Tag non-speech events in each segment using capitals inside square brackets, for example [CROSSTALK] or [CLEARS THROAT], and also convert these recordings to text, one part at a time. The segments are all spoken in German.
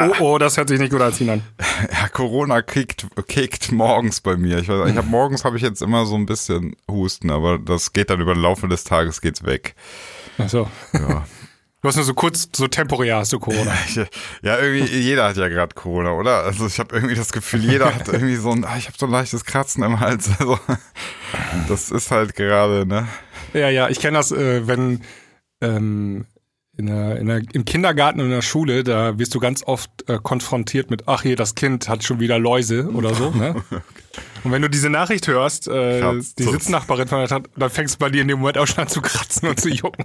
Oh, oh, das hört sich nicht gut an, Sinan. Ja, Corona kickt, kickt morgens bei mir. Ich, weiß, ich habe morgens habe ich jetzt immer so ein bisschen Husten, aber das geht dann über den Laufe des Tages geht's weg. Ach so. Ja. Du hast nur so kurz, so temporär hast du Corona. [LAUGHS] Ja, irgendwie, jeder hat ja gerade Corona, oder? Also ich habe irgendwie das Gefühl, jeder hat irgendwie so ein, ah, ich habe so ein leichtes Kratzen im Hals. Also das ist halt gerade, ne? Ja, ja, ich kenne das, äh, wenn ähm, in der, in der, im Kindergarten und in der Schule, da wirst du ganz oft äh, konfrontiert mit, ach hier, das Kind hat schon wieder Läuse oder so. Ne? [LAUGHS] Und wenn du diese Nachricht hörst, äh, die. Sitznachbarin von der Tat, dann fängst du bei dir in dem Moment auch schon an zu kratzen und zu [LAUGHS] jucken.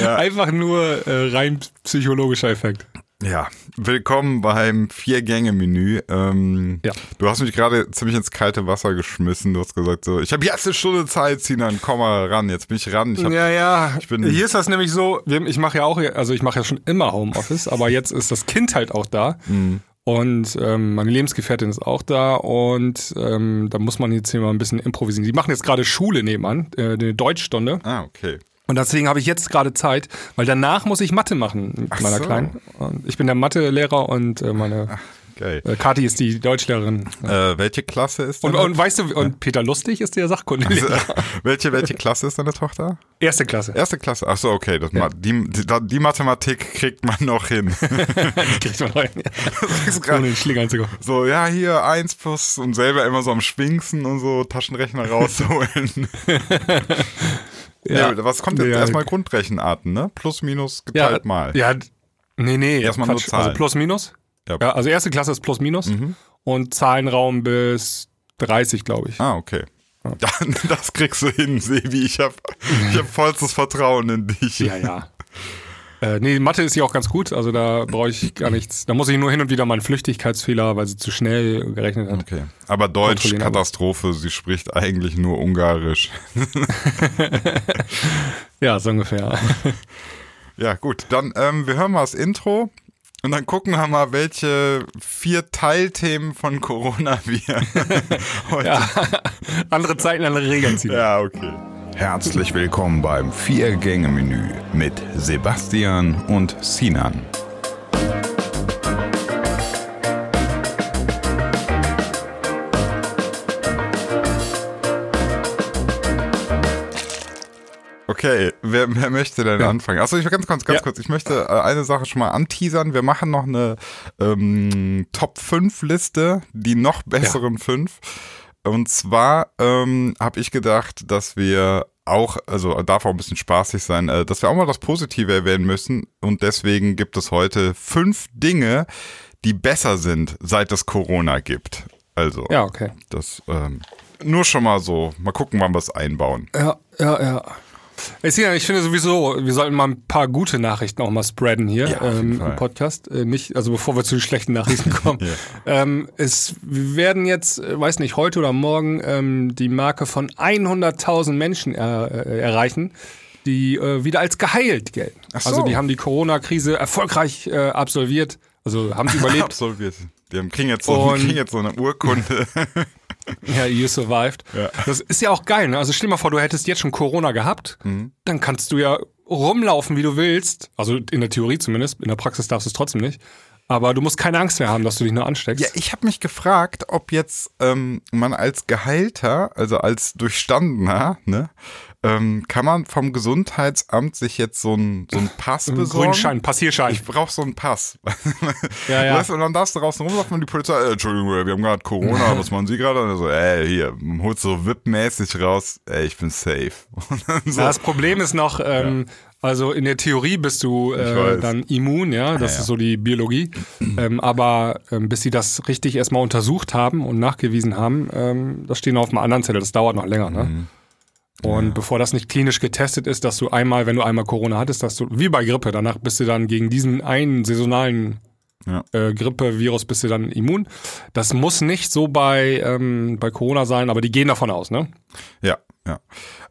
Ja. Einfach nur äh, rein psychologischer Effekt. Ja, willkommen beim Vier-Gänge-Menü. Ähm, Ja. Du hast mich gerade ziemlich ins kalte Wasser geschmissen. Du hast gesagt so, ich habe jetzt eine Stunde Zeit, Sinan, komm mal ran. Jetzt bin ich ran. Ich hab, ja, ja. ich bin- Hier ist das nämlich so, ich mache ja auch, also ich mache ja schon immer Homeoffice, aber jetzt ist das Kind halt auch da. Mhm. Und ähm, meine Lebensgefährtin ist auch da und ähm, da muss man jetzt hier mal ein bisschen improvisieren. Die machen jetzt gerade Schule nebenan, äh, eine Deutschstunde. Ah, okay. Und deswegen habe ich jetzt gerade Zeit, weil danach muss ich Mathe machen mit Ach meiner so. Kleinen. Und ich bin der Mathelehrer und äh, meine Geil. äh, Kathi ist die Deutschlehrerin. Äh, welche Klasse ist Und, deine und weißt du, und Peter Lustig ist der Sachkundelehrer. [LAUGHS] welche, welche Klasse ist deine Tochter? Erste Klasse. Erste Klasse. Ach so, okay. Das Ma die, die, die Mathematik kriegt man noch hin. [LAUGHS] Die kriegt man rein. Das ist Ohne grad den Schläger einzukommen. so, ja, hier eins plus und selber immer so am Schwingsen und so Taschenrechner rausholen. [LAUGHS] ja. was kommt jetzt? Ja. Erstmal Grundrechenarten, ne? Plus, minus, geteilt mal. Ja, nee, nee. Erstmal nur Quatsch. Zahlen. Also plus, minus. Ja. Ja. also erste Klasse ist plus, minus. Und Zahlenraum bis 30, glaube ich. Ah, okay. [LAUGHS] Dann, das kriegst du hin, Sebi. Ich habe ich hab [LAUGHS] vollstes Vertrauen in dich. Ja, ja. Äh, nee, Mathe ist ja auch ganz gut, also da brauche ich gar nichts. Da muss ich nur hin und wieder mal einen Flüchtigkeitsfehler, weil sie zu schnell gerechnet hat. Okay. Aber Deutsch, Katastrophe, sie spricht eigentlich nur Ungarisch. [LAUGHS] Ja, so ungefähr. [LAUGHS] Ja, gut. Dann, ähm, wir hören mal das Intro und dann gucken wir mal, welche vier Teilthemen von Corona wir [LAUGHS] heute. Ja. andere Zeiten, andere Regeln ziehen. ja, okay. Herzlich willkommen beim Vier-Gänge-Menü mit Sebastian und Sinan. Okay, wer, wer möchte denn Ja. anfangen? Achso, ich will ganz kurz, ganz Ja. kurz. Ich möchte äh, eine Sache schon mal anteasern. Wir machen noch eine ähm, Top 5 Liste, die noch besseren fünf. Und zwar ähm, habe ich gedacht, dass wir auch, also darf auch ein bisschen spaßig sein, äh, dass wir auch mal das Positive erwähnen müssen. Und deswegen gibt es heute fünf Dinge, die besser sind, seit es Corona gibt. Also, Ja, okay. das ähm, nur schon mal so. Mal gucken, wann wir es einbauen. Ja, ja, ja. Ich finde sowieso, wir sollten mal ein paar gute Nachrichten auch mal spreaden hier Ja, ähm, im Podcast. Äh, nicht, also bevor wir zu den schlechten Nachrichten [LAUGHS] kommen. ähm, es wir werden jetzt, äh, weiß nicht, heute oder morgen ähm, die Marke von 100.000 Menschen er, äh, erreichen, die äh, wieder als geheilt gelten. Ach so. Also die haben die Corona-Krise erfolgreich äh, absolviert. Also haben sie überlebt. [LAUGHS] Absolviert. Die haben, kriegen, jetzt so, kriegen jetzt so eine Urkunde. [LAUGHS] Ja, you survived. Ja. Das ist ja auch geil, ne? Also stell dir mal vor, du hättest jetzt schon Corona gehabt, Mhm. dann kannst du ja rumlaufen, wie du willst. Also in der Theorie zumindest, in der Praxis darfst du es trotzdem nicht. Aber du musst keine Angst mehr haben, dass du dich nur ansteckst. ja, ich habe mich gefragt, ob jetzt ähm, man als Geheilter, also als Durchstandener, ne, ähm, kann man vom Gesundheitsamt sich jetzt so einen so einen Pass besorgen? grünen Schein, Passierschein. Ich brauche so einen Pass. [LAUGHS] Ja, ja. Weißt und dann darfst du draußen rumlaufen und die Polizei, äh, Entschuldigung, wir haben gerade Corona, [LAUGHS] was machen Sie gerade? Und so, ey, hier, holst so VIP-mäßig raus, ey, ich bin safe. [LAUGHS] So, Na, das Problem ist noch, ähm, also in der Theorie bist du äh, dann immun, ja, das Ja, ja. ist so die Biologie. [CLEARS THROAT] ähm, aber ähm, bis sie das richtig erstmal untersucht haben und nachgewiesen haben, ähm, das steht noch auf einem anderen Zettel, das dauert noch länger, ne? Mhm. Und bevor das nicht klinisch getestet ist, dass du einmal, wenn du einmal Corona hattest, dass du, wie bei Grippe, danach bist du dann gegen diesen einen saisonalen Ja. äh, Grippe-Virus bist du dann immun. Das muss nicht so bei, ähm, bei Corona sein, aber die gehen davon aus, ne? Ja, ja.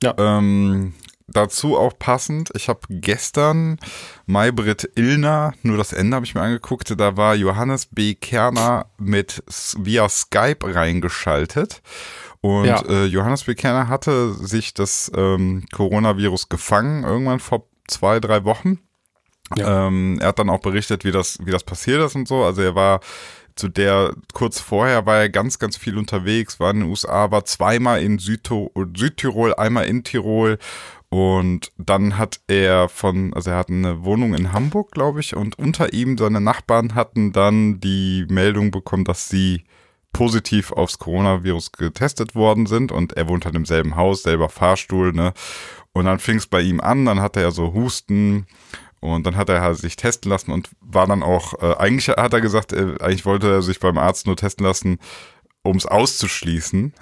Ja. Ähm, dazu auch passend, ich habe gestern Maybrit Illner, nur das Ende habe ich mir angeguckt, da war Johannes B. Kerner mit via Skype reingeschaltet. Und Ja. äh, Johannes Bekerner hatte sich das ähm, Coronavirus gefangen, irgendwann vor zwei, drei Wochen. Ja. Ähm, er hat dann auch berichtet, wie das, wie das passiert ist und so. Also er war zu der, kurz vorher war er ganz, ganz viel unterwegs, war in den USA, war zweimal in Südto Südtirol, einmal in Tirol. Und dann hat er von, also er hat eine Wohnung in Hamburg, glaube ich, und unter ihm seine Nachbarn hatten dann die Meldung bekommen, dass sie positiv aufs Coronavirus getestet worden sind und er wohnt halt im selben Haus, selber Fahrstuhl, ne? Und dann fing es bei ihm an, dann hatte er so Husten und dann hat er halt sich testen lassen und war dann auch, äh, eigentlich hat er gesagt, äh, eigentlich wollte er sich beim Arzt nur testen lassen, um es auszuschließen.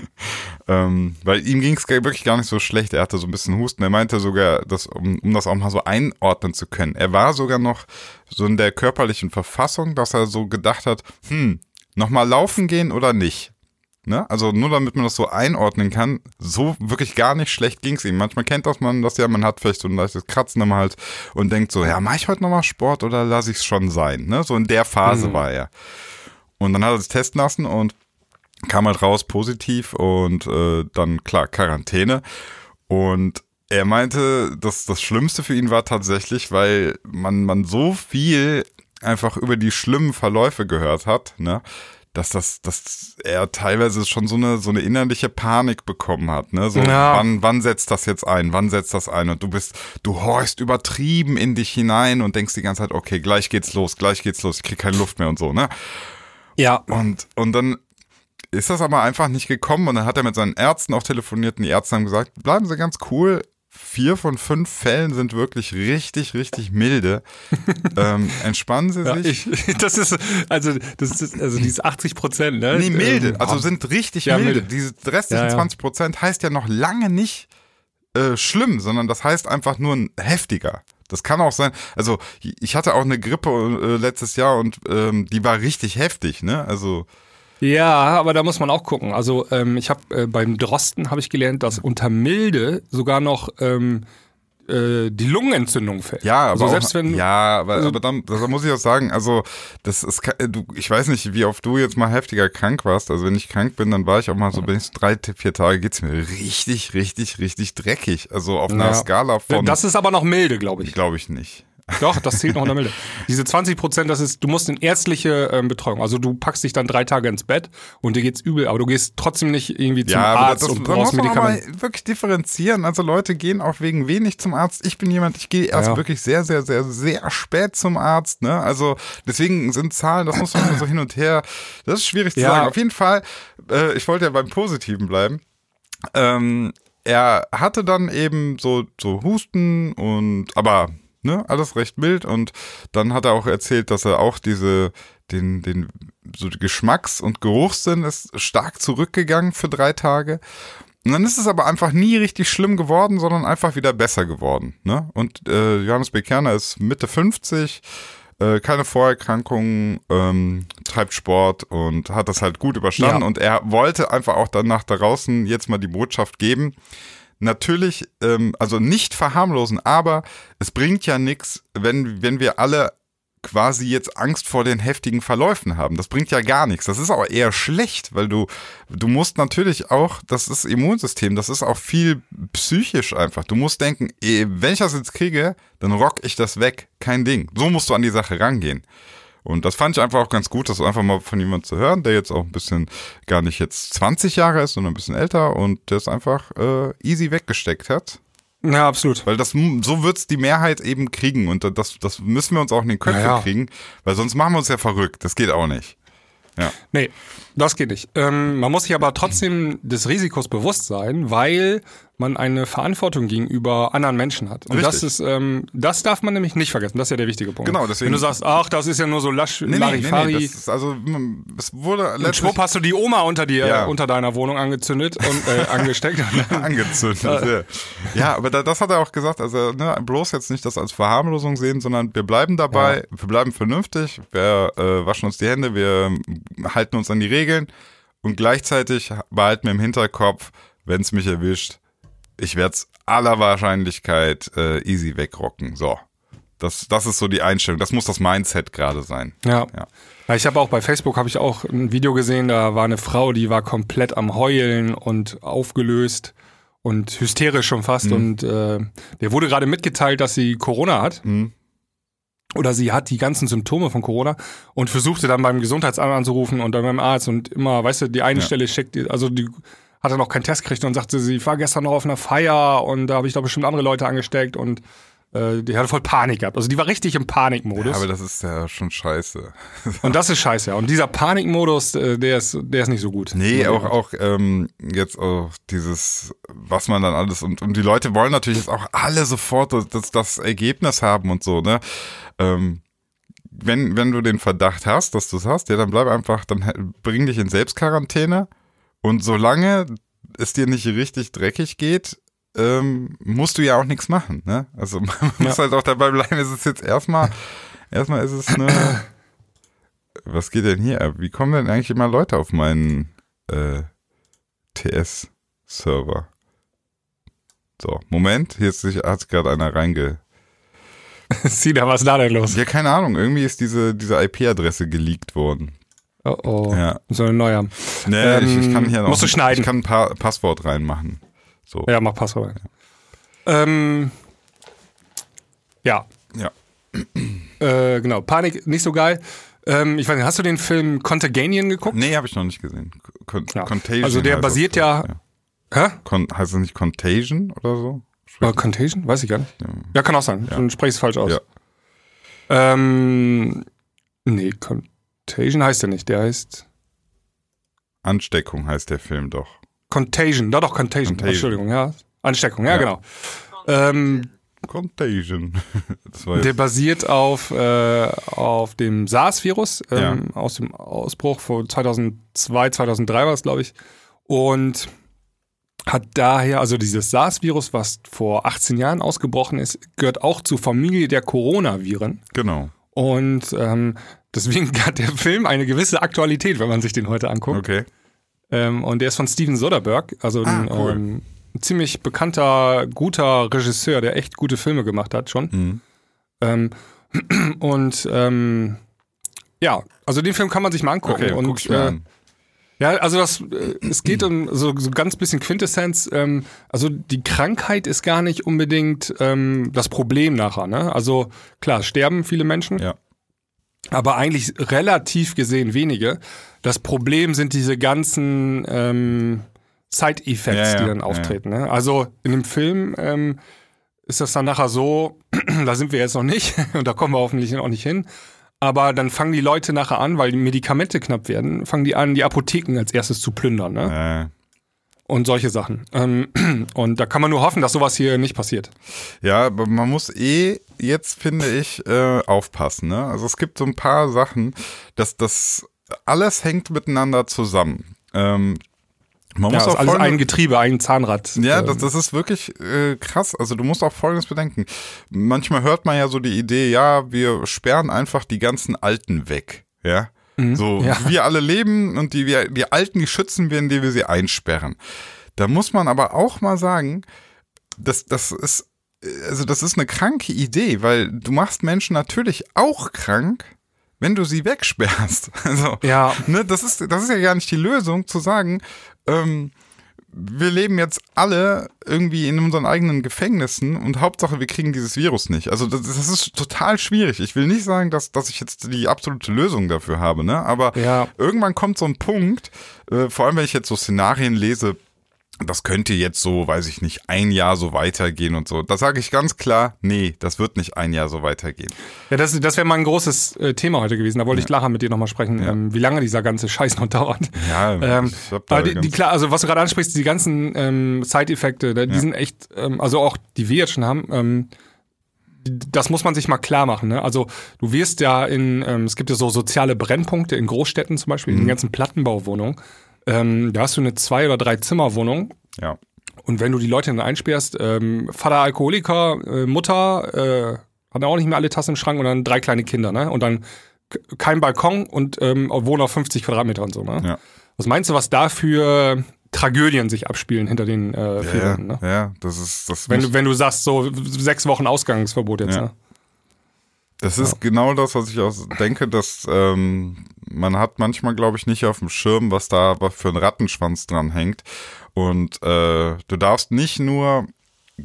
[LAUGHS] ähm, weil ihm ging es wirklich gar nicht so schlecht. Er hatte so ein bisschen Husten. Er meinte sogar, dass, um, um das auch mal so einordnen zu können. Er war sogar noch so in der körperlichen Verfassung, dass er so gedacht hat, hm, nochmal laufen gehen oder nicht? Ne? Also nur damit man das so einordnen kann, so wirklich gar nicht schlecht ging es ihm. Manchmal kennt das man das ja, man hat vielleicht so ein leichtes Kratzen im Hals und denkt so, ja, mache ich heute nochmal Sport oder lasse ich es schon sein? Ne? So in der Phase Mhm. war er. Und dann hat er sich testen lassen und kam halt raus positiv und äh, dann klar Quarantäne. Und er meinte, dass das Schlimmste für ihn war tatsächlich, weil man, man so viel einfach über die schlimmen Verläufe gehört hat, ne? Dass das, dass er teilweise schon so eine, so eine innerliche Panik bekommen hat, ne? So, Ja. wann, wann setzt das jetzt ein? Wann setzt das ein? Und du bist, du horchst übertrieben in dich hinein und denkst die ganze Zeit, okay, gleich geht's los, gleich geht's los, ich krieg keine Luft mehr und so, ne? Ja. Und, und dann ist das aber einfach nicht gekommen und dann hat er mit seinen Ärzten auch telefoniert und die Ärzte haben gesagt, bleiben Sie ganz cool. Vier von fünf Fällen sind wirklich richtig, richtig milde. [LAUGHS] ähm, entspannen Sie Ja, sich. ich, [LAUGHS] das ist, also, das ist, also diese 80 Prozent, ne? nee, milde. Ähm, Also sind richtig Ja, milde. milde. Diese restlichen Ja, ja. 20 Prozent heißt ja noch lange nicht äh, schlimm, sondern das heißt einfach nur ein heftiger. Das kann auch sein. Also ich hatte auch eine Grippe äh, letztes Jahr und ähm, die war richtig heftig, ne? Also Ja, aber da muss man auch gucken. Also ähm, ich habe äh, beim Drosten habe ich gelernt, dass unter Milde sogar noch ähm, äh, die Lungenentzündung fällt. Ja, aber also auch, selbst wenn ja, aber, also- aber dann, da muss ich auch sagen, also das ist, du, ich weiß nicht, wie oft du jetzt mal heftiger krank warst. Also wenn ich krank bin, dann war ich auch mal so, bin ich so drei, vier Tage geht's mir richtig, richtig, richtig dreckig. Also auf einer Ja. Skala von, das ist aber noch milde, glaube ich. glaube ich nicht. Doch, das zählt noch in der Milde. Diese 20 Prozent, das ist, du musst in ärztliche ähm, Betreuung. Also du packst dich dann drei Tage ins Bett und dir geht's übel, aber du gehst trotzdem nicht irgendwie zum Ja, Arzt das, und muss brauchst man aber Medikamente. wirklich differenzieren. Also Leute gehen auch wegen wenig zum Arzt. Ich bin jemand, ich gehe erst Ja. wirklich sehr, sehr, sehr, sehr spät zum Arzt. Ne? Also deswegen sind Zahlen, das muss man so hin und her. Das ist schwierig zu Ja. sagen. Auf jeden Fall, äh, ich wollte ja beim Positiven bleiben. Ähm, er hatte dann eben so, so Husten und aber ne, alles recht mild und dann hat er auch erzählt, dass er auch diese den den so Geschmacks- und Geruchssinn ist stark zurückgegangen für drei Tage. Und dann ist es aber einfach nie richtig schlimm geworden, sondern einfach wieder besser geworden. Ne? Und äh, Johannes Bekerner ist Mitte 50, äh, keine Vorerkrankungen, ähm, treibt Sport und hat das halt gut überstanden. Ja. Und er wollte einfach auch dann nach draußen jetzt mal die Botschaft geben. Natürlich, ähm, also nicht verharmlosen, aber es bringt ja nichts, wenn, wenn wir alle quasi jetzt Angst vor den heftigen Verläufen haben. Das bringt ja gar nichts. Das ist auch eher schlecht, weil du, du musst natürlich auch, das ist Immunsystem, das ist auch viel psychisch einfach. Du musst denken, eh, wenn ich das jetzt kriege, dann rock ich das weg. Kein Ding. So musst du an die Sache rangehen. Und das fand ich einfach auch ganz gut, das einfach mal von jemandem zu hören, der jetzt auch ein bisschen gar nicht jetzt 20 Jahre ist, sondern ein bisschen älter und der es einfach äh, easy weggesteckt hat. Ja, absolut. Weil das so wird's die Mehrheit eben kriegen und das, das müssen wir uns auch in den Köpfen Ja, ja. kriegen, weil sonst machen wir uns ja verrückt. Das geht auch nicht. Nee, das geht nicht. Ähm, man muss sich aber trotzdem des Risikos bewusst sein, weil man eine Verantwortung gegenüber anderen Menschen hat. Und das Richtig. ist, ähm, das darf man nämlich nicht vergessen. Das ist ja der wichtige Punkt. Genau, deswegen- Wenn du sagst, ach, das ist ja nur so lasch, Nee, nee, nee, Larifari. nee, das ist also, mm, es wurde letztlich schwupp hast du die Oma unter dir, Ja. unter deiner Wohnung angezündet und äh, [LAUGHS] angesteckt. [LAUGHS] angezündet. ja. ja, aber da, das hat er auch gesagt, also ne, bloß jetzt nicht das als Verharmlosung sehen, sondern wir bleiben dabei, wir bleiben vernünftig, wir äh, waschen uns die Hände, wir halten uns an die Regeln und gleichzeitig behalten wir im Hinterkopf, wenn es mich erwischt, ich werde es aller Wahrscheinlichkeit äh, easy wegrocken. So. Das, das ist so die Einstellung. Das muss das Mindset gerade sein. Ja. Ja. Ich habe auch bei Facebook habe ich auch ein Video gesehen, da war eine Frau, die war komplett am Heulen und aufgelöst und hysterisch schon fast. Und äh, der wurde gerade mitgeteilt, dass sie Corona hat. Mhm. Oder sie hat die ganzen Symptome von Corona und versuchte dann beim Gesundheitsamt anzurufen und dann beim Arzt und immer, weißt du, die eine Ja. Stelle schickt, also die hatte noch keinen Test gekriegt und sagte, sie war gestern noch auf einer Feier und da habe ich doch bestimmt andere Leute angesteckt und äh, die hatte voll Panik gehabt. Also die war richtig im Panikmodus. Ja, aber das ist ja schon scheiße. [LAUGHS] Und das ist scheiße, ja. Und dieser Panikmodus, äh, der ist, der ist nicht so gut. Nee, auch, auch ähm, jetzt auch dieses, was man dann alles und, und die Leute wollen natürlich jetzt auch alle sofort das, das Ergebnis haben und so, ne? Ähm, wenn, wenn du den Verdacht hast, dass du es hast, ja, dann bleib einfach, dann bring dich in Selbstquarantäne und solange es dir nicht richtig dreckig geht, ähm, musst du ja auch nichts machen, ne? Also [LAUGHS] man muss Ja. halt auch dabei bleiben, es ist jetzt erstmal, erstmal ist es eine, [COUGHS] was geht denn hier ab? Wie kommen denn eigentlich immer Leute auf meinen äh, TS-Server? So, Moment, hier ist sich, hat gerade einer reinge... [LAUGHS] Sieh da, was da denn los? Ja, keine Ahnung, irgendwie ist diese, diese IP-Adresse geleakt worden. Oh, oh. Ja. So ein neuer. Nee, Ähm, ich, ich kann hier noch... musst du schneiden. Ich kann ein paar Passwort reinmachen. So. Ja, mach Passwort. Ähm, ja, Ja. äh, genau. Panik, nicht so geil. Ähm, ich weiß nicht, hast du den Film Contagion geguckt? Nee, habe ich noch nicht gesehen. Con Ja. Contagion. Also der basiert das, ja- glaub Hä? Con heißt es nicht Contagion oder so? Äh, Contagion? Weiß ich gar nicht. Ja. Ja, kann auch sein. Ja. Dann spreche ich es falsch aus. Ja. Ähm, nee, Contagion heißt der nicht. Der heißt Ansteckung heißt der Film doch. Contagion. Doch, doch, Contagion. Contagion. Entschuldigung, ja. Ansteckung, ja, Ja. genau. Ähm, Contagion. [LAUGHS] Der basiert auf, äh, auf dem SARS-Virus ähm, aus dem Ausbruch von 2002, 2003 war es, glaube ich. Und hat daher, also dieses SARS-Virus, was vor 18 Jahren ausgebrochen ist, gehört auch zur Familie der Coronaviren. genau. Und ähm, deswegen hat der Film eine gewisse Aktualität, wenn man sich den heute anguckt. Okay. Ähm, und der ist von Steven Soderbergh, also ein, Ah, cool. ähm, ein ziemlich bekannter, guter Regisseur, der echt gute Filme gemacht hat schon. Mhm. Ähm, und ähm, ja, also den Film kann man sich mal angucken. Okay, und äh, ja, also das, äh, es geht um so, so ganz bisschen Quintessenz. Ähm, also die Krankheit ist gar nicht unbedingt ähm, das Problem nachher. Ne? Also klar, sterben viele Menschen, Ja. Aber eigentlich relativ gesehen wenige. Das Problem sind diese ganzen ähm, Side-Effects, Ja, ja, die dann ja, auftreten. Ne? Also in dem Film ähm, ist das dann nachher so, [CLEARS THROAT] da sind wir jetzt noch nicht [LAUGHS] und da kommen wir hoffentlich auch nicht hin. Aber dann fangen die Leute nachher an, weil die Medikamente knapp werden, fangen die an, die Apotheken als erstes zu plündern. Ne? Und solche Sachen. Ähm, [CLEARS THROAT] und da kann man nur hoffen, dass sowas hier nicht passiert. ja, aber man muss eh jetzt, finde ich, äh, aufpassen. Ne? Also es gibt so ein paar Sachen, dass das alles hängt miteinander zusammen. Ähm, man Ja, muss auch alles ein Getriebe, ein Zahnrad. Ja, Ähm, das, das ist wirklich äh, krass. Also du musst auch Folgendes bedenken. Manchmal hört man ja so die Idee, ja, wir sperren einfach die ganzen Alten weg. Ja. So, ja. wir alle leben und die, wir, die Alten, die schützen wir, indem wir sie einsperren. Da muss man aber auch mal sagen, das, das ist, also das ist eine kranke Idee, weil du machst Menschen natürlich auch krank, wenn du sie wegsperrst. [LAUGHS] Also, Ja. ne, das ist, das ist ja gar nicht die Lösung, zu sagen, ähm, wir leben jetzt alle irgendwie in unseren eigenen Gefängnissen und Hauptsache wir kriegen dieses Virus nicht. Also das, das ist total schwierig. Ich will nicht sagen, dass, dass ich jetzt die absolute Lösung dafür habe, ne? Aber Ja. irgendwann kommt so ein Punkt, äh, vor allem wenn ich jetzt so Szenarien lese, das könnte jetzt so, weiß ich nicht, ein Jahr so weitergehen und so. Da sage ich ganz klar, nee, das wird nicht ein Jahr so weitergehen. Ja, das, das wäre mal ein großes äh, Thema heute gewesen. Da wollte ich nachher mit dir nochmal sprechen, Ja. ähm, wie lange dieser ganze Scheiß noch [LAUGHS] dauert. Ja, Ähm, ich hab da aber die, die, klar, also was du gerade ansprichst, die ganzen ähm, Side-Effekte, da- die Ja. sind echt, ähm, also auch die wir jetzt schon haben, ähm, das muss man sich mal klar machen. Ne? Also du wirst ja in, ähm, es gibt ja so soziale Brennpunkte in Großstädten zum Beispiel, in Mhm. den ganzen Plattenbauwohnungen. Ähm, da hast du eine Zwei- oder Drei-Zimmer-Wohnung ja. und wenn du die Leute dann einsperrst, ähm, Vater Alkoholiker, äh, Mutter, äh, hat auch nicht mehr alle Tassen im Schrank und dann drei kleine Kinder, ne? Und dann kein Balkon und ähm, wohnen auf 50 Quadratmeter und so, ne? Ja. Was meinst du, was da für Tragödien sich abspielen hinter den äh, vier Ja, ne? ja, das ist das Wenn du, wenn du sagst, so sechs Wochen Ausgangsverbot jetzt, Ja. ne? Das ist genau das, was ich auch denke, dass ähm, man hat manchmal, glaube ich, nicht auf dem Schirm, was da für ein Rattenschwanz dran hängt. Und äh, du darfst nicht nur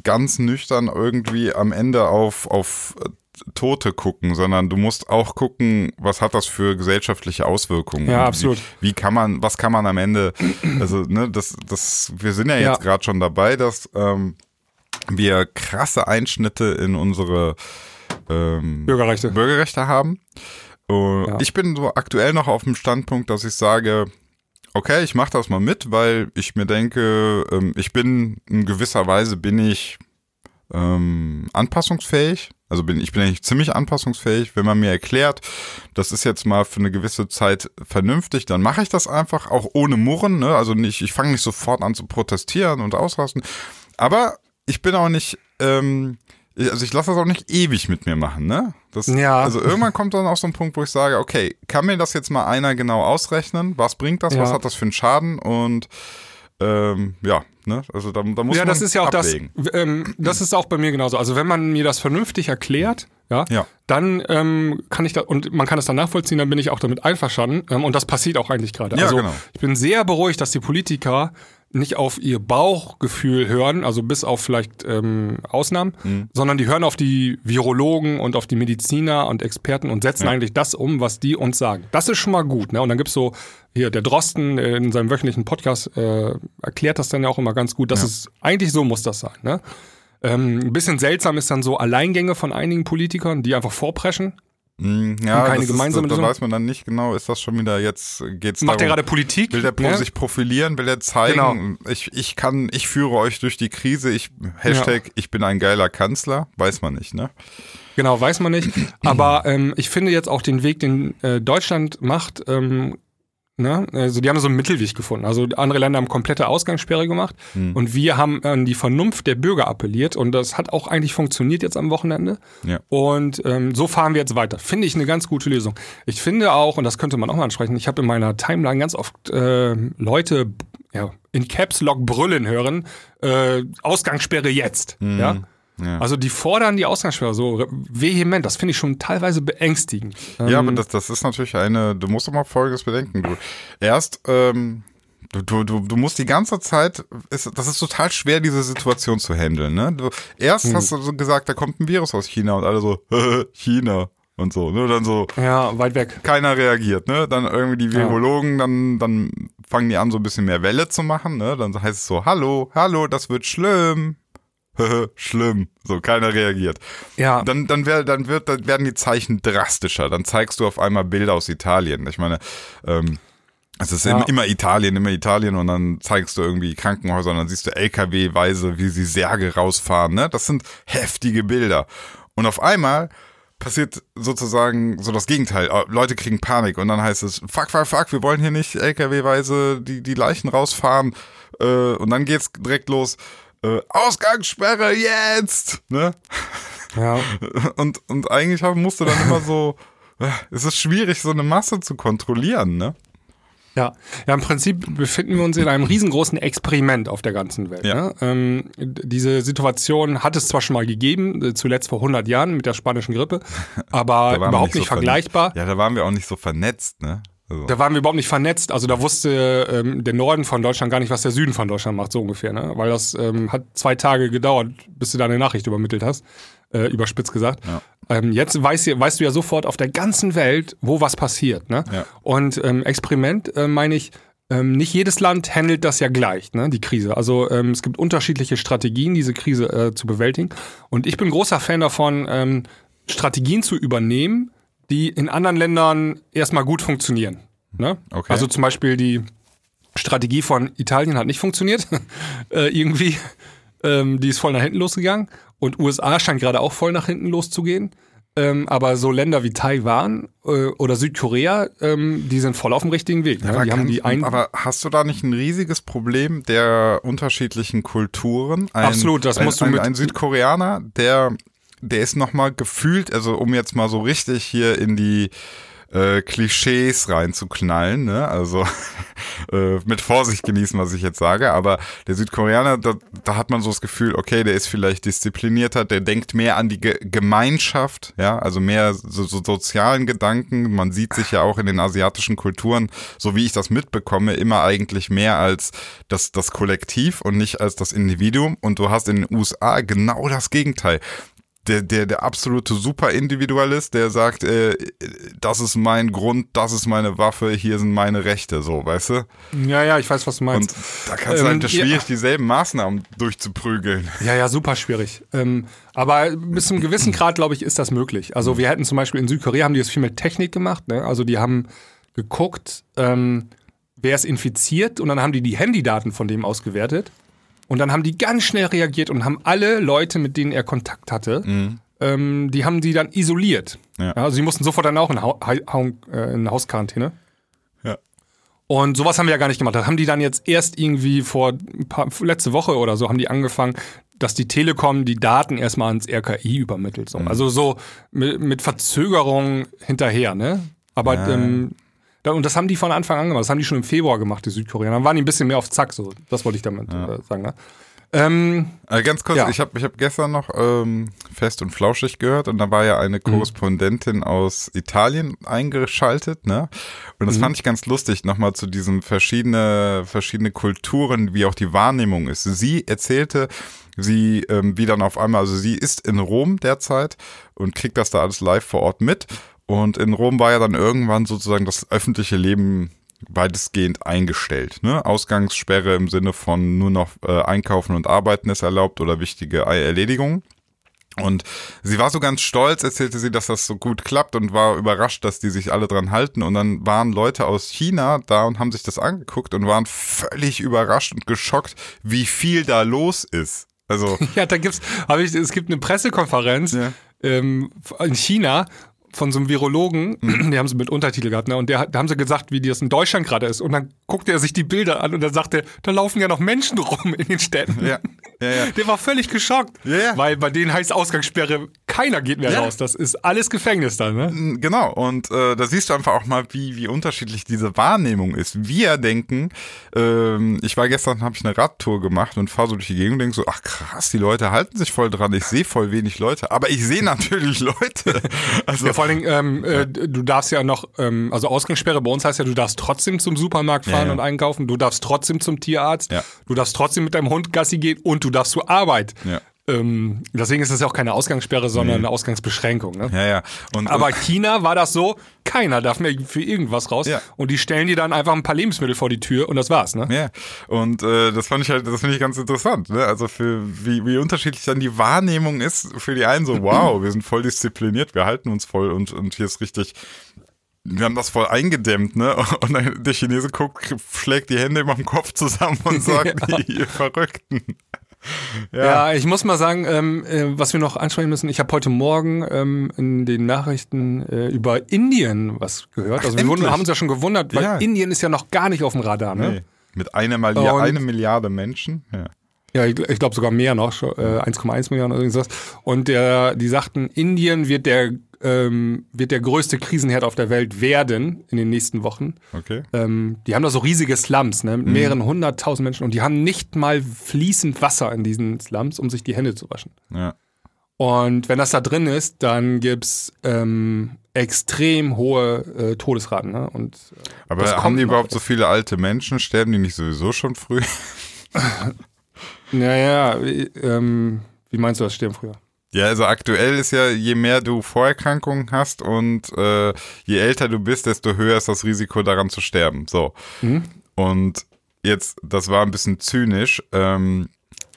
ganz nüchtern irgendwie am Ende auf, auf äh, Tote gucken, sondern du musst auch gucken, was hat das für gesellschaftliche Auswirkungen. Ja, absolut. Wie, wie, kann man, was kann man am Ende, also, ne, das, das, wir sind ja jetzt ja. gerade schon dabei, dass ähm, wir krasse Einschnitte in unsere ähm, Bürgerrechte. Bürgerrechte haben. Uh, ja. Ich bin so aktuell noch auf dem Standpunkt, dass ich sage, okay, ich mache das mal mit, weil ich mir denke, ähm, ich bin in gewisser Weise bin ich ähm, anpassungsfähig. Also bin ich bin eigentlich ziemlich anpassungsfähig. Wenn man mir erklärt, das ist jetzt mal für eine gewisse Zeit vernünftig, dann mache ich das einfach, auch ohne Murren. Ne? Also nicht, ich fange nicht sofort an zu protestieren und ausrasten. Aber ich bin auch nicht, ähm, also ich lasse das auch nicht ewig mit mir machen, ne? Das, ja. Also irgendwann kommt dann auch so ein Punkt, wo ich sage, okay, kann mir das jetzt mal einer genau ausrechnen? Was bringt das? Ja. Was hat das für einen Schaden? Und ähm, ja, ne? Also da, da muss ja, man das ist ja auch abwägen. das. Ähm, das ist auch bei mir genauso. Also wenn man mir das vernünftig erklärt, ja, ja. dann ähm, kann ich da und man kann es dann nachvollziehen, dann bin ich auch damit einverstanden. Ähm, und das passiert auch eigentlich gerade. Ja, also genau. ich bin sehr beruhigt, dass die Politiker nicht auf ihr Bauchgefühl hören, also bis auf vielleicht ähm, Ausnahmen, mhm. sondern die hören auf die Virologen und auf die Mediziner und Experten und setzen ja. eigentlich das um, was die uns sagen. Das ist schon mal gut. Ne? Und dann gibt's so, hier, der Drosten in seinem wöchentlichen Podcast äh, erklärt das dann ja auch immer ganz gut, dass ja. es eigentlich so muss das sein. Ne? Ähm, ein bisschen seltsam ist dann so Alleingänge von einigen Politikern, die einfach vorpreschen. Hm, ja, keine gemeinsame ist, da, da weiß man dann nicht genau, ist das schon wieder jetzt geht's Macht darum, er gerade Politik? Will der ja? sich profilieren, will er zeigen, genau. ich, ich kann, ich führe euch durch die Krise, ich Hashtag, ja. ich bin ein geiler Kanzler, weiß man nicht, ne? Genau, weiß man nicht. [CLEARS THROAT] Aber ähm, ich finde jetzt auch den Weg, den äh, Deutschland macht, ähm, Ne? Also die haben so einen Mittelweg gefunden. Also andere Länder haben komplette Ausgangssperre gemacht hm. und wir haben an die Vernunft der Bürger appelliert und das hat auch eigentlich funktioniert jetzt am Wochenende. Ja. Und ähm, so fahren wir jetzt weiter. Finde ich eine ganz gute Lösung. Ich finde auch, und das könnte man auch mal ansprechen, ich habe in meiner Timeline ganz oft äh, Leute ja, in Caps Lock brüllen hören, äh, Ausgangssperre jetzt. Hm. Ja? Ja. Also die fordern die Ausgangssperre so vehement, das finde ich schon teilweise beängstigend. Ja, ähm, aber das, das ist natürlich eine, du musst doch mal Folgendes bedenken. Du, erst, ähm, du, du, du musst die ganze Zeit, ist, das ist total schwer, diese Situation zu handeln. Ne? Du, erst hm. hast du so gesagt, da kommt ein Virus aus China und alle so, [LAUGHS] China und so, ne? Dann so. Ja, weit weg. Keiner reagiert, ne? Dann irgendwie die Virologen, ja. dann, dann fangen die an, so ein bisschen mehr Welle zu machen, ne? Dann heißt es so, hallo, hallo, das wird schlimm. Schlimm. So, keiner reagiert. Ja. Dann, dann, wär, dann, wird, dann werden die Zeichen drastischer. Dann zeigst du auf einmal Bilder aus Italien. Ich meine, ähm, es ist ja. immer Italien, immer Italien und dann zeigst du irgendwie Krankenhäuser und dann siehst du LKW-weise, wie sie Särge rausfahren. Ne? Das sind heftige Bilder. Und auf einmal passiert sozusagen so das Gegenteil. Äh, Leute kriegen Panik und dann heißt es, fuck, fuck, fuck, wir wollen hier nicht LKW-weise die, die Leichen rausfahren. Äh, und dann geht's direkt los äh, Ausgangssperre jetzt! Ne? Ja. [LAUGHS] Und, und eigentlich musst du dann immer so, [LAUGHS] äh, es ist schwierig, so eine Masse zu kontrollieren, ne? Ja. ja, im Prinzip befinden wir uns in einem riesengroßen Experiment auf der ganzen Welt. Ja. Ne? Ähm, diese Situation hat es zwar schon mal gegeben, äh, zuletzt vor 100 Jahren mit der spanischen Grippe, [LAUGHS] aber überhaupt nicht, nicht so vergleichbar. Ja, da waren wir auch nicht so vernetzt, ne? Also. Da waren wir überhaupt nicht vernetzt. Also da wusste ähm, der Norden von Deutschland gar nicht, was der Süden von Deutschland macht, so ungefähr. Ne? Weil das ähm, hat zwei Tage gedauert, bis du da eine Nachricht übermittelt hast, äh, überspitzt gesagt. Ja. Ähm, jetzt weißt, weißt, du ja sofort auf der ganzen Welt, wo was passiert. Ne? Ja. Und ähm, Experiment äh, meine ich, ähm, nicht jedes Land handelt das ja gleich, ne, die Krise. Also ähm, es gibt unterschiedliche Strategien, diese Krise äh, zu bewältigen. Und ich bin großer Fan davon, ähm, Strategien zu übernehmen, die in anderen Ländern erstmal gut funktionieren. Ne? Okay. Also zum Beispiel die Strategie von Italien hat nicht funktioniert. [LAUGHS] äh, irgendwie. Ähm, die ist voll nach hinten losgegangen. Und USA scheint gerade auch voll nach hinten loszugehen. Ähm, aber so Länder wie Taiwan äh, oder Südkorea, ähm, die sind voll auf dem richtigen Weg. Ne? Aber, die haben die ein aber hast du da nicht ein riesiges Problem der unterschiedlichen Kulturen? Ein, Absolut, das musst ein, du mit. Ein Südkoreaner, der der ist nochmal gefühlt, also um jetzt mal so richtig hier in die äh, Klischees reinzuknallen, ne? Also [LAUGHS] äh, mit Vorsicht genießen, was ich jetzt sage. Aber der Südkoreaner, da, da hat man so das Gefühl, okay, der ist vielleicht disziplinierter, der denkt mehr an die Ge Gemeinschaft, ja, also mehr so, so sozialen Gedanken. Man sieht sich ja auch in den asiatischen Kulturen, so wie ich das mitbekomme, immer eigentlich mehr als das, das Kollektiv und nicht als das Individuum. Und du hast in den USA genau das Gegenteil der, der, der absolute Superindividualist, der sagt, äh, das ist mein Grund, das ist meine Waffe, hier sind meine Rechte, so, weißt du? Ja, ja, ich weiß, was du meinst. Und da kannst du halt schwierig, ja. dieselben Maßnahmen durchzuprügeln. Ja, ja, super schwierig. Ähm, aber bis zu einem gewissen Grad, glaube ich, ist das möglich. Also wir hätten zum Beispiel in Südkorea haben die das viel mit Technik gemacht, ne? Also die haben geguckt, ähm, wer ist infiziert und dann haben die die Handydaten von dem ausgewertet und dann haben die ganz schnell reagiert und haben alle Leute, mit denen er Kontakt hatte, mhm. ähm, die haben die dann isoliert. Ja. also sie mussten sofort dann auch in, ha ha äh, in Hausquarantäne. Ja. Und sowas haben wir ja gar nicht gemacht. Das haben die dann jetzt erst irgendwie vor paar, letzte Woche oder so haben die angefangen, dass die Telekom die Daten erstmal ans RKI übermittelt. So. Mhm. Also so mit, mit Verzögerung hinterher, ne? Aber ja. ähm, und das haben die von Anfang an gemacht. Das haben die schon im Februar gemacht, die Südkoreaner. Dann waren die ein bisschen mehr auf Zack, so. Das wollte ich damit ja. äh, sagen. Ne? Ähm, also ganz kurz, ja. ich habe ich hab gestern noch ähm, Fest und Flauschig gehört und da war ja eine mhm. Korrespondentin mhm. aus Italien eingeschaltet, ne? Und das mhm. fand ich ganz lustig, nochmal zu diesen verschiedene, verschiedene Kulturen, wie auch die Wahrnehmung ist. Sie erzählte, sie, ähm, wie dann auf einmal, also sie ist in Rom derzeit und kriegt das da alles live vor Ort mit und in Rom war ja dann irgendwann sozusagen das öffentliche Leben weitestgehend eingestellt. Ne? Ausgangssperre im Sinne von nur noch äh, Einkaufen und Arbeiten ist erlaubt oder wichtige Erledigungen. Und sie war so ganz stolz, erzählte sie, dass das so gut klappt und war überrascht, dass die sich alle dran halten. Und dann waren Leute aus China da und haben sich das angeguckt und waren völlig überrascht und geschockt, wie viel da los ist. Also [LAUGHS] ja, da gibt's, habe ich, es gibt eine Pressekonferenz ja. ähm, in China, von so einem Virologen, mhm. [CLEARS THROAT] die haben sie mit Untertitel gehabt, ne? Und der, da haben sie gesagt, wie das in Deutschland gerade ist. Und dann guckte er sich die Bilder an und dann sagte er, da laufen ja noch Menschen rum in den Städten. Ja. Ja, ja. Der war völlig geschockt. Ja, ja. Weil bei denen heißt Ausgangssperre, keiner geht mehr ja. raus. Das ist alles Gefängnis dann, ne? Genau. Und äh, da siehst du einfach auch mal, wie, wie unterschiedlich diese Wahrnehmung ist. Wir denken, ähm, ich war gestern, habe ich eine Radtour gemacht und fahre so durch die Gegend und denke so, ach krass, die Leute halten sich voll dran. Ich sehe voll wenig Leute. Aber ich sehe natürlich [LAUGHS] Leute. Also, vor allen Dingen, ähm, äh, du darfst ja noch, ähm, also Ausgangssperre bei uns heißt ja, du darfst trotzdem zum Supermarkt fahren ja, ja. und einkaufen, du darfst trotzdem zum Tierarzt, ja. du darfst trotzdem mit deinem Hund Gassi gehen und du darfst zur Arbeit. Ja. Ähm, deswegen ist das ja auch keine Ausgangssperre, sondern eine Ausgangsbeschränkung. Ne? Ja, ja. Und, Aber und China war das so, keiner darf mehr für irgendwas raus. Ja. Und die stellen dir dann einfach ein paar Lebensmittel vor die Tür und das war's. Ne? Ja. Und äh, das fand ich halt, das finde ich ganz interessant. Ne? Also für wie, wie unterschiedlich dann die Wahrnehmung ist. Für die einen so, wow, wir sind voll diszipliniert, wir halten uns voll und, und hier ist richtig wir haben das voll eingedämmt, ne? Und der Chinese guckt, schlägt die Hände über dem Kopf zusammen und [LAUGHS] sagt, ja. ihr Verrückten. [LAUGHS] Ja. ja. ich muss mal sagen, ähm, äh, was wir noch ansprechen müssen, ich habe heute Morgen ähm, in den Nachrichten äh, über Indien was gehört. Also Ach, wir wurden, haben uns ja schon gewundert, weil ja. Indien ist ja noch gar nicht auf dem Radar. Ne? Nee. Mit einer Milliarde, eine Milliarde Menschen. Ja. Ja, ich, ich glaube sogar mehr noch, äh, 1,1 Milliarden oder irgendwas. Und der, die sagten, Indien wird der ähm, wird der größte Krisenherd auf der Welt werden in den nächsten Wochen. Okay. Ähm, die haben da so riesige Slums, ne, mit mhm. mehreren hunderttausend Menschen und die haben nicht mal fließend Wasser in diesen Slums, um sich die Hände zu waschen. Ja. Und wenn das da drin ist, dann gibt's ähm, extrem hohe äh, Todesraten. Ne? Und, äh, Aber haben die überhaupt so viele alte Menschen? Sterben die nicht sowieso schon früh? [LAUGHS] naja, ähm, wie meinst du das, sterben früher? Ja, also aktuell ist ja, je mehr du Vorerkrankungen hast und äh, je älter du bist, desto höher ist das Risiko daran zu sterben. So. Mhm. Und jetzt, das war ein bisschen zynisch. Ähm,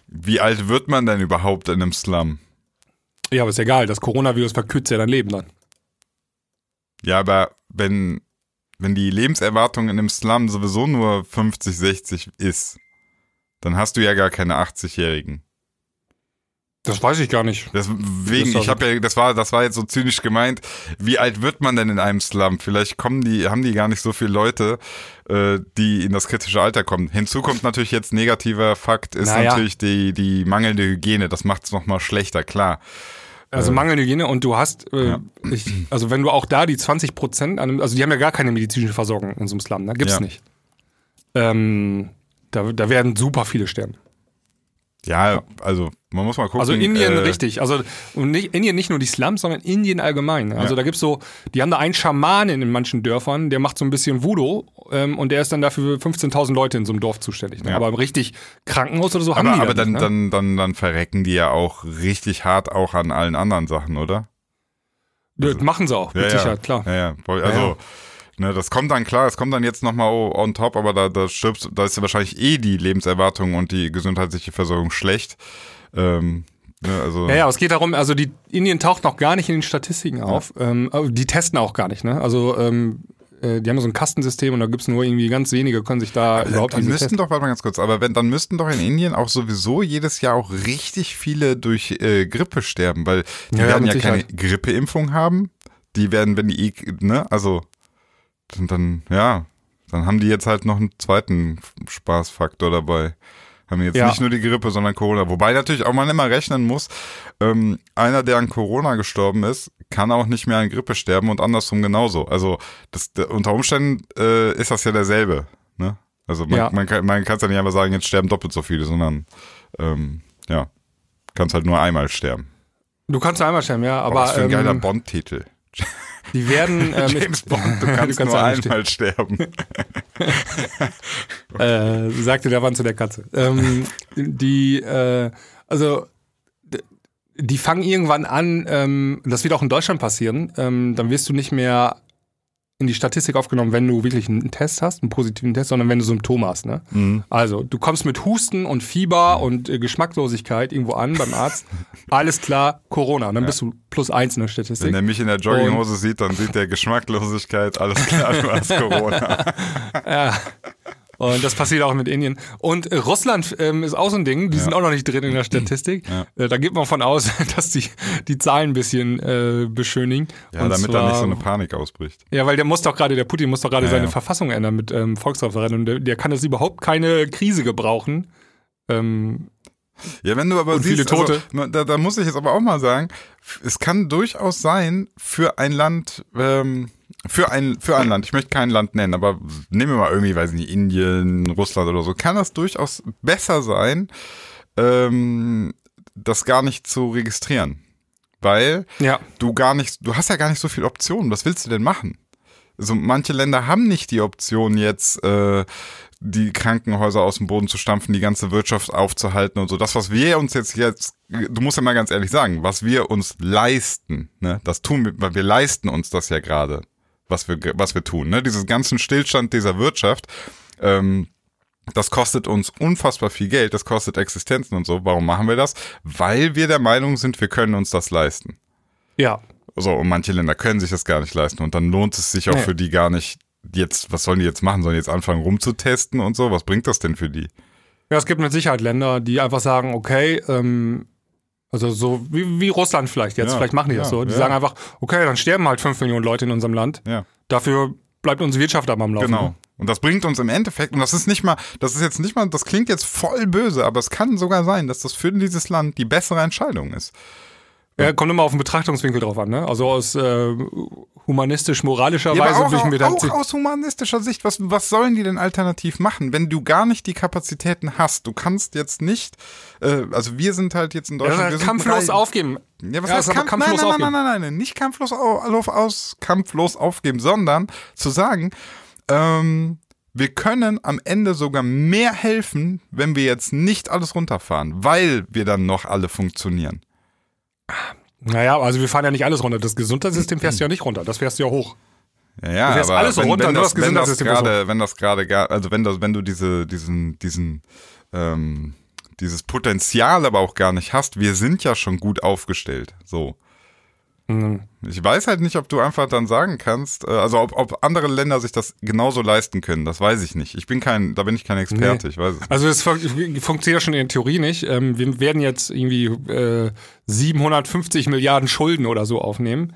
wie alt wird man denn überhaupt in einem Slum? Ja, aber ist egal, das Coronavirus verkürzt ja dein Leben dann. Ja, aber wenn, wenn die Lebenserwartung in einem Slum sowieso nur 50, 60 ist, dann hast du ja gar keine 80-Jährigen. Das weiß ich gar nicht. Deswegen, ich habe ja, das war, das war jetzt so zynisch gemeint. Wie alt wird man denn in einem Slum? Vielleicht kommen die, haben die gar nicht so viele Leute, äh, die in das kritische Alter kommen. Hinzu kommt natürlich jetzt negativer Fakt, ist naja. natürlich die, die mangelnde Hygiene. Das macht es nochmal schlechter, klar. Also mangelnde Hygiene und du hast, äh, Ja. ich, also wenn du auch da die 20 Prozent, also die haben ja gar keine medizinische Versorgung in so einem Slum, ne? Gibt's Ja. nicht. Ähm, da, da werden super viele sterben. Ja, also man muss mal gucken. Also Indien äh, richtig, also nicht, Indien nicht nur die Slums, sondern Indien allgemein. Also Ja. da gibt's so, die haben da einen Schamanen in manchen Dörfern, der macht so ein bisschen Voodoo ähm, und der ist dann dafür 15.000 Leute in so einem Dorf zuständig. Ne? Ja. Aber richtig Krankenhaus oder so haben Aber, die aber da dann, nicht, ne? dann, dann, dann verrecken die ja auch richtig hart auch an allen anderen Sachen, oder? Das machen sie auch, mit also ja, Sicherheit, klar. Ja, ja. Also. Ne, das kommt dann klar, es kommt dann jetzt nochmal on top, aber da, da stirbst, da ist ja wahrscheinlich eh die Lebenserwartung und die gesundheitliche Versorgung schlecht. Ähm, ne, also, Ja, ja, aber es geht darum, also die Indien taucht noch gar nicht in den Statistiken auf. Ähm, aber die testen auch gar nicht, ne? Also ähm, äh, die haben so ein Kastensystem und da gibt's nur irgendwie ganz wenige, können sich da überhaupt dann diese müssten testen. doch, warte mal ganz kurz, aber wenn, dann müssten doch in Indien auch sowieso jedes Jahr auch richtig viele durch äh, Grippe sterben, weil die Ja, ja, werden ja keine. Grippeimpfung haben. Die werden, wenn die, ne, also, dann, dann, ja, dann haben die jetzt halt noch einen zweiten Spaßfaktor dabei. Haben jetzt Ja. nicht nur die Grippe, sondern Corona. Wobei natürlich auch man immer rechnen muss, ähm, einer, der an Corona gestorben ist, kann auch nicht mehr an Grippe sterben und andersrum genauso. Also das, der, unter Umständen äh, ist das ja derselbe. Ne? Also man, Ja. man kann man kann's ja nicht einfach sagen, jetzt sterben doppelt so viele, sondern ähm, ja, kannst halt nur einmal sterben. Du kannst einmal sterben, ja, Aber aber was für ein geiler ähm, Bond-Titel. Die werden [LAUGHS] ähm, James Bond, du [LAUGHS] kannst, nur einmal sterben. [LAUGHS] äh, sagte der Mann zu der Katze. Ähm, die, äh, also, die fangen irgendwann an, ähm, das wird auch in Deutschland passieren, ähm, dann wirst du nicht mehr in die Statistik aufgenommen, wenn du wirklich einen Test hast, einen positiven Test, sondern wenn du Symptome hast. Ne? Mhm. Also, du kommst mit Husten und Fieber und äh, Geschmacklosigkeit irgendwo an beim Arzt. Alles klar, Corona. Dann bist du plus eins in der Statistik. Wenn er mich in der Jogginghose sieht, dann sieht der Geschmacklosigkeit, alles klar, du hast Corona. [LAUGHS] Ja. Und das passiert auch mit Indien. Und äh, Russland ähm, ist auch so ein Ding, die sind auch noch nicht drin in der Statistik. Äh, da geht man von aus, [LAUGHS] dass die die Zahlen ein bisschen äh, beschönigen. Ja, Und damit zwar, da nicht so eine Panik ausbricht. Ja, weil der muss doch gerade, der Putin muss doch gerade Ja, seine ja. Verfassung ändern mit ähm, Volksreferendum. Der, der kann jetzt überhaupt keine Krise gebrauchen. Ähm, Ja, wenn du aber siehst, viele Tote. Also, da, da muss ich jetzt aber auch mal sagen, es kann durchaus sein, für ein Land, ähm, für ein, für ein Land, ich möchte kein Land nennen, aber nehmen wir mal irgendwie, weiß nicht, Indien, Russland oder so, kann das durchaus besser sein, ähm, das gar nicht zu registrieren. Weil ja. du gar nicht, du hast ja gar nicht so viele Optionen. Was willst du denn machen? Also manche Länder haben nicht die Option jetzt, äh, die Krankenhäuser aus dem Boden zu stampfen, die ganze Wirtschaft aufzuhalten und so. Das, was wir uns jetzt jetzt, du musst ja mal ganz ehrlich sagen, was wir uns leisten, ne, das tun wir, weil wir leisten uns das ja gerade, was wir, was wir tun, ne, dieses ganzen Stillstand dieser Wirtschaft, ähm, das kostet uns unfassbar viel Geld, das kostet Existenzen und so. Warum machen wir das? Weil wir der Meinung sind, wir können uns das leisten. Ja. So, und manche Länder können sich das gar nicht leisten. Und dann lohnt es sich auch Nee. für die gar nicht, jetzt, was sollen die jetzt machen? Sollen die jetzt anfangen rumzutesten und so? Was bringt das denn für die? Ja, es gibt mit Sicherheit Länder, die einfach sagen, okay, ähm, also so wie, wie Russland vielleicht jetzt, Ja, vielleicht machen die das ja, so. Die ja. sagen einfach, okay, dann sterben halt fünf Millionen Leute in unserem Land. Dafür bleibt unsere Wirtschaft aber am Laufen. genau. Und das bringt uns im Endeffekt, und das ist nicht mal, das ist jetzt nicht mal, das klingt jetzt voll böse, aber es kann sogar sein, dass das für dieses Land die bessere Entscheidung ist. Ja, kommt immer auf den Betrachtungswinkel drauf an, ne? Also aus äh, humanistisch-moralischer Ja, Weise aber würde ich auch, mir dann. auch aus humanistischer Sicht, was, was sollen die denn alternativ machen, wenn du gar nicht die Kapazitäten hast? Du kannst jetzt nicht, äh, also wir sind halt jetzt in Deutschland. ja, kampflos reich- aufgeben. Ja, was Ja, heißt aber Kampf, kampflos nein, nein, aufgeben. nein, nein, nein, nein, nicht kampflos, au- aus, kampflos aufgeben, sondern zu sagen, ähm, wir können am Ende sogar mehr helfen, wenn wir jetzt nicht alles runterfahren, weil wir dann noch alle funktionieren. Naja, also wir fahren ja nicht alles runter. Das Gesundheitssystem [CLEARS THROAT] fährst du ja nicht runter, das fährst du ja hoch. Ja, ja, Du fährst aber alles wenn, runter, wenn, das, das wenn das Gesundheitssystem ist gerade, wenn das gerade, gar- also wenn das, wenn du diese, diesen, diesen, ähm, dieses Potenzial aber auch gar nicht hast, wir sind ja schon gut aufgestellt, so. Mhm. Ich weiß halt nicht, ob du einfach dann sagen kannst, äh, also ob, ob andere Länder sich das genauso leisten können, das weiß ich nicht. Ich bin kein, da bin ich kein Experte, Nee. ich weiß es nicht. Also es fun funktioniert ja schon in der Theorie nicht. Ähm, wir werden jetzt irgendwie äh, 750 Milliarden Schulden oder so aufnehmen.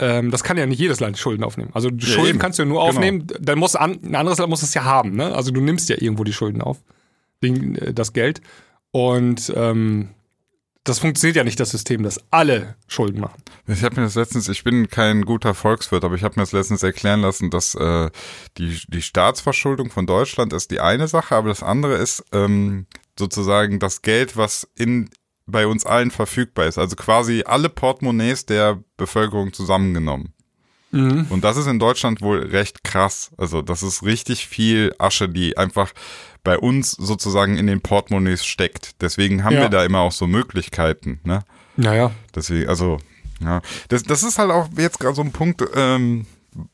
Ähm, das kann ja nicht jedes Land Schulden aufnehmen. Also Schulden eben. kannst du ja nur Genau. aufnehmen, dann muss an, ein anderes Land muss es ja haben. Ne? Also du nimmst ja irgendwo die Schulden auf, äh, das Geld. Und ähm, das funktioniert ja nicht, das System, dass alle Schulden machen. Ich habe mir das letztens, ich bin kein guter Volkswirt, aber ich habe mir das letztens erklären lassen, dass äh, die, die Staatsverschuldung von Deutschland ist die eine Sache, aber das andere ist ähm, sozusagen das Geld, was in bei uns allen verfügbar ist. Also quasi alle Portemonnaies der Bevölkerung zusammengenommen. Mhm. Und das ist in Deutschland wohl recht krass. Also das ist richtig viel Asche, die einfach bei uns sozusagen in den Portemonnaies steckt. Deswegen haben Ja. wir da immer auch so Möglichkeiten. Ne? Naja. Deswegen, also, ja. Das, das ist halt auch jetzt gerade so ein Punkt, ähm,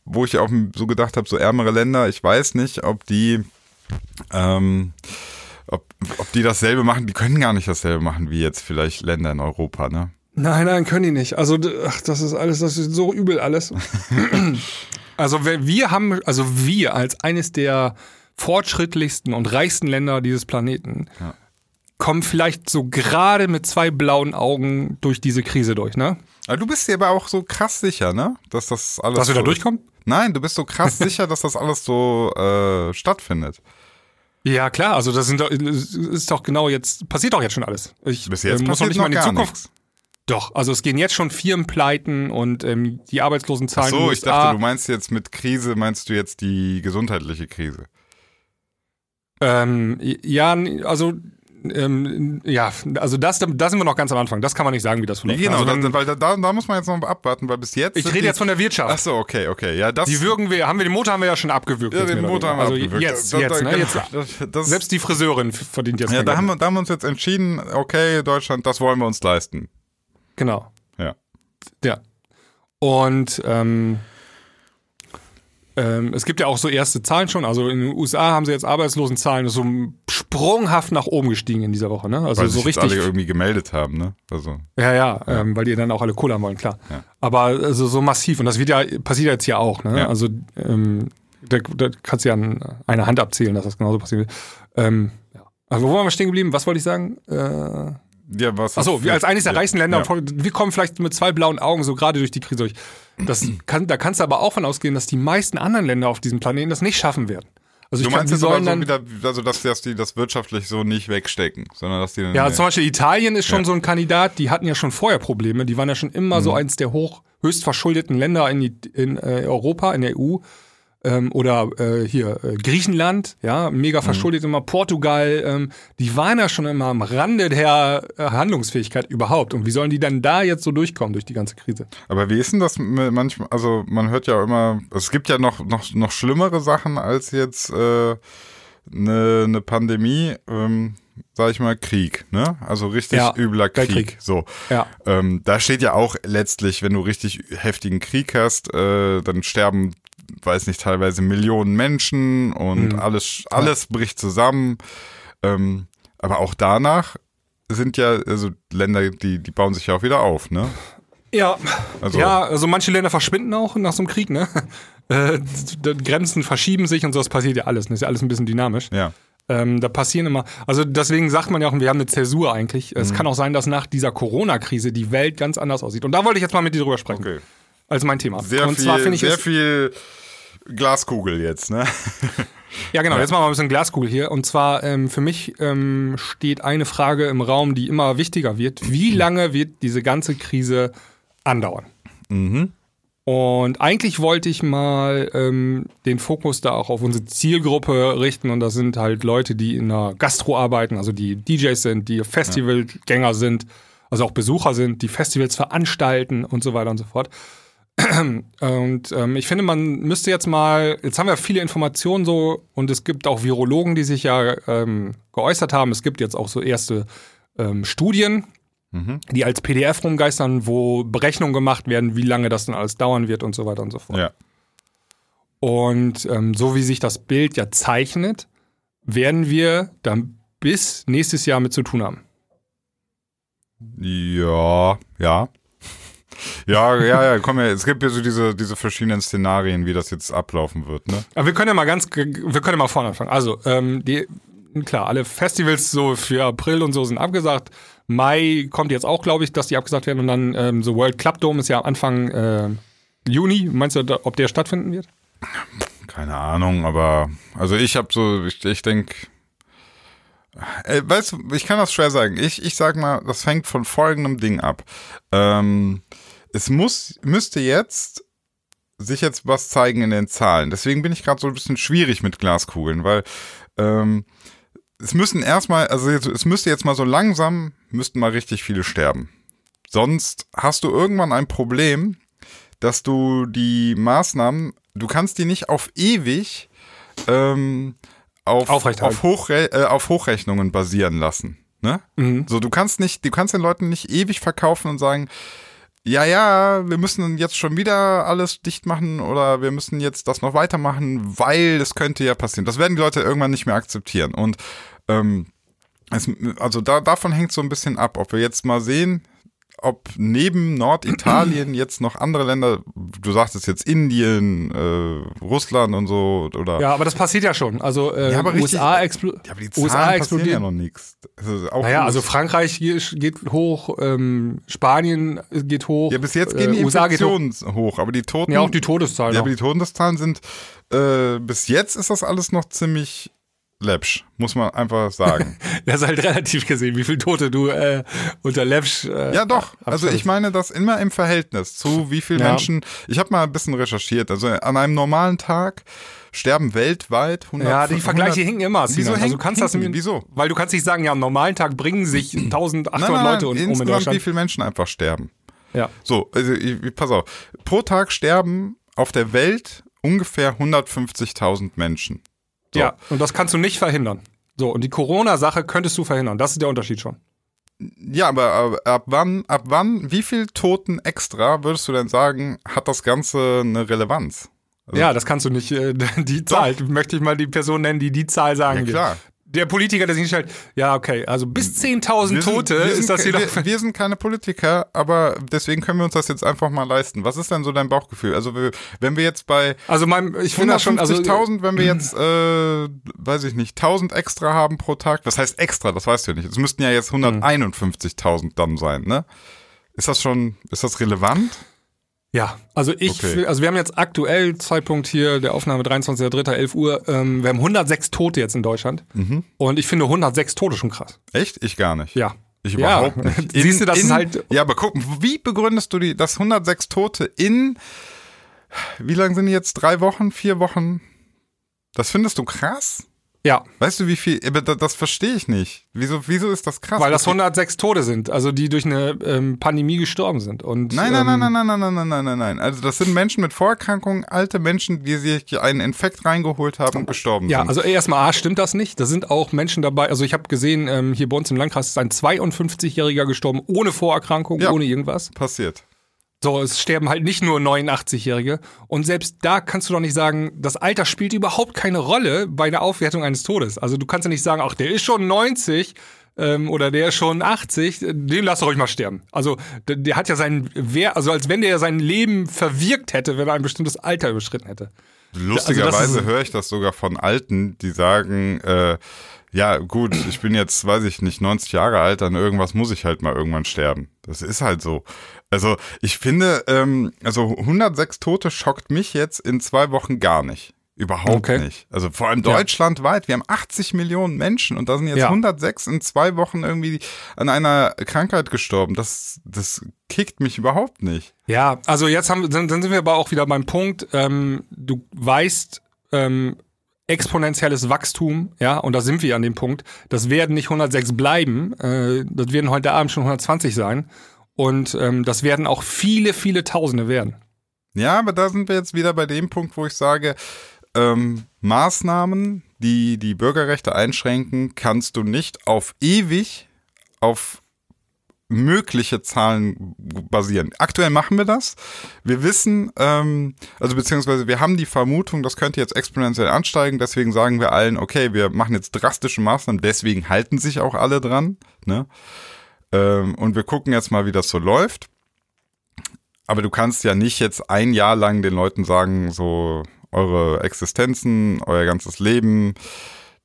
wo ich auch so gedacht habe, so ärmere Länder, ich weiß nicht, ob die, ähm, ob, ob die dasselbe machen, die können gar nicht dasselbe machen wie jetzt vielleicht Länder in Europa, ne? Nein, nein, können die nicht. Also, ach, das ist alles, das ist so übel alles. [LAUGHS] also, wir haben, also wir als eines der fortschrittlichsten und reichsten Länder dieses Planeten Ja. kommen vielleicht so gerade mit zwei blauen Augen durch diese Krise durch, ne? Aber du bist dir aber auch so krass sicher, ne? Dass das alles. Dass wir da so durchkommen? Nein, du bist so krass [LAUGHS] sicher, dass das alles so äh, stattfindet. Ja, klar, also das doch, ist doch genau jetzt, passiert doch jetzt schon alles. Ich Bis jetzt äh, muss doch nicht mal in die Zukunft. nichts. Doch, also es gehen jetzt schon Firmen pleiten und ähm, die Arbeitslosenzahlen Ach so, ich dachte, du meinst jetzt mit Krise, meinst du jetzt die gesundheitliche Krise? Ähm, ja, also ähm, ja, also das, da sind wir noch ganz am Anfang. Das kann man nicht sagen, wie das verläuft. Genau, also da, weil da, da, da muss man jetzt noch abwarten, weil bis jetzt. ich rede die- jetzt von der Wirtschaft. Ach so, okay, okay. Ja, das. die würgen wir, haben wir den Motor haben wir ja schon abgewürgt. ja, den Motor haben wir weniger. abgewürgt. Also jetzt, Da- da- jetzt, ne? genau, jetzt das, das, selbst die Friseurin verdient jetzt Ja, da haben, wir, da haben wir uns jetzt entschieden, okay, Deutschland, das wollen wir uns leisten. Genau. Ja. Ja. Und ähm, ähm, es gibt ja auch so erste Zahlen schon. Also in den USA haben sie jetzt Arbeitslosenzahlen so sprunghaft nach oben gestiegen in dieser Woche. Ne? Also Weil so sich richtig alle irgendwie gemeldet haben, ne? Also, Ja, ja, Ähm, weil die dann auch alle Kohle haben wollen, klar. Ja. Aber also so massiv, und das wird ja, passiert ja jetzt hier auch, ne? Ja. Also ähm, da, da kannst du ja an einer Hand abzählen, dass das genauso passieren wird. Ähm, ja. Also wo waren wir stehen geblieben? Was wollte ich sagen? Äh, ja, was achso, wir als eines der reichsten Länder, Ja. wir kommen vielleicht mit zwei blauen Augen so gerade durch die Krise durch. Das kann, da kannst du aber auch von ausgehen, dass die meisten anderen Länder auf diesem Planeten das nicht schaffen werden. Also Du ich kann, meinst die jetzt aber sollen so dann, wieder, also dass, dass die das wirtschaftlich so nicht wegstecken, sondern dass die dann. Ja, zum Beispiel Italien ist schon Ja. so ein Kandidat, die hatten ja schon vorher Probleme. Die waren ja schon immer Mhm. so eins der hoch, höchst verschuldeten Länder in, in äh, Europa, in der EU. Ähm, oder äh, hier äh, Griechenland, ja, Mhm. mega verschuldet immer. Portugal, ähm, die waren ja schon immer am Rande der äh, Handlungsfähigkeit überhaupt. Und wie sollen die dann da jetzt so durchkommen durch die ganze Krise? Aber wie ist denn das manchmal? Also man hört ja immer, es gibt ja noch noch noch schlimmere Sachen als jetzt eine äh, ne Pandemie. Ähm, sag ich mal, Krieg, ne? Also richtig Ja, übler Krieg. Weltkrieg. So. Ja. Ähm, da steht ja auch letztlich, wenn du richtig heftigen Krieg hast, äh, dann sterben, weiß nicht, teilweise Millionen Menschen und Mhm. alles, alles bricht zusammen. Ähm, aber auch danach sind ja, also Länder, die, die bauen sich ja auch wieder auf, ne? Ja, Also- ja, also manche Länder verschwinden auch nach so einem Krieg, ne? [LAUGHS] Äh, Grenzen verschieben sich und so, das passiert ja alles. Das ist ja alles ein bisschen dynamisch. Ja. Ähm, da passieren immer, also deswegen sagt man ja auch, wir haben eine Zäsur eigentlich. Mhm. Es kann auch sein, dass nach dieser Corona-Krise die Welt ganz anders aussieht. Und da wollte ich jetzt mal mit dir drüber sprechen. Okay. Als mein Thema. Sehr und viel, zwar finde ich sehr viel Glaskugel jetzt, ne? [LAUGHS] ja genau, jetzt machen wir ein bisschen Glaskugel hier. Und zwar ähm, für mich ähm, steht eine Frage im Raum, die immer wichtiger wird. Wie lange wird diese ganze Krise andauern? Mhm. Und eigentlich wollte ich mal ähm, den Fokus da auch auf unsere Zielgruppe richten. Und das sind halt Leute, die in der Gastro arbeiten, also die DJs sind, die Festivalgänger sind, also auch Besucher sind, die Festivals veranstalten und so weiter und so fort. [CLEARS THROAT] Und ähm, ich finde, man müsste jetzt mal, jetzt haben wir viele Informationen so und es gibt auch Virologen, die sich ja ähm, geäußert haben. Es gibt jetzt auch so erste ähm, Studien, die als PDF rumgeistern, wo Berechnungen gemacht werden, wie lange das dann alles dauern wird und so weiter und so fort. Ja. Und ähm, so wie sich das Bild ja zeichnet, werden wir dann bis nächstes Jahr mit zu tun haben. Ja, ja. Ja, ja, ja, komm ja, es gibt ja so diese, diese verschiedenen Szenarien, wie das jetzt ablaufen wird, ne? Aber wir können ja mal ganz, wir können ja mal vorne anfangen. Also, ähm, die, klar, alle Festivals so für April und so sind abgesagt. Mai kommt jetzt auch, glaube ich, dass die abgesagt werden. Und dann ähm, so World Club Dome ist ja Anfang äh, Juni. Meinst du, ob der stattfinden wird? Keine Ahnung, aber also ich habe so, ich, ich denke, Äh, weißt du, ich kann das schwer sagen. Ich, ich sag mal, das fängt von folgendem Ding ab. Ähm, es muss, müsste jetzt sich jetzt was zeigen in den Zahlen. Deswegen bin ich gerade so ein bisschen schwierig mit Glaskugeln, weil ähm, es müssen erstmal, also jetzt, es müsste jetzt mal so langsam, müssten mal richtig viele sterben. Sonst hast du irgendwann ein Problem, dass du die Maßnahmen, du kannst die nicht auf ewig ähm, auf, auf, Hochre äh, auf Hochrechnungen basieren lassen. Ne? Mhm. So, du kannst nicht, du kannst den Leuten nicht ewig verkaufen und sagen, ja, ja, wir müssen jetzt schon wieder alles dicht machen oder wir müssen jetzt das noch weitermachen, weil das könnte ja passieren. Das werden die Leute irgendwann nicht mehr akzeptieren. Und ähm, es, also da, davon hängt so ein bisschen ab, ob wir jetzt mal sehen, ob neben Norditalien jetzt noch andere Länder, du sagtest jetzt Indien, äh, Russland und so, oder? Ja, aber das passiert ja schon. Also äh, ja, aber USA, explo ja, aber die Zahlen USA explodieren ja noch nichts. Also naja, also Frankreich geht hoch, ähm, Spanien geht hoch. Ja, bis jetzt gehen die äh, Infektionen hoch, aber die Toten. Ja, auch die Todeszahlen. Ja, aber die Todeszahlen sind, äh, bis jetzt ist das alles noch ziemlich läppsch, muss man einfach sagen. [LAUGHS] das ist halt relativ gesehen, wie viele Tote du äh, unter läppsch. Äh, ja, doch. Also ich meine das immer im Verhältnis zu wie viele ja. Menschen. Ich habe mal ein bisschen recherchiert. Also an einem normalen Tag sterben weltweit 100 Ja, die Vergleiche hinken immer. Wieso also du kannst das hinken, wieso? Weil du kannst nicht sagen, ja, am normalen Tag bringen sich [CLEARS THROAT] 1800 nein, nein, Leute um in Deutschland. wie viele Menschen einfach sterben. Ja. So, also pass auf. Pro Tag sterben auf der Welt ungefähr 150.000 Menschen. So. Ja, und das kannst du nicht verhindern. So, und die Corona-Sache könntest du verhindern. Das ist der Unterschied schon. Ja, aber ab, ab wann, ab wann, wie viel Toten extra würdest du denn sagen, hat das Ganze eine Relevanz? Also ja, das kannst du nicht, äh, [LAUGHS] die Zahl, Doch. möchte ich mal die Person nennen, die die Zahl sagen ja, klar. Der Politiker, der sich nicht stellt, ja, okay, also bis 10.000 Tote wir ist das hier wir, wir, sind keine Politiker, aber deswegen können wir uns das jetzt einfach mal leisten. Was ist denn so dein Bauchgefühl? Also, wenn wir jetzt bei. Also, mein, ich finde das schon. Also, 1000, wenn wir [CLEARS THROAT] jetzt, äh, weiß ich nicht, 1000 extra haben pro Tag, das heißt extra, das weißt du ja nicht. Es müssten ja jetzt 151.000 dann sein, ne? Ist das schon, ist das relevant? Ja, also ich, okay. also wir haben jetzt aktuell Zeitpunkt hier der Aufnahme 23.03.11 Uhr, ähm, wir haben 106 Tote jetzt in Deutschland mhm. und ich finde 106 Tote schon krass. Echt? Ich gar nicht. Ja. Ich überhaupt ja. nicht. In, [LAUGHS] Siehst du, das in, ist halt. Ja, aber guck, wie begründest du die, das 106 Tote in, wie lang sind die jetzt? Drei Wochen, vier Wochen? Das findest du krass? Ja. Weißt du, wie viel? Das, das verstehe ich nicht. Wieso, wieso ist das krass? Weil das 106 Tote sind, also die durch eine ähm, Pandemie gestorben sind. Und, nein, nein, ähm, nein, nein, nein, nein, nein, nein, nein, nein. Also das sind Menschen mit Vorerkrankungen, alte Menschen, die sich einen Infekt reingeholt haben und gestorben ja, sind. Ja, also erstmal A, stimmt das nicht. Da sind auch Menschen dabei. Also ich habe gesehen, ähm, hier bei uns im Landkreis ist ein 52-Jähriger gestorben, ohne Vorerkrankung, ja, ohne irgendwas. Passiert. So, es sterben halt nicht nur 89-Jährige. Und selbst da kannst du doch nicht sagen, das Alter spielt überhaupt keine Rolle bei der Aufwertung eines Todes. Also du kannst ja nicht sagen, ach, der ist schon 90 ähm, oder der ist schon 80, den lass doch ruhig mal sterben. Also der, der hat ja seinen Wert, also als wenn der sein Leben verwirkt hätte, wenn er ein bestimmtes Alter überschritten hätte. Lustigerweise also höre ich das sogar von Alten, die sagen, äh, ja, gut, ich bin jetzt, weiß ich nicht, 90 Jahre alt, dann irgendwas muss ich halt mal irgendwann sterben. Das ist halt so. Also ich finde, ähm, also 106 Tote schockt mich jetzt in zwei Wochen gar nicht. Überhaupt okay. nicht. Also vor allem deutschlandweit. Wir haben 80 Millionen Menschen und da sind jetzt ja. 106 in zwei Wochen irgendwie an einer Krankheit gestorben. Das, das kickt mich überhaupt nicht. Ja, also jetzt haben, dann, dann sind wir aber auch wieder beim Punkt. Ähm, du weißt, ähm, exponentielles Wachstum, ja, und da sind wir an dem Punkt. Das werden nicht 106 bleiben, äh, das werden heute Abend schon 120 sein. Und ähm, das werden auch viele, viele Tausende werden. Ja, aber da sind wir jetzt wieder bei dem Punkt, wo ich sage, ähm, Maßnahmen, die die Bürgerrechte einschränken, kannst du nicht auf ewig auf mögliche Zahlen basieren. Aktuell machen wir das. Wir wissen, ähm, also beziehungsweise wir haben die Vermutung, das könnte jetzt exponentiell ansteigen. Deswegen sagen wir allen, okay, wir machen jetzt drastische Maßnahmen. Deswegen halten sich auch alle dran. Ne? Ähm, und wir gucken jetzt mal, wie das so läuft. Aber du kannst ja nicht jetzt ein Jahr lang den Leuten sagen, so eure Existenzen, euer ganzes Leben,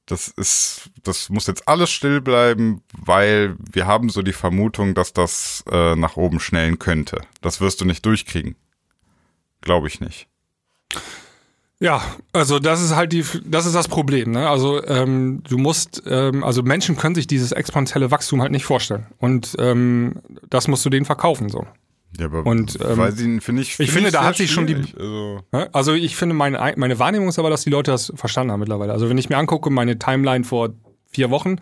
das ist, das muss jetzt alles still bleiben, weil wir haben so die Vermutung, dass das äh, nach oben schnellen könnte. Das wirst du nicht durchkriegen. Glaube ich nicht. Ja, also das ist halt die, das ist das Problem. Ne? Also ähm, du musst, ähm, also Menschen können sich dieses exponentielle Wachstum halt nicht vorstellen und ähm, das musst du denen verkaufen so. Ja, aber Und, ähm, finde ich, ich finde, da hat sich schon die-. Also? Also ich finde, meine, meine Wahrnehmung ist aber, dass die Leute das verstanden haben mittlerweile. Also wenn ich mir angucke, meine Timeline vor vier Wochen,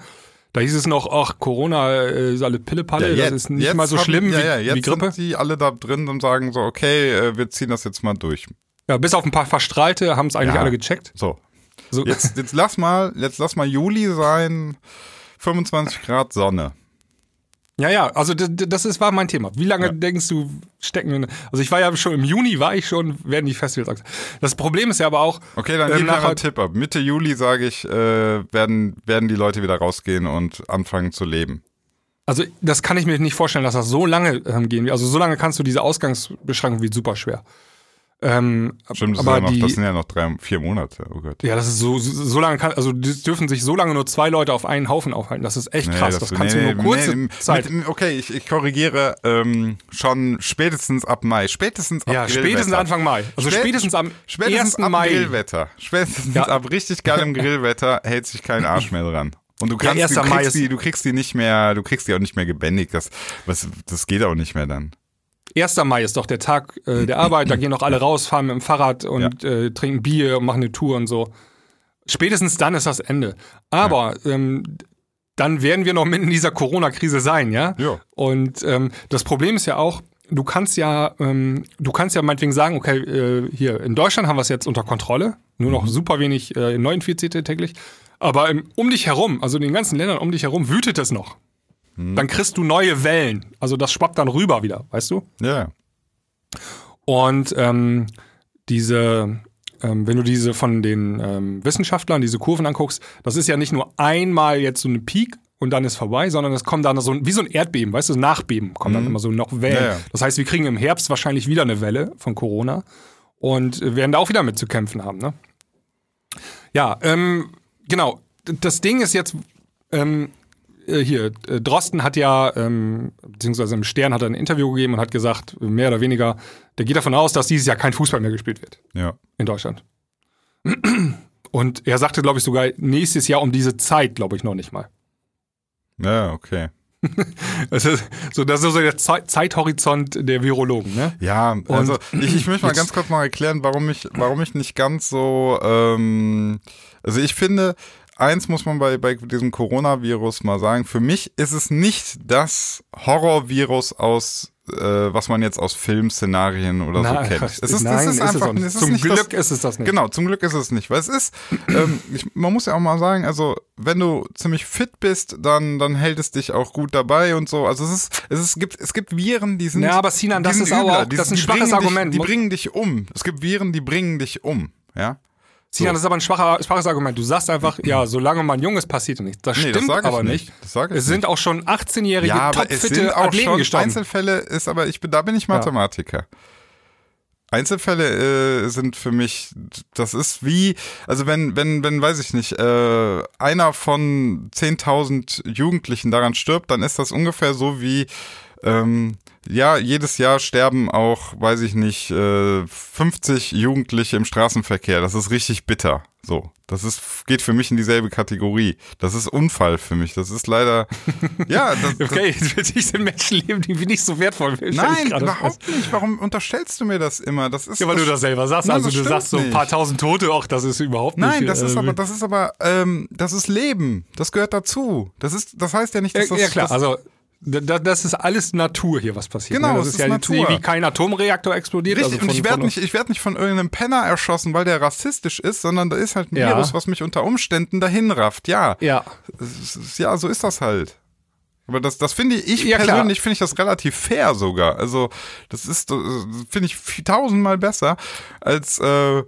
da hieß es noch, ach, Corona äh, ist alle Pillepalle, das ist nicht mal so haben- schlimm ja, wie, ja, jetzt wie Grippe. sind die alle da drin und sagen so, okay, äh, wir ziehen das jetzt mal durch. Ja, bis auf ein paar Verstrahlte haben es eigentlich Ja. alle gecheckt. So, So, jetzt, jetzt lass mal, jetzt lass mal Juli sein, 25 Grad Sonne. Ja, ja, also das, das ist, war mein Thema. Wie lange Ja. denkst du, stecken wir? Also ich war ja schon im Juni, war ich schon, werden die Festivals. Das Problem ist ja aber auch, Okay, dann Ähm, mal nachher- einen Tipp ab. Mitte Juli, sage ich, äh, werden, werden die Leute wieder rausgehen und anfangen zu leben. also das kann ich mir nicht vorstellen, dass das so lange ähm, gehen wird. Also so lange kannst du diese Ausgangsbeschränkung wie super schwer. Ähm, Stimmt, das, aber ja noch, die, das sind ja noch drei, vier Monate. Oh Gott. ja, das ist so, so, so lange kann, also dürfen sich so lange nur zwei Leute auf einen Haufen aufhalten. Das ist echt Nee, krass. Das, kannst nee, du nur kurze nee, Zeit. Mit, okay, ich, ich korrigiere ähm, schon spätestens ab Mai. Spätestens ab ja, Grillwetter. spätestens Anfang Mai. Also Spät- spätestens am Spätestens 1. ab Mai. Grillwetter. Spätestens Ja. ab richtig geilem [LAUGHS] Grillwetter hält sich kein Arsch mehr dran. Und du kannst, 1. du kriegst die, du kriegst die nicht mehr, du kriegst die auch nicht mehr gebändigt. Das, was, das geht auch nicht mehr dann. 1. Mai ist doch der Tag äh, der Arbeit, da gehen doch alle raus, fahren mit dem Fahrrad und äh, trinken Bier und machen eine Tour und so. Spätestens dann ist das Ende. Aber ähm, dann werden wir noch mitten in dieser Corona-Krise sein, ja? Ja. Und ähm, das Problem ist ja auch, du kannst ja, ähm, du kannst ja meinetwegen sagen, okay, äh, hier in Deutschland haben wir es jetzt unter Kontrolle, nur noch super wenig äh, Neuinfizierte täglich. Aber um dich herum, also in den ganzen Ländern um dich herum, wütet es noch. Dann kriegst du neue Wellen. Also das schwappt dann rüber wieder, weißt du? Ja. Und ähm, diese, ähm, wenn du diese von den ähm, Wissenschaftlern, diese Kurven anguckst, das ist ja nicht nur einmal jetzt so ein Peak und dann ist vorbei, sondern es kommt dann so ein, wie so ein Erdbeben, weißt du, Nachbeben kommen dann immer so noch Wellen. Ja, ja. Das heißt, wir kriegen im Herbst wahrscheinlich wieder eine Welle von Corona und äh, werden da auch wieder mit zu kämpfen haben, ne? Ja, ähm, genau. Das Ding ist jetzt, ähm, äh, hier, äh, Drosten hat ja, ähm, beziehungsweise im Stern hat er ein Interview gegeben und hat gesagt, mehr oder weniger, der geht davon aus, dass dieses Jahr kein Fußball mehr gespielt wird Ja. in Deutschland. [CLEARS THROAT] Und er sagte, glaube ich, sogar nächstes Jahr um diese Zeit, glaube ich, noch nicht mal. Ja, okay. [LAUGHS] Das ist so, das ist so der Zei- Zeithorizont der Virologen, ne? Ja, also ich, ich möchte mal ganz kurz noch erklären, warum ich, warum ich nicht ganz so, ähm, also ich finde, eins muss man bei, bei diesem Coronavirus mal sagen, für mich ist es nicht das Horrorvirus aus, äh, was man jetzt aus Filmszenarien oder Nein, so kennt. [LAUGHS] Es ist, nein, es ist ist einfach, nicht. es ist Zum Glück das, ist es das nicht. Genau, zum Glück ist es nicht, weil es ist, ähm, ich, man muss ja auch mal sagen, also wenn du ziemlich fit bist, dann, dann hält es dich auch gut dabei und so. Also es ist, es ist, gibt, es gibt Viren, die sind, Ja, aber Sinan, das ist übler, auch- die, das ist ein schwaches Argument. Dich, die bringen dich um. Es gibt Viren, die bringen dich um, ja. Sinan, das ist aber ein schwacher, schwaches Argument. Du sagst einfach, ja, solange man jung ist, passiert nichts. Das Nee, das stimmt ich aber nicht. nicht. Das es sind auch schon 18-jährige, Ja, aber es sind topfitte auch Athleten schon gestorben. Einzelfälle, ist aber ich bin, da bin ich Mathematiker. Einzelfälle äh, sind für mich, das ist wie, also wenn, wenn, wenn, weiß ich nicht, äh, einer von 10.000 Jugendlichen daran stirbt, dann ist das ungefähr so wie, ähm, ja, jedes Jahr sterben auch, weiß ich nicht, äh, 50 Jugendliche im Straßenverkehr. Das ist richtig bitter. So, das ist geht für mich in dieselbe Kategorie. Das ist Unfall für mich. Das ist leider, [LAUGHS] ja, das, das, Okay, für dich sind Menschenleben irgendwie nicht so wertvoll. ich Nein, überhaupt fest. nicht. Warum unterstellst du mir das immer? Das ist Ja, weil du das selber sagst. Nein, also das du sagst so ein paar tausend Tote, auch das ist überhaupt nicht. Nein, das ist äh, aber, das ist aber, ähm, das ist Leben. Das gehört dazu. Das ist, das heißt ja nicht, dass das. ja klar, das, also das ist alles Natur hier, was passiert. Genau, ne? das es ist, ist ja Natur. wie kein Atomreaktor explodiert. Richtig, also und von- ich werde nicht, ich werd nicht von irgendeinem Penner erschossen, weil der rassistisch ist, sondern da ist halt ein Ja. Virus, was mich unter Umständen dahin rafft. Ja, Ja, ja, so ist das halt. Aber das, das finde ich, Ja, klar. persönlich finde ich das relativ fair sogar. Also, das ist, äh, finde ich tausendmal besser als äh,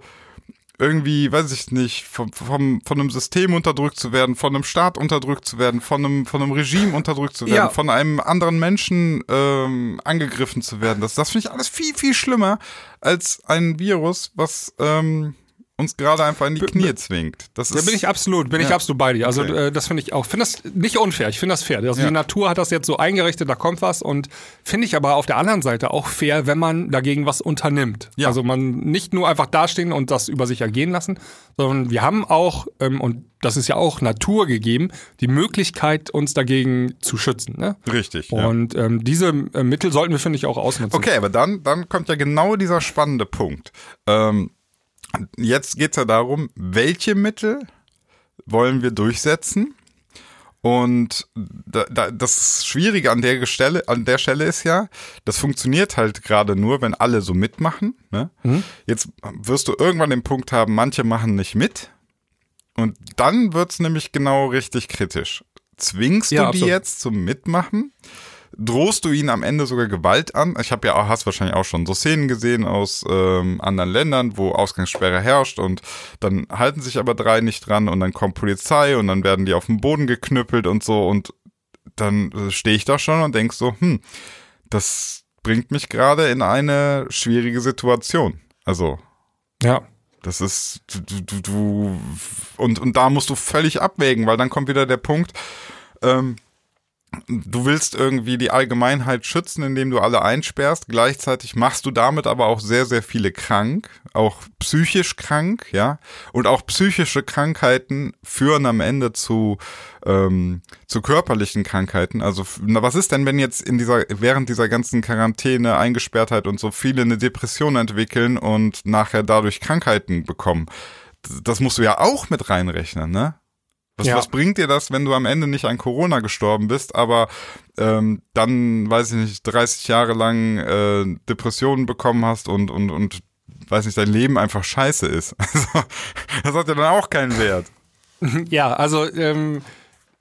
irgendwie, weiß ich nicht, vom, vom, von einem System unterdrückt zu werden, von einem Staat unterdrückt zu werden, von einem, von einem Regime unterdrückt zu werden, Ja. von einem anderen Menschen ähm, angegriffen zu werden. Das, das finde ich alles viel, viel schlimmer als ein Virus, was ähm, uns gerade einfach in die Knie zwingt. Das Da ist, bin ich absolut, bin ich Ja. absolut bei dir. Also Okay. äh, das finde ich auch, finde das nicht unfair. Ich finde das fair. Also Ja. die Natur hat das jetzt so eingerichtet, da kommt was und finde ich aber auf der anderen Seite auch fair, wenn man dagegen was unternimmt. Ja. Also man nicht nur einfach dastehen und das über sich ergehen lassen, sondern wir haben auch, ähm, und das ist ja auch Natur gegeben, die Möglichkeit, uns dagegen zu schützen. Ne? richtig. ja. Und ähm, diese äh, Mittel sollten wir, finde ich, auch ausnutzen. Okay, aber dann, dann kommt ja genau dieser spannende Punkt. Ähm, jetzt geht es ja darum, welche Mittel wollen wir durchsetzen? Und da, da, das Schwierige an der, Stelle, an der Stelle ist ja, das funktioniert halt gerade nur, wenn alle so mitmachen. Ne? Jetzt wirst du irgendwann den Punkt haben, manche machen nicht mit. Und dann wird's nämlich genau richtig kritisch. Zwingst Ja, du die absolut. jetzt zum Mitmachen? Drohst du ihnen am Ende sogar Gewalt an. Ich habe ja auch, hast wahrscheinlich auch schon so Szenen gesehen aus ähm, anderen Ländern, wo Ausgangssperre herrscht und dann halten sich aber drei nicht dran und dann kommt Polizei und dann werden die auf den Boden geknüppelt und so und dann äh, stehe ich da schon und denk so, hm, das bringt mich gerade in eine schwierige Situation. Also Ja. das ist, du, du, du und, und da musst du völlig abwägen, weil dann kommt wieder der Punkt, ähm, du willst irgendwie die Allgemeinheit schützen, indem du alle einsperrst. Gleichzeitig machst du damit aber auch sehr, sehr viele krank, auch psychisch krank, ja. Und auch psychische Krankheiten führen am Ende zu, ähm, zu körperlichen Krankheiten. Also, na, was ist denn, wenn jetzt in dieser, während dieser ganzen Quarantäne, Eingesperrtheit und so viele eine Depression entwickeln und nachher dadurch Krankheiten bekommen? Das musst du ja auch mit reinrechnen, ne? Was, Ja. was bringt dir das, wenn du am Ende nicht an Corona gestorben bist, aber ähm, dann, weiß ich nicht, 30 Jahre lang äh, Depressionen bekommen hast und, und, und, weiß nicht, dein Leben einfach scheiße ist? [LAUGHS] Also, das hat ja dann auch keinen Wert. [LAUGHS] Ja, also ähm,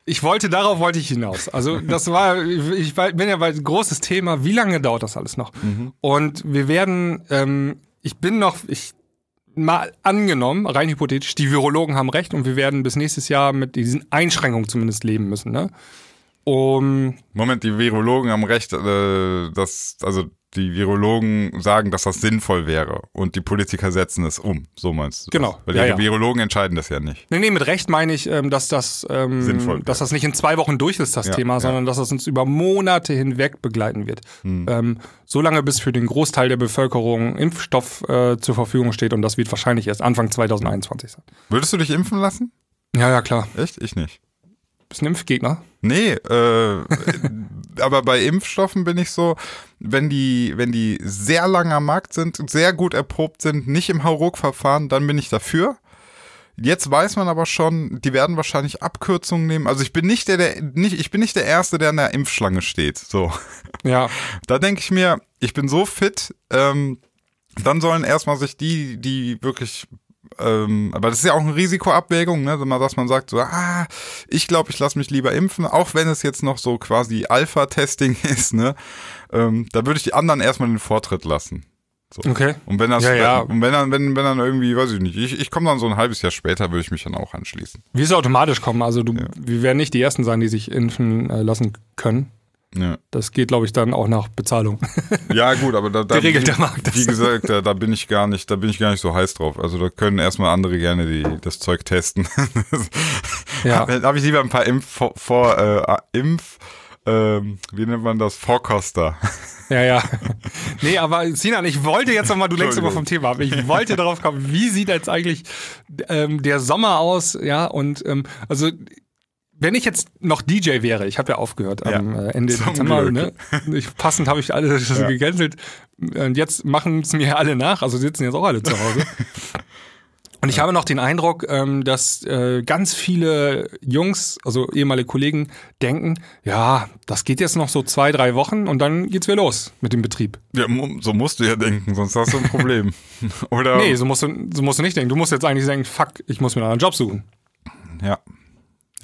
ich wollte, darauf wollte ich hinaus. Also das war, ich bin ja bei großes Thema, wie lange dauert das alles noch? Und wir werden, ähm, ich bin noch, ich mal angenommen, rein hypothetisch, die Virologen haben recht und wir werden bis nächstes Jahr mit diesen Einschränkungen zumindest leben müssen, ne? Um, Moment, die Virologen haben recht, äh, dass, also die Virologen sagen, dass das sinnvoll wäre und die Politiker setzen es um. So meinst du? das? Genau. Weil die Ja, ja. Virologen entscheiden das ja nicht. nee, nee, mit Recht meine ich, ähm, dass das, ähm, Sinnvoll. dass das nicht in zwei Wochen durch ist, das Ja, Thema, sondern dass das uns über Monate hinweg begleiten wird. Hm. Ähm, solange bis für den Großteil der Bevölkerung Impfstoff äh, zur Verfügung steht und das wird wahrscheinlich erst Anfang 2021 sein. Würdest du dich impfen lassen? Ja, ja, klar. Echt? Ich nicht. Bist ein Impfgegner? Nee, äh, aber bei Impfstoffen bin ich so, wenn die, wenn die sehr lang am Markt sind, sehr gut erprobt sind, nicht im Hauruck-Verfahren, dann bin ich dafür. Jetzt weiß man aber schon, die werden wahrscheinlich Abkürzungen nehmen. Also ich bin nicht der, der nicht, ich bin nicht der Erste, der an der Impfschlange steht. So. Ja. [LAUGHS] Da denke ich mir, ich bin so fit, ähm, dann sollen erstmal sich die, die wirklich, ähm, aber das ist ja auch eine Risikoabwägung, ne, dass man sagt, so, ah, ich glaube, ich lasse mich lieber impfen, auch wenn es jetzt noch so quasi Alpha-Testing [LAUGHS] ist, ne, ähm, da würde ich die anderen erstmal den Vortritt lassen. So. Okay. Und wenn das, Ja, ja. und wenn dann, wenn, wenn dann irgendwie, weiß ich nicht, ich, ich komme dann so ein halbes Jahr später, würde ich mich dann auch anschließen. Wie es automatisch kommen. Also du, wir werden nicht die Ersten sein, die sich impfen äh, lassen können. Ja. Das geht, glaube ich, dann auch nach Bezahlung. Ja, gut, aber da, [LAUGHS] da Geregelt wie, der Markt. Wie gesagt, da, da bin ich gar nicht, da bin ich gar nicht so heiß drauf. Also da können erstmal andere gerne die, das Zeug testen. [LAUGHS] Ja. Dann habe ich lieber ein paar Impf vor, vor äh, Impf, ähm, wie nennt man das? Vorkoster. Ja, ja. Nee, aber Sinan, ich wollte jetzt nochmal, du lenkst immer vom. Thema ab. Ich wollte darauf kommen, wie sieht jetzt eigentlich ähm, der Sommer aus? Ja, und ähm, also wenn ich jetzt noch DJ wäre, ich habe ja aufgehört am Ja, äh, Ende zum Dezember, ne? Ich, passend habe ich alle das [LAUGHS] Ja. gecancelt. Und jetzt machen es mir alle nach, also sitzen jetzt auch alle zu Hause. [LAUGHS] Und ich habe noch den Eindruck, ähm, dass äh, ganz viele Jungs, also ehemalige Kollegen, denken, ja, das geht jetzt noch so zwei, drei Wochen und dann geht's wieder los mit dem Betrieb. Ja, so musst du ja denken, sonst hast du ein Problem. [LAUGHS] Oder? Nee, so musst, du, so musst du nicht denken. Du musst jetzt eigentlich denken, fuck, ich muss mir einen anderen Job suchen. Ja.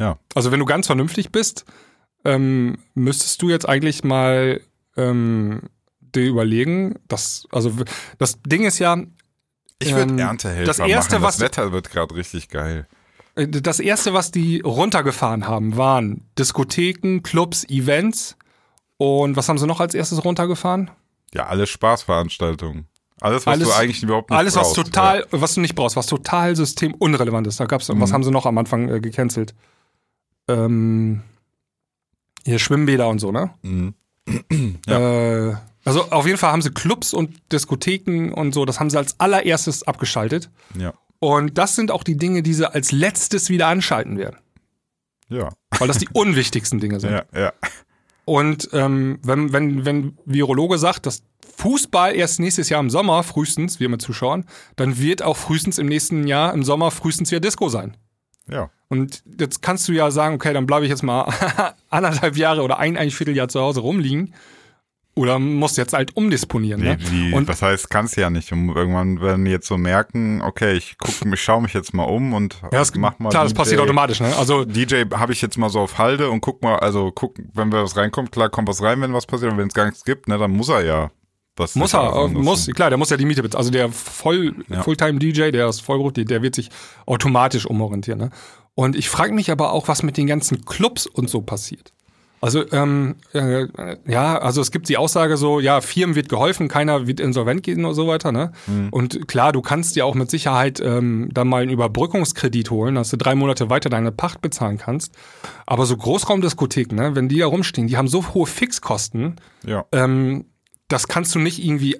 Ja. Also wenn du ganz vernünftig bist, ähm, müsstest du jetzt eigentlich mal ähm, dir überlegen, dass, also das Ding ist ja, Ich würde Ähm, Erntehelfer das Erste, machen. was Das Wetter wird gerade richtig geil. äh, das erste, was die runtergefahren haben, waren Diskotheken, Clubs, Events. Und was haben sie noch als erstes runtergefahren? Ja, alle Spaßveranstaltungen. Alles, was Alles- du eigentlich überhaupt nicht Alles, brauchst. was total, was du nicht brauchst, was total systemunrelevant ist. Da gab's, Mhm. was haben sie noch am Anfang äh, gecancelt? Ähm, hier Schwimmbäder und so, ne? [CLEARS THROAT] Ja. Mhm. Äh, also auf jeden Fall haben sie Clubs und Diskotheken und so, das haben sie als allererstes abgeschaltet. Ja. Und das sind auch die Dinge, die sie als letztes wieder anschalten werden. Ja. Weil das die [LAUGHS] unwichtigsten Dinge sind. Ja, ja. Und ähm, wenn, wenn, wenn Virologe sagt, dass Fußball erst nächstes Jahr im Sommer frühestens, wir mit Zuschauern, dann wird auch frühestens im nächsten Jahr im Sommer frühestens wieder Disco sein. Ja. Und jetzt kannst du ja sagen, okay, dann bleibe ich jetzt mal [LAUGHS] anderthalb Jahre oder ein, ein Vierteljahr zu Hause rumliegen. Oder musst jetzt halt umdisponieren. Nee, Ne? die, Und- was heißt, kannst ja nicht. Und irgendwann werden die jetzt so merken, okay, ich gucke mich, schaue mich jetzt mal um und Ja, das, mach mal. klar, das DJ. passiert automatisch. Ne? Also DJ habe ich jetzt mal so auf Halde und guck mal, also guck, wenn was reinkommt, klar kommt was rein, wenn was passiert und wenn es gar nichts gibt, ne, dann muss er ja was muss er, äh, muss, klar, der muss ja die Miete bezahlen. Also der voll, Ja. Fulltime-DJ, der ist vollberuflich, der wird sich automatisch umorientieren. Ne? Und ich frage mich aber auch, was mit den ganzen Clubs und so passiert. Also, ähm, äh, ja, also es gibt die Aussage so, ja, Firmen wird geholfen, keiner wird insolvent gehen und so weiter, ne? Mhm. Und klar, du kannst dir auch mit Sicherheit ähm, dann mal einen Überbrückungskredit holen, dass du drei Monate weiter deine Pacht bezahlen kannst. Aber so Großraumdiskotheken, ne, wenn die da rumstehen, die haben so hohe Fixkosten, Ja. ähm, das kannst du nicht irgendwie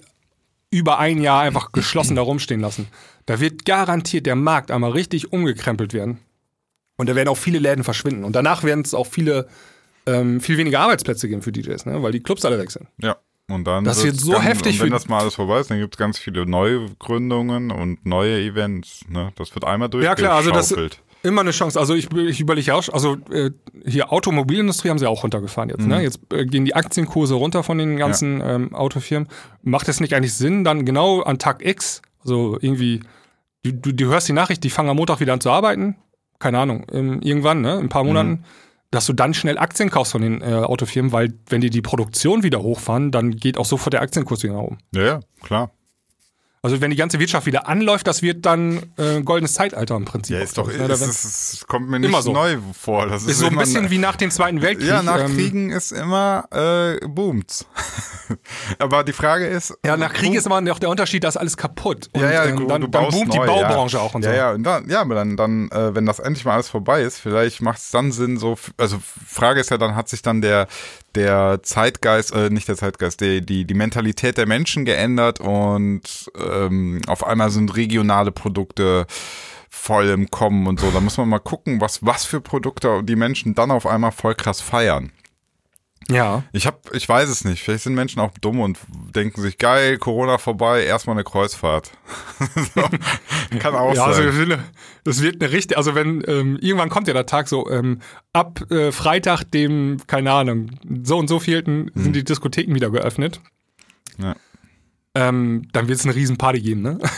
über ein Jahr einfach geschlossen da rumstehen lassen. Da wird garantiert der Markt einmal richtig umgekrempelt werden. Und da werden auch viele Läden verschwinden. Und danach werden es auch viele, ähm, viel weniger Arbeitsplätze geben für DJs, ne? weil die Clubs alle weg sind. Ja. Und dann Das wird so ganz, heftig Und wenn das mal alles vorbei ist, dann gibt es ganz viele neue Gründungen und neue Events. Ne? Das wird einmal Ja, klar, also das- durchgeschaufelt. Immer eine Chance. Also ich, ich überlege auch, also äh, hier Automobilindustrie haben sie auch runtergefahren jetzt. Ne? Jetzt äh, gehen die Aktienkurse runter von den ganzen ähm, Autofirmen. Macht es nicht eigentlich Sinn, dann genau an Tag X, also irgendwie, du, du, du hörst die Nachricht, die fangen am Montag wieder an zu arbeiten, keine Ahnung, ähm, irgendwann, ne, in ein paar Monaten, dass du dann schnell Aktien kaufst von den äh, Autofirmen, weil wenn die die Produktion wieder hochfahren, dann geht auch sofort der Aktienkurs wieder nach oben. Ja, ja, klar. Also wenn die ganze Wirtschaft wieder anläuft, das wird dann äh, goldenes Zeitalter im Prinzip. Ja, ist doch, Ne, es, es kommt mir nicht Immer so. neu vor. Das ist, ist so ein bisschen wie nach dem Zweiten Weltkrieg. Ja, nach ähm, Kriegen ist immer äh, boomt. [LAUGHS] Aber die Frage ist. Ja, nach Krieg boom- ist immer noch der Unterschied, da ist alles kaputt. Und ja, ja, du, dann, du dann boomt die neu, Baubranche ja. auch und ja, so. Ja, und dann, ja, aber dann, dann äh, wenn das endlich mal alles vorbei ist, vielleicht macht es dann Sinn, so, also Frage ist ja, dann hat sich dann der, der Zeitgeist, äh, nicht der Zeitgeist, die, die, die Mentalität der Menschen geändert und ähm, auf einmal sind regionale Produkte voll im Kommen und so. Da muss man mal gucken, was, was für Produkte die Menschen dann auf einmal voll krass feiern. Ja. Ich hab, ich weiß es nicht. Vielleicht sind Menschen auch dumm und denken sich, geil, Corona vorbei, erstmal eine Kreuzfahrt. [LAUGHS] so. Kann auch Ja, also sein. finde, das wird eine richtige, also wenn, ähm, irgendwann kommt ja der Tag so, ähm, ab äh, Freitag, dem, keine Ahnung, so und so vielten sind die Diskotheken wieder geöffnet. Hm. Ja. Ähm, dann wird es eine riesen Party geben, ne? [LAUGHS]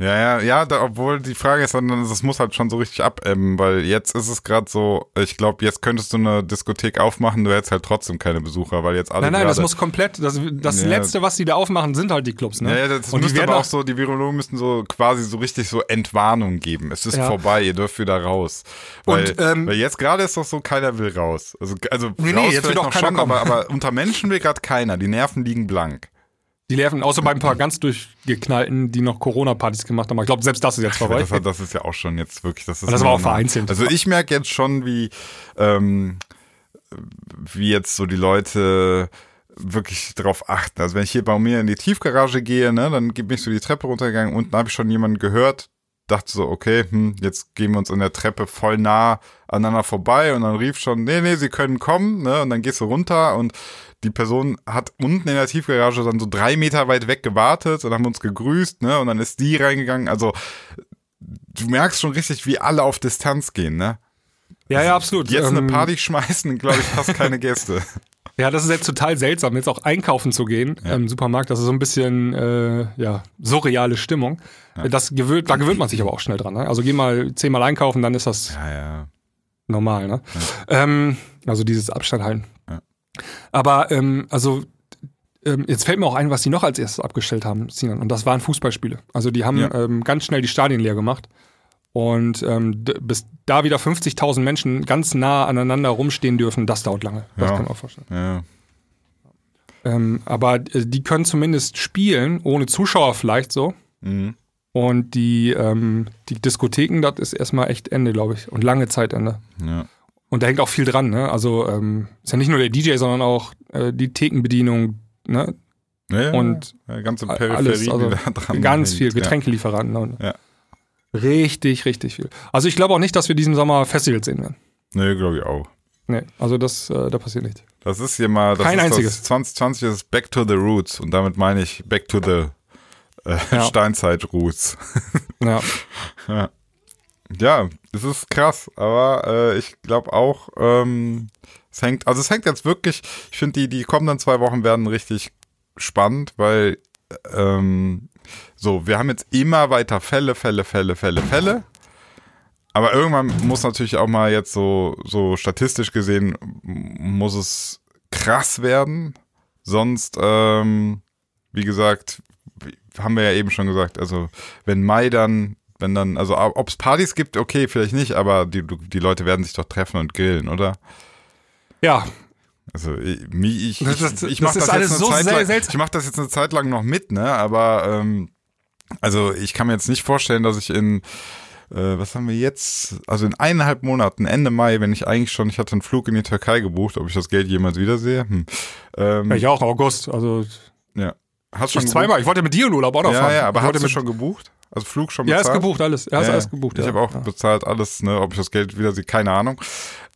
Ja, ja, ja, da, obwohl die Frage ist, dann, das muss halt schon so richtig abebben, weil jetzt ist es gerade so, ich glaube, jetzt könntest du eine Diskothek aufmachen, du hättest halt trotzdem keine Besucher, weil jetzt alle nein, nein, das gerade- muss komplett, das, das Ja. Letzte, was die da aufmachen, sind halt die Clubs, ne? Ja, ja, das und müsste aber auch auch so, die Virologen müssten so quasi so richtig so Entwarnung geben. Es ist Ja. vorbei, ihr dürft wieder raus. Weil, Und, ähm, weil jetzt gerade ist doch so, keiner will raus. Also, also Nee, nee, raus jetzt will vielleicht doch noch keiner schon, kommen. aber, aber unter Menschen will gerade keiner. Die Nerven liegen blank. Die nerven, außer bei ein paar ganz durchgeknallten, die noch Corona-Partys gemacht haben. Aber ich glaube, selbst das ist jetzt vorbei. Das, ist ja auch schon jetzt wirklich. Das, ist das war auch vereinzelt. Also ich merke jetzt schon, wie, ähm, wie jetzt so die Leute wirklich darauf achten. Also wenn ich hier bei mir in die Tiefgarage gehe, ne, dann bin ich so die Treppe runtergegangen und dann habe ich schon jemanden gehört, dachte so, okay, hm, jetzt gehen wir uns in der Treppe voll nah aneinander vorbei und dann rief schon, nee, nee, sie können kommen, ne, und dann gehst du runter und die Person hat unten in der Tiefgarage dann so drei Meter weit weg gewartet und haben uns gegrüßt, ne, und dann ist die reingegangen, also du merkst schon richtig, wie alle auf Distanz gehen, ne? ja, ja, absolut. Jetzt eine Ähm, Party schmeißen, glaube ich, fast keine Gäste. [LAUGHS] Ja, das ist jetzt total seltsam, jetzt auch einkaufen zu gehen im Supermarkt. Das ist so ein bisschen, äh, ja, surreale Stimmung. Das gewöhnt, da gewöhnt man sich aber auch schnell dran. Ne? Also geh mal zehnmal einkaufen, dann ist das Ja, ja. normal. Ne? Ähm, also dieses Abstand halten. Aber ähm, also ähm, jetzt fällt mir auch ein, was die noch als erstes abgestellt haben, Sinan. Und das waren Fußballspiele. Also die haben Ja. ähm, ganz schnell die Stadien leer gemacht. Und ähm, bis da wieder 50.000 Menschen ganz nah aneinander rumstehen dürfen, das dauert lange. Das Ja. kann man auch vorstellen. ja. Ähm, aber äh, die können zumindest spielen, ohne Zuschauer vielleicht so. Mhm. Und die, ähm, die Diskotheken, das ist erstmal echt Ende, glaube ich. Und lange Zeit Ende. Ja. Und da hängt auch viel dran, ne? Also ähm, ist ja nicht nur der DJ, sondern auch äh, die Thekenbedienung, ne? Ja, ja, Und ja, ganze Peripherie, alles, also ganz viel Getränkelieferanten. Und Ja. Richtig, richtig viel. Also ich glaube auch nicht, dass wir diesen Sommer Festivals sehen werden. Ja. Nee, glaube ich auch. Nee, also das, äh, da passiert nicht. Das ist hier mal, das Kein ist einziges. Das 2020 ist Back to the Roots und damit meine ich Back to the äh, Ja. [LAUGHS] Steinzeit Roots. Ja. [LAUGHS] Ja, es ist krass, aber äh, ich glaube auch, ähm, es hängt, also es hängt jetzt wirklich, ich finde, die, die kommenden zwei Wochen werden richtig spannend, weil ähm, so, wir haben jetzt immer weiter Fälle, Fälle, Fälle, Fälle, Fälle. Aber irgendwann muss natürlich auch mal jetzt so, so statistisch gesehen, muss es krass werden. Sonst, ähm, wie gesagt, haben wir ja eben schon gesagt, also wenn Mai dann, wenn dann, also ob es Partys gibt, okay, vielleicht nicht, aber die, die Leute werden sich doch treffen und grillen, oder? Ja, Also ich, ich, Das- ich, das- ich das mache das, alles jetzt eine so Zeit lang, ich mach das jetzt eine Zeit lang noch mit, ne? Aber ähm, also ich kann mir jetzt nicht vorstellen, dass ich in äh, was haben wir jetzt? Also in eineinhalb Monaten, Ende Mai, wenn ich eigentlich schon, ich hatte einen Flug in die Türkei gebucht, ob ich das Geld jemals wiedersehe. Hm. Ähm, ja, ich auch, August. Also ja. Hast ich schon zweimal. Ich wollte mit dir in Urlaub auch noch gebucht? fahren. Ja, ja, aber hast du mit, schon gebucht? Also Flug schon Ja, bezahlt? ist gebucht, alles. Ja, ist Ja, alles gebucht. Ich ja. habe auch ja. bezahlt alles, ne, ob ich das Geld wiedersehe, keine Ahnung.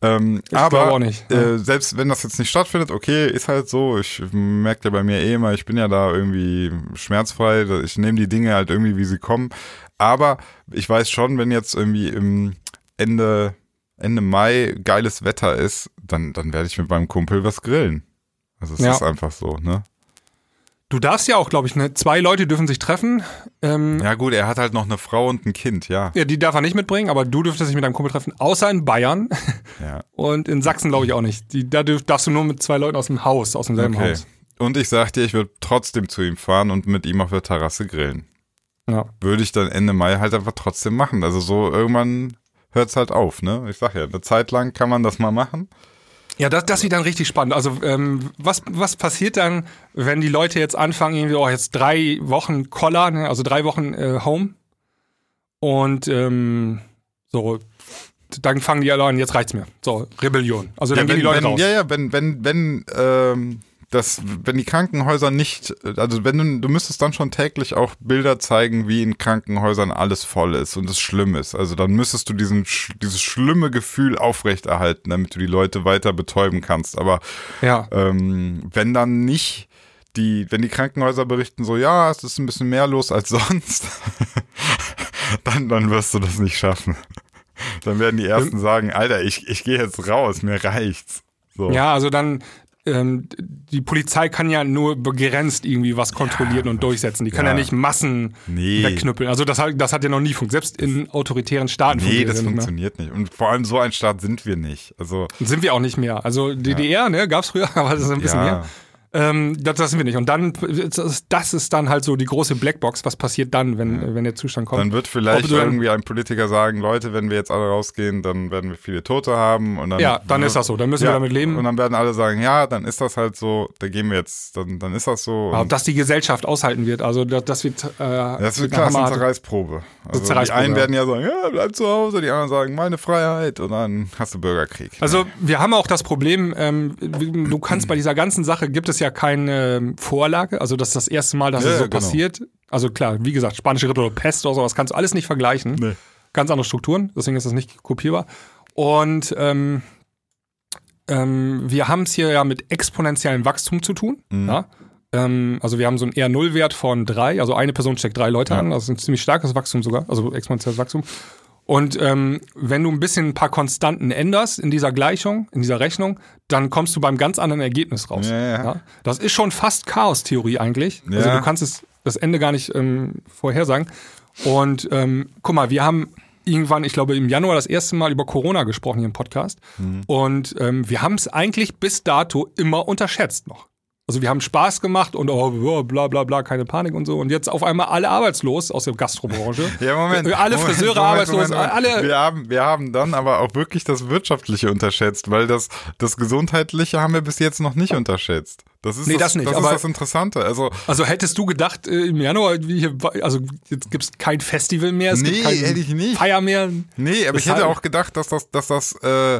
Ähm, Ich aber auch nicht. ja. äh, selbst wenn das jetzt nicht stattfindet, okay, ist halt so. Ich merke ja bei mir eh immer, ich bin ja da irgendwie schmerzfrei. Ich nehme die Dinge halt irgendwie, wie sie kommen. Aber ich weiß schon, wenn jetzt irgendwie im Ende, Ende Mai geiles Wetter ist, dann, dann werde ich mit meinem Kumpel was grillen. Also es Ja. ist einfach so, ne? Du darfst ja auch, glaube ich, ne, zwei Leute dürfen sich treffen. Ähm, Ja gut, er hat halt noch eine Frau und ein Kind, ja. ja, die darf er nicht mitbringen, aber du dürftest dich mit deinem Kumpel treffen, außer in Bayern ja. [LAUGHS] und in Sachsen glaube ich auch nicht. Die, da dürf, darfst du nur mit zwei Leuten aus dem Haus, aus demselben Okay. Haus. Und ich sag dir, ich würde trotzdem zu ihm fahren und mit ihm auf der Terrasse grillen. Ja. Würde ich dann Ende Mai halt einfach trotzdem machen. Also so irgendwann hört es halt auf, ne? Ich sag ja, eine Zeit lang kann man das mal machen. Ja, das, das wird dann richtig spannend. Also, ähm, was, was passiert dann, wenn die Leute jetzt anfangen, irgendwie, oh, jetzt drei Wochen Collar, ne? also drei Wochen äh, Home und ähm, so, dann fangen die alle an, jetzt reicht's mir. So, Rebellion. Also dann ja, gehen die Leute wenn, raus. ja, ja, wenn, wenn, wenn, ähm, das, wenn die Krankenhäuser nicht, also wenn du, du müsstest dann schon täglich auch Bilder zeigen, wie in Krankenhäusern alles voll ist und es schlimm ist. Also dann müsstest du diesen, dieses schlimme Gefühl aufrechterhalten, damit du die Leute weiter betäuben kannst. Aber Ja. ähm, wenn dann nicht die, wenn die Krankenhäuser berichten so, ja, es ist ein bisschen mehr los als [LAUGHS] sonst, dann, dann wirst du das nicht schaffen. Dann werden die ersten sagen, Alter, ich, ich gehe jetzt raus, mir reicht's. So. Ja, also dann, ähm, die Polizei kann ja nur begrenzt irgendwie was kontrollieren und durchsetzen. Die kann ja, ja. nicht Massen Nee. wegknüppeln. Also das, hat- das hat ja noch nie funktioniert. Selbst in autoritären Staaten Nee, funktioniert das ja nicht mehr. funktioniert nicht. Und vor allem so ein Staat sind wir nicht. Also, Sind wir auch nicht mehr. Also DDR, ne, gab's früher, [LAUGHS] aber das ist ein bisschen ja. mehr. Ähm, das, sind wir nicht. Und dann, das, ist dann halt so die große Blackbox. Was passiert dann, wenn, wenn der Zustand kommt? Dann wird vielleicht dann- irgendwie ein Politiker sagen, Leute, wenn wir jetzt alle rausgehen, dann werden wir viele Tote haben. Und dann, ja, dann ist das so. Dann müssen Ja, wir damit leben. Und dann werden alle sagen, ja, dann ist das halt so, da gehen wir jetzt, dann, dann ist das so. Aber ob Und das die Gesellschaft aushalten wird, also das, das wird. Äh, das wird klar, eine Zerreißprobe. Also Zerreißprobe, die einen ja. werden ja sagen, ja, bleib zu Hause, die anderen sagen, meine Freiheit und dann hast du Bürgerkrieg. Also wir haben auch das Problem, ähm, du kannst bei dieser ganzen Sache gibt es ja keine ähm, Vorlage, also das ist das erste Mal, dass Ja, es so ja, genau. passiert. Also klar, wie gesagt, spanische Grippe oder Pest oder sowas kannst du alles nicht vergleichen. Nee. Ganz andere Strukturen, deswegen ist das nicht kopierbar. Und ähm, ähm, wir haben es hier ja mit exponentiellem Wachstum zu tun. Mhm. Ja? Ähm, also wir haben so einen R0-Wert von drei, also eine Person steckt drei Leute Ja. an, ist ein ziemlich starkes Wachstum sogar, also exponentielles Wachstum. Und ähm, wenn du ein bisschen ein paar Konstanten änderst in dieser Gleichung, in dieser Rechnung, dann kommst du beim ganz anderen Ergebnis raus. Ja, ja. Das ist schon fast Chaos-Theorie eigentlich. Also Ja. du kannst es das Ende gar nicht ähm, vorhersagen. Und ähm, guck mal, wir haben irgendwann, ich glaube im Januar das erste Mal über Corona gesprochen hier im Podcast. Mhm. Und ähm, wir haben es eigentlich bis dato immer unterschätzt noch. Also wir haben Spaß gemacht und oh, bla bla bla, keine Panik und so. Und jetzt auf einmal alle arbeitslos aus der Gastrobranche. [LAUGHS] Ja, Moment. Äh, Alle Moment, Friseure Moment, arbeitslos, Moment. alle. Wir haben, wir haben dann aber auch wirklich das Wirtschaftliche unterschätzt, weil das, das Gesundheitliche haben wir bis jetzt noch nicht unterschätzt. Das ist Nee, das, das nicht, Das aber- ist das Interessante. Also, Also hättest du gedacht, äh, im Januar, wie hier, also jetzt gibt es kein Festival mehr, es Nee, gibt kein hätte ich nicht. Feier mehr. nee, aber ich hätte Weshalb? auch gedacht, dass das, dass das äh,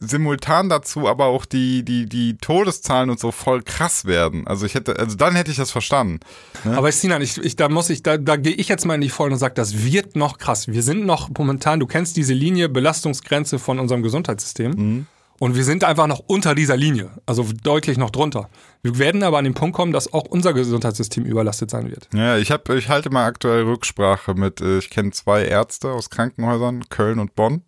simultan dazu aber auch die, die, die Todeszahlen und so voll krass werden. Also ich hätte, also dann hätte ich das verstanden. Aber Sinan, ich, ich, da muss ich, da, da gehe ich jetzt mal in die Vollen und sage, das wird noch krass. Wir sind noch momentan, du kennst diese Linie Belastungsgrenze von unserem Gesundheitssystem. Mhm. Und wir sind einfach noch unter dieser Linie, also deutlich noch drunter. Wir werden aber an den Punkt kommen, dass auch unser Gesundheitssystem überlastet sein wird. Ja, ich habe, ich halte mal aktuell Rücksprache mit, äh, ich kenne zwei Ärzte aus Krankenhäusern, Köln und Bonn.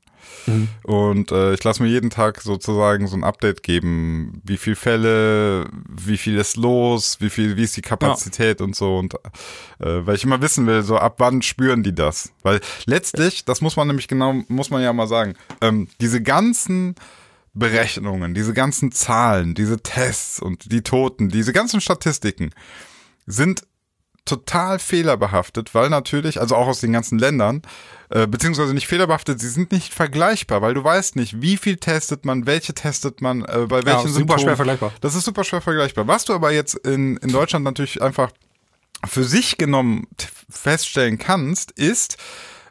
Und äh, ich lasse mir jeden Tag sozusagen so ein Update geben, wie viel Fälle, wie viel ist los, wie viel, wie ist die Kapazität und so und äh, weil ich immer wissen will, so ab wann spüren die das? Weil letztlich, das muss man nämlich genau, muss man ja mal sagen, ähm, diese ganzen Berechnungen, diese ganzen Zahlen, diese Tests und die Toten, diese ganzen Statistiken sind total fehlerbehaftet, weil natürlich, also auch aus den ganzen Ländern, äh, beziehungsweise nicht fehlerbehaftet, sie sind nicht vergleichbar, weil du weißt nicht, wie viel testet man, welche testet man, äh, bei welchen super Symptomen. schwer vergleichbar. Das ist super schwer vergleichbar. Was du aber jetzt in, in Deutschland natürlich einfach für sich genommen feststellen kannst, ist,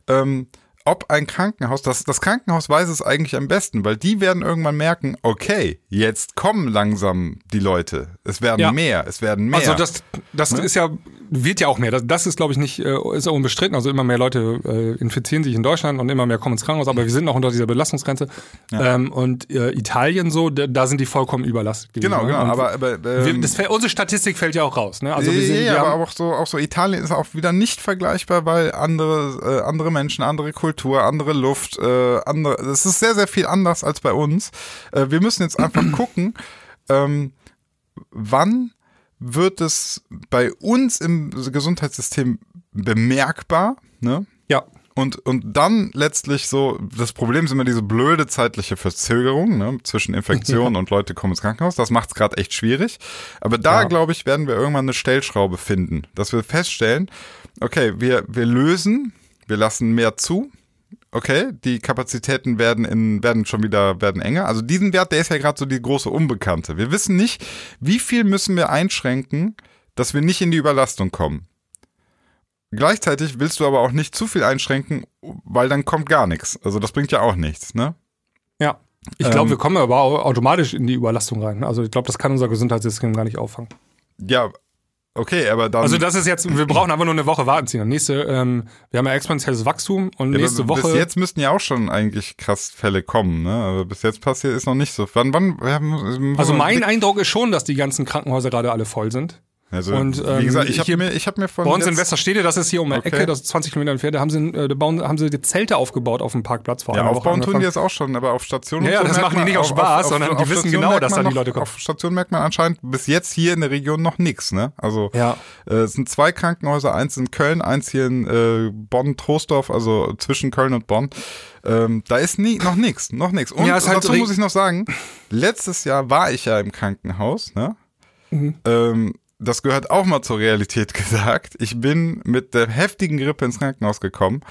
ähm, ob ein Krankenhaus, das, das Krankenhaus weiß es eigentlich am besten, weil die werden irgendwann merken, okay, jetzt kommen langsam die Leute. Es werden Ja. mehr, es werden mehr. Also das, das ist ja, wird ja auch mehr. Das, das ist, glaube ich, nicht, äh, ist auch unbestritten. Also immer mehr Leute äh, infizieren sich in Deutschland und immer mehr kommen ins Krankenhaus, aber wir sind noch unter dieser Belastungsgrenze. Ähm, und äh, Italien so, da, da sind die vollkommen überlastet. gewesen, genau, ne? genau. Und Aber, aber wir, ähm, das, fällt- unsere Statistik fällt ja auch raus. Ne? Also wir sind, ja, wir aber haben, auch so, auch so Italien ist auch wieder nicht vergleichbar, weil andere, äh, andere Menschen, andere Kultur, andere Luft, äh, andere, es ist sehr, sehr viel anders als bei uns. Äh, wir müssen jetzt einfach [CLEARS THROAT] gucken, ähm, wann wird es bei uns im Gesundheitssystem bemerkbar, ne? ja. Und, und dann letztlich so, das Problem ist immer diese blöde zeitliche Verzögerung ne, zwischen Infektion und Leute kommen ins Krankenhaus. Das macht es gerade echt schwierig. Aber da, Ja. glaube ich, werden wir irgendwann eine Stellschraube finden, dass wir feststellen, okay, wir, wir lösen, wir lassen mehr zu. Okay, die Kapazitäten werden in, werden schon wieder, werden enger. Also diesen Wert, der ist ja gerade so die große Unbekannte. Wir wissen nicht, wie viel müssen wir einschränken, dass wir nicht in die Überlastung kommen. Gleichzeitig willst du aber auch nicht zu viel einschränken, weil dann kommt gar nichts. Also das bringt ja auch nichts, ne? Ja. Ich glaube, Ähm, wir kommen aber automatisch in die Überlastung rein. Also ich glaube, das kann unser Gesundheitssystem gar nicht auffangen. Ja, okay, aber dann. Also das ist jetzt, wir [CLEARS THROAT] brauchen einfach nur eine Woche warten ziehen. Nächste, ähm, wir haben ja exponentielles Wachstum und ja, nächste Woche. Bis jetzt müssten ja auch schon eigentlich krass Fälle kommen, ne? Aber bis jetzt passiert ist noch nicht so. Wann, wann? wir haben- also mein Eindruck ist schon, dass die ganzen Krankenhäuser gerade alle voll sind. Also, und, wie ähm, gesagt, ich habe mir, ich habe mir von Bei uns in Westerstede, das ist hier um die Okay. Ecke, das ist 20 Kilometer entfernt, da haben sie, äh, da bauen, haben sie die Zelte aufgebaut auf dem Parkplatz vor Ja, aufbauen tun die jetzt auch schon, aber auf Station Ja, ja, so das machen die nicht aus Spaß, sondern die wissen Station genau, dass da die Leute kommen. Auf Station merkt man anscheinend bis jetzt hier in der Region noch nichts, ne? Also Ja. äh, es sind zwei Krankenhäuser, eins in Köln, eins hier in äh, Bonn-Troisdorf, also zwischen Köln und Bonn. Ähm, da ist nie, noch nichts, noch nichts. Und Ja, halt dazu muss ich noch sagen, letztes Jahr war ich ja im Krankenhaus, ne? Mhm. Ähm, das gehört auch mal zur Realität [LAUGHS] gesagt. Ich bin mit der heftigen Grippe ins Krankenhaus gekommen.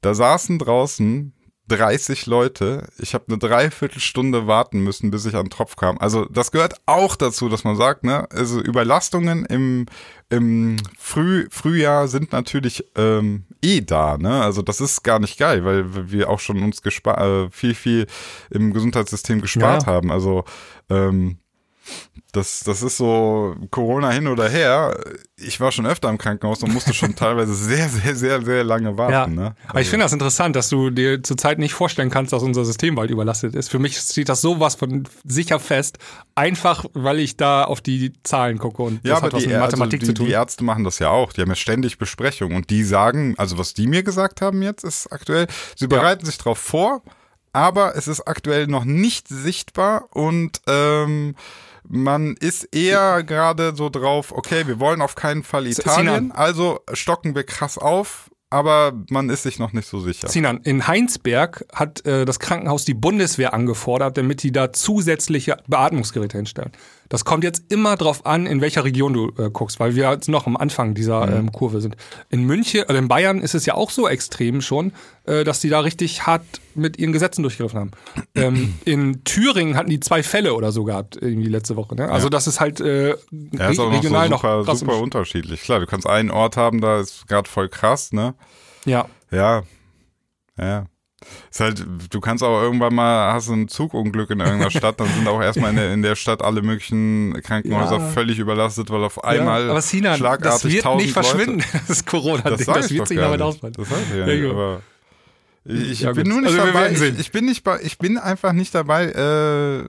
Da saßen draußen 30 Leute. Ich habe eine Dreiviertelstunde warten müssen, bis ich an den Tropf kam. Also das gehört auch dazu, dass man sagt, ne, also Überlastungen im, im Früh, Frühjahr sind natürlich ähm, eh da, ne? Also das ist gar nicht geil, weil wir auch schon uns gespa äh, viel, viel im Gesundheitssystem gespart Ja. haben. Also ähm, das, das ist so Corona hin oder her. Ich war schon öfter im Krankenhaus und musste schon [LAUGHS] teilweise sehr, sehr, sehr, sehr lange warten. Ja. Ne? Aber ich finde das interessant, dass du dir zurzeit nicht vorstellen kannst, dass unser System bald überlastet ist. Für mich steht das sowas von sicher fest, einfach weil ich da auf die Zahlen gucke und Ja, das hat was die, mit also Mathematik die, zu tun. die Ärzte machen das ja auch. Die haben ja ständig Besprechungen und die sagen, also was die mir gesagt haben jetzt ist aktuell, sie bereiten sich darauf vor, aber es ist aktuell noch nicht sichtbar und ähm, man ist eher gerade so drauf, okay, wir wollen auf keinen Fall Italien, also stocken wir krass auf, aber man ist sich noch nicht so sicher. Sinan, in Heinsberg hat äh, das Krankenhaus die Bundeswehr angefordert, damit die da zusätzliche Beatmungsgeräte hinstellen. Das kommt jetzt immer drauf an, in welcher Region du äh, guckst, weil wir jetzt noch am Anfang dieser Mhm. ähm, Kurve sind. In München, oder in Bayern ist es ja auch so extrem schon, äh, dass die da richtig hart mit ihren Gesetzen durchgegriffen haben. ähm, [CLEARS THROAT] in Thüringen hatten die zwei Fälle oder so gehabt, irgendwie letzte Woche. Ne? Also das ist halt äh, Ja, ist noch so regional super, noch super unterschiedlich. Klar, du kannst einen Ort haben, da ist gerade voll krass, ne? ja. Ja. Ja. Ist halt, du kannst auch irgendwann mal, hast ein Zugunglück in irgendeiner Stadt, dann sind auch erstmal in der, in der Stadt alle möglichen Krankenhäuser Ja. völlig überlastet, weil auf einmal ja, aber Sinan, schlagartig das wird 1000 nicht verschwinden, Leute, [LAUGHS] das Corona-Ding. das, Das, wird sich damit ausbreiten. Das ich ja, nicht, aber ich, ich Ja, bin gut. nur nicht Also dabei. Ich, ich bin nicht bei, ich bin einfach nicht dabei, äh,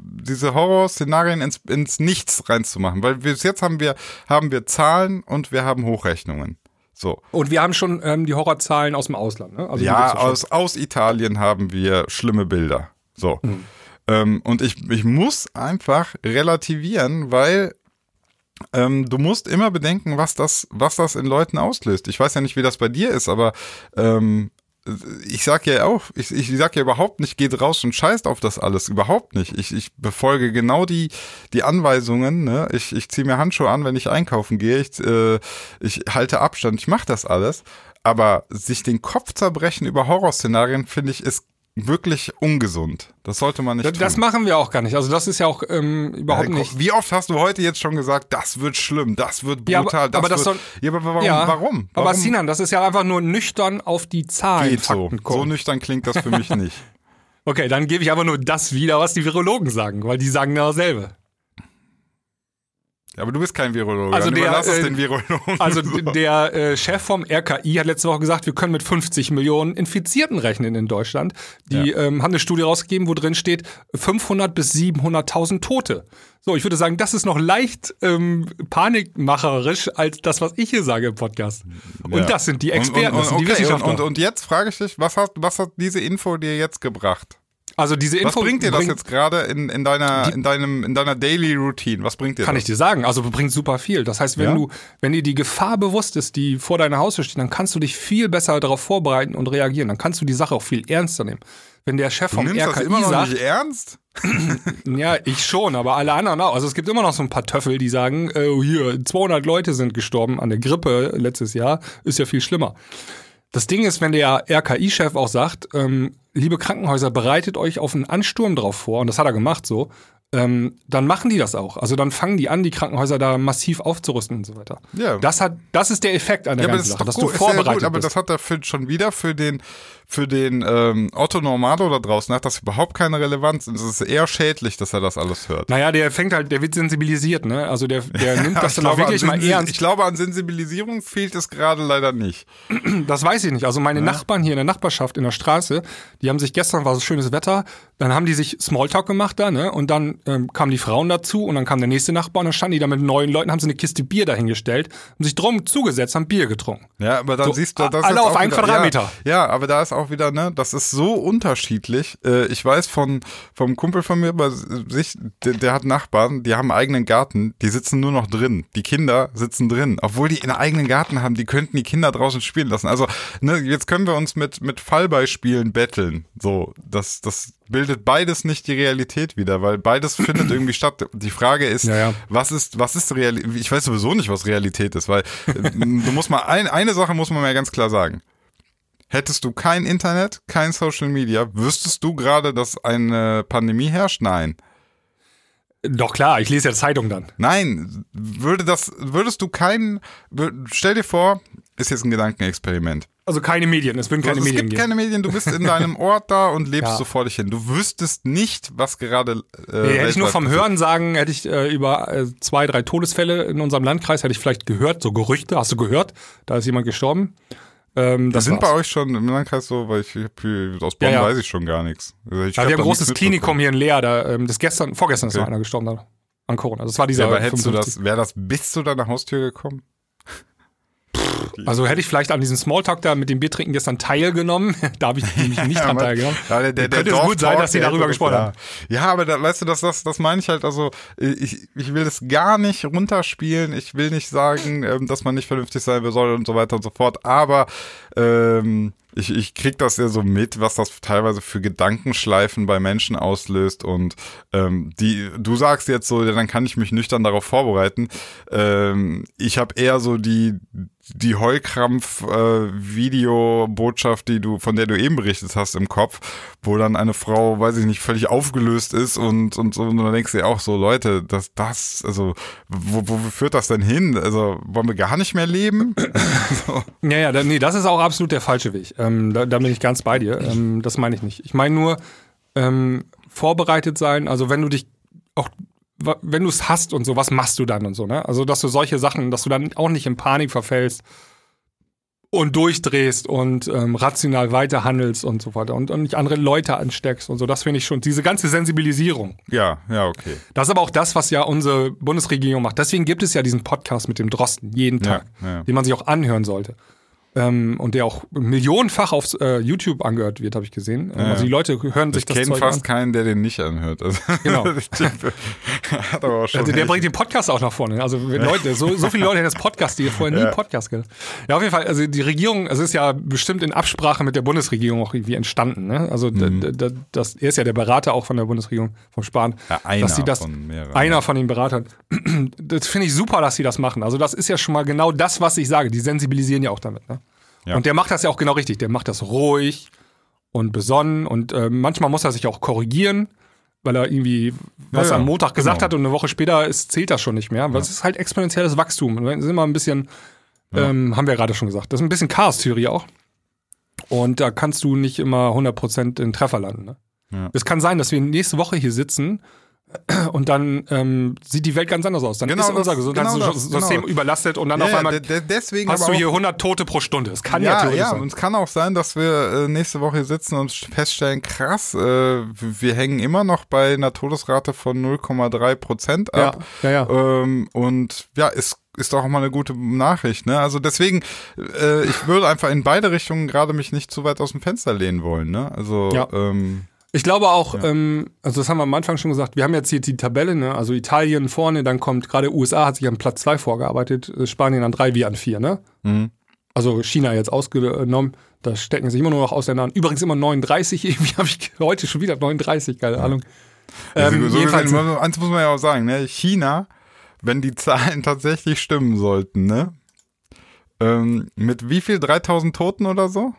diese Horrorszenarien ins, ins Nichts reinzumachen, weil bis jetzt haben wir haben wir Zahlen und wir haben Hochrechnungen. So. Und wir haben schon ähm, die Horrorzahlen aus dem Ausland. Ne? Also Ja, aus, aus Italien haben wir schlimme Bilder. So. Mhm. Ähm, und ich, ich muss einfach relativieren, weil ähm, du musst immer bedenken, was das, was das in Leuten auslöst. Ich weiß ja nicht, wie das bei dir ist, aber ähm, ich sag ja auch, ich, ich sag ja überhaupt nicht, geht raus und scheißt auf das alles. Überhaupt nicht. Ich, ich befolge genau die, die Anweisungen. Ne? Ich, ich ziehe mir Handschuhe an, wenn ich einkaufen gehe. Ich, äh, ich halte Abstand, ich mache das alles. Aber sich den Kopf zerbrechen über Horrorszenarien, finde ich, ist wirklich ungesund. Das sollte man nicht Das, tun. das machen wir auch gar nicht. Also das ist ja auch ähm, überhaupt Ja, nicht. Wie oft hast du heute jetzt schon gesagt, das wird schlimm, das wird Ja, aber- brutal, das aber das wird, soll- ja, aber warum? Ja, warum? Aber warum Sinan, das ist ja einfach nur nüchtern auf die Zahlen, geht so? So nüchtern klingt das für mich [LAUGHS] nicht. Okay, dann gebe ich aber nur das wieder, was die Virologen sagen, weil die sagen ja dasselbe. Ja, aber du bist kein Virologe. Also der, überlass es äh, den Virologen. Also So. der äh, Chef vom RKI hat letzte Woche gesagt, wir können mit 50 Millionen Infizierten rechnen in Deutschland. Die ähm, haben eine Studie rausgegeben, wo drin steht 500 bis 700.000 Tote. So, ich würde sagen, das ist noch leicht ähm, panikmacherisch als das, was ich hier sage im Podcast. Und Ja. das sind die Experten, und, und, das sind die okay, Wissenschaftler. Und, und, und jetzt frage ich dich, was hat, was hat diese Info dir jetzt gebracht? Also diese Was Info bringt dir das bringt- jetzt gerade in, in, deiner, in, deinem, in deiner Daily Routine? Was bringt dir Kann das? ich dir sagen. Also bringt super viel. Das heißt, wenn Ja? du, wenn dir die Gefahr bewusst ist, die vor deiner Haustür steht, dann kannst du dich viel besser darauf vorbereiten und reagieren. Dann kannst du die Sache auch viel ernster nehmen. Wenn der Chef du vom nimmst das RKI immer noch sagt, nicht ernst? [LAUGHS] ja, ich schon, aber alle anderen auch. Also es gibt immer noch so ein paar Töffel, die sagen, äh, hier, 200 Leute sind gestorben an der Grippe letztes Jahr, ist ja viel schlimmer. Das Ding ist, wenn der RKI-Chef auch sagt, ähm, liebe Krankenhäuser, bereitet euch auf einen Ansturm drauf vor, und das hat er gemacht so, ähm, dann machen die das auch. Also dann fangen die an, die Krankenhäuser da massiv aufzurüsten und so weiter. Ja. Das hat, das ist der Effekt an der Ja, aber das ganzen Sache, dass gut, du vorbereitet gut, aber bist. das hat dafür schon wieder für den, für den ähm, Otto Normalo da draußen hat das überhaupt keine Relevanz. Und es ist eher schädlich, dass er das alles hört. naja, der fängt halt, der wird sensibilisiert, ne? Also der, der [LAUGHS] nimmt das dann auch wirklich mal ernst. Ich glaube, an Sensibilisierung fehlt es gerade leider nicht. [CLEARS THROAT] Das weiß ich nicht. Also meine Nachbarn hier in der Nachbarschaft in der Straße, die haben sich gestern war so schönes Wetter, dann haben die sich Smalltalk gemacht da, ne? Und dann ähm, kamen die Frauen dazu und dann kam der nächste Nachbar und dann standen die da mit neuen Leuten, haben sie eine Kiste Bier dahingestellt, haben sich drum zugesetzt, haben Bier getrunken. Ja, aber dann So, siehst du, das alle ist auf einen wieder, Quadratmeter. Ja, ja, aber da ist auch wieder, ne, das ist so unterschiedlich. Äh, ich weiß von vom Kumpel von mir bei sich, der, der hat Nachbarn, die haben einen eigenen Garten, die sitzen nur noch drin. Die Kinder sitzen drin, obwohl die einen eigenen Garten haben, die könnten die Kinder draußen spielen lassen. Also, ne, jetzt können wir uns mit mit Fallbeispielen betteln. So, das das bildet beides nicht die Realität wieder, weil beides findet irgendwie statt. Die Frage ist, Ja, ja. was ist, was ist Realität? Ich weiß sowieso nicht, was Realität ist, weil äh, du musst mal, ein, eine Sache muss man mal ganz klar sagen. Hättest du kein Internet, kein Social Media, wüsstest du gerade, dass eine Pandemie herrscht? Nein. Doch klar, ich lese ja Zeitung dann. Nein, würde das, würdest du keinen, stell dir vor, ist jetzt ein Gedankenexperiment. Also keine Medien, es würden keine also, es Medien gibt geben. keine Medien, du bist in deinem [LAUGHS] Ort da und lebst Ja. so vor dich hin. Du wüsstest nicht, was gerade. Äh, Nee, hätte ich nur vom. Hören sagen, hätte ich äh, über äh, zwei, drei Todesfälle in unserem Landkreis, hätte ich vielleicht gehört, so Gerüchte, hast du gehört, da ist jemand gestorben. Ähm, Wir das sind bei war's. euch schon im Landkreis so, weil ich hier, aus Bonn Ja, ja. weiß ich schon gar nichts. Also ich Ja, wir haben ein großes Klinikum hier in Leer, da, ähm, das gestern, vorgestern ist Okay. noch einer gestorben da, an Corona. Das war dieser Ja, aber hättest du 55. das, wäre das bis zu deiner Haustür gekommen? Also hätte ich vielleicht an diesem Smalltalk da mit dem Biertrinken gestern teilgenommen. [LAUGHS] da habe ich nämlich nicht [LAUGHS] dran teilgenommen. Ja, der, der, der Könnte es gut sein, dass der darüber gesprochen haben. Ja, aber da, weißt du, das, das, das meine ich halt, also ich, ich will das gar nicht runterspielen, ich will nicht sagen, ähm, dass man nicht vernünftig sein soll und so weiter und so fort, aber ähm, Ich, ich krieg das ja so mit, was das teilweise für Gedankenschleifen bei Menschen auslöst und ähm, die, du sagst jetzt so, dann kann ich mich nüchtern darauf vorbereiten. Ähm, ich habe eher so die die Heulkrampf-Videobotschaft, äh, die du, von der du eben berichtet hast, im Kopf, wo dann eine Frau, weiß ich nicht, völlig aufgelöst ist und, und so, und dann denkst du dir auch so, Leute, das, das, also, wo, wo führt das denn hin? Also, wollen wir gar nicht mehr leben? [LAUGHS] so. Ja, ja, nee, das ist auch absolut der falsche Weg. Ähm, da, da bin ich ganz bei dir. Ähm, das meine ich nicht. Ich meine nur, ähm, vorbereitet sein, also wenn du dich auch wenn du es hast und so, was machst du dann und so, ne? Also, dass du solche Sachen, dass du dann auch nicht in Panik verfällst und durchdrehst und ähm, rational weiterhandelst und so weiter und, und nicht andere Leute ansteckst und so. Das finde ich schon, diese ganze Sensibilisierung. Ja, ja, okay. Das ist aber auch das, was ja unsere Bundesregierung macht. Deswegen gibt es ja diesen Podcast mit dem Drosten jeden Tag, ja, ja. den man sich auch anhören sollte ähm, und der auch millionenfach auf äh, YouTube angehört wird, habe ich gesehen. Ja, also die Leute hören sich das Ich kenne fast an. keinen, der den nicht anhört. Also [LAUGHS] genau. hat aber auch schon also der bringt den Podcast auch nach vorne. Also Leute, so, so viele Leute haben das Podcast, die vorher nie ja. Podcast gehört. Ja, auf jeden Fall. Also die Regierung, also es ist ja bestimmt in Absprache mit der Bundesregierung auch irgendwie entstanden. Ne? Also mhm. das, er ist ja der Berater auch von der Bundesregierung, vom Spahn. Ja, einer dass sie das, von mehreren. Einer von den Beratern. Das finde ich super, dass sie das machen. Also das ist ja schon mal genau das, was ich sage. Die sensibilisieren ja auch damit. Ne? Ja. Und der macht das ja auch genau richtig. Der macht das ruhig und besonnen und äh, manchmal muss er sich auch korrigieren, weil er irgendwie was ja, am Montag gesagt genau. hat und eine Woche später ist, zählt das schon nicht mehr. Weil es ist halt exponentielles Wachstum. Das ist immer ein bisschen, ähm, haben wir gerade schon gesagt, das ist ein bisschen Chaos-Theorie auch. Und da kannst du nicht immer 100% in Treffer landen. Ne? Es kann sein, dass wir nächste Woche hier sitzen und dann ähm, sieht die Welt ganz anders aus. Dann genau ist unser Gesundheitssystem genau genau. überlastet und dann ja, auf einmal deswegen hast du hier 100 Tote pro Stunde. Es kann ja, ja ja, sein. Und es kann auch sein, dass wir äh, nächste Woche hier sitzen und feststellen, krass, äh, wir hängen immer noch bei einer Todesrate von 0,3 Prozent ab. Ja, ja, ja. Ähm, und ja, ist ist doch auch mal eine gute Nachricht, ne? Also deswegen, äh, ich würde einfach in beide Richtungen gerade mich nicht zu weit aus dem Fenster lehnen wollen, ne? Also ja. ähm, ich glaube auch, ja. ähm, also das haben wir am Anfang schon gesagt, wir haben jetzt hier die Tabelle, ne? also Italien vorne, dann kommt gerade USA hat sich an Platz 2 vorgearbeitet, äh, Spanien an 3 wie an 4, ne? Mhm. Also China jetzt ausgenommen, da stecken sich immer nur noch Ausländer an. Übrigens immer 39, [LAUGHS] irgendwie habe ich heute schon wieder 39, keine ja. Ahnung. Ähm, also, so jedenfalls, eins muss man ja auch sagen, ne? China, wenn die Zahlen [LAUGHS] tatsächlich stimmen sollten, ne? Ähm, mit wie viel? 3000 Toten oder so?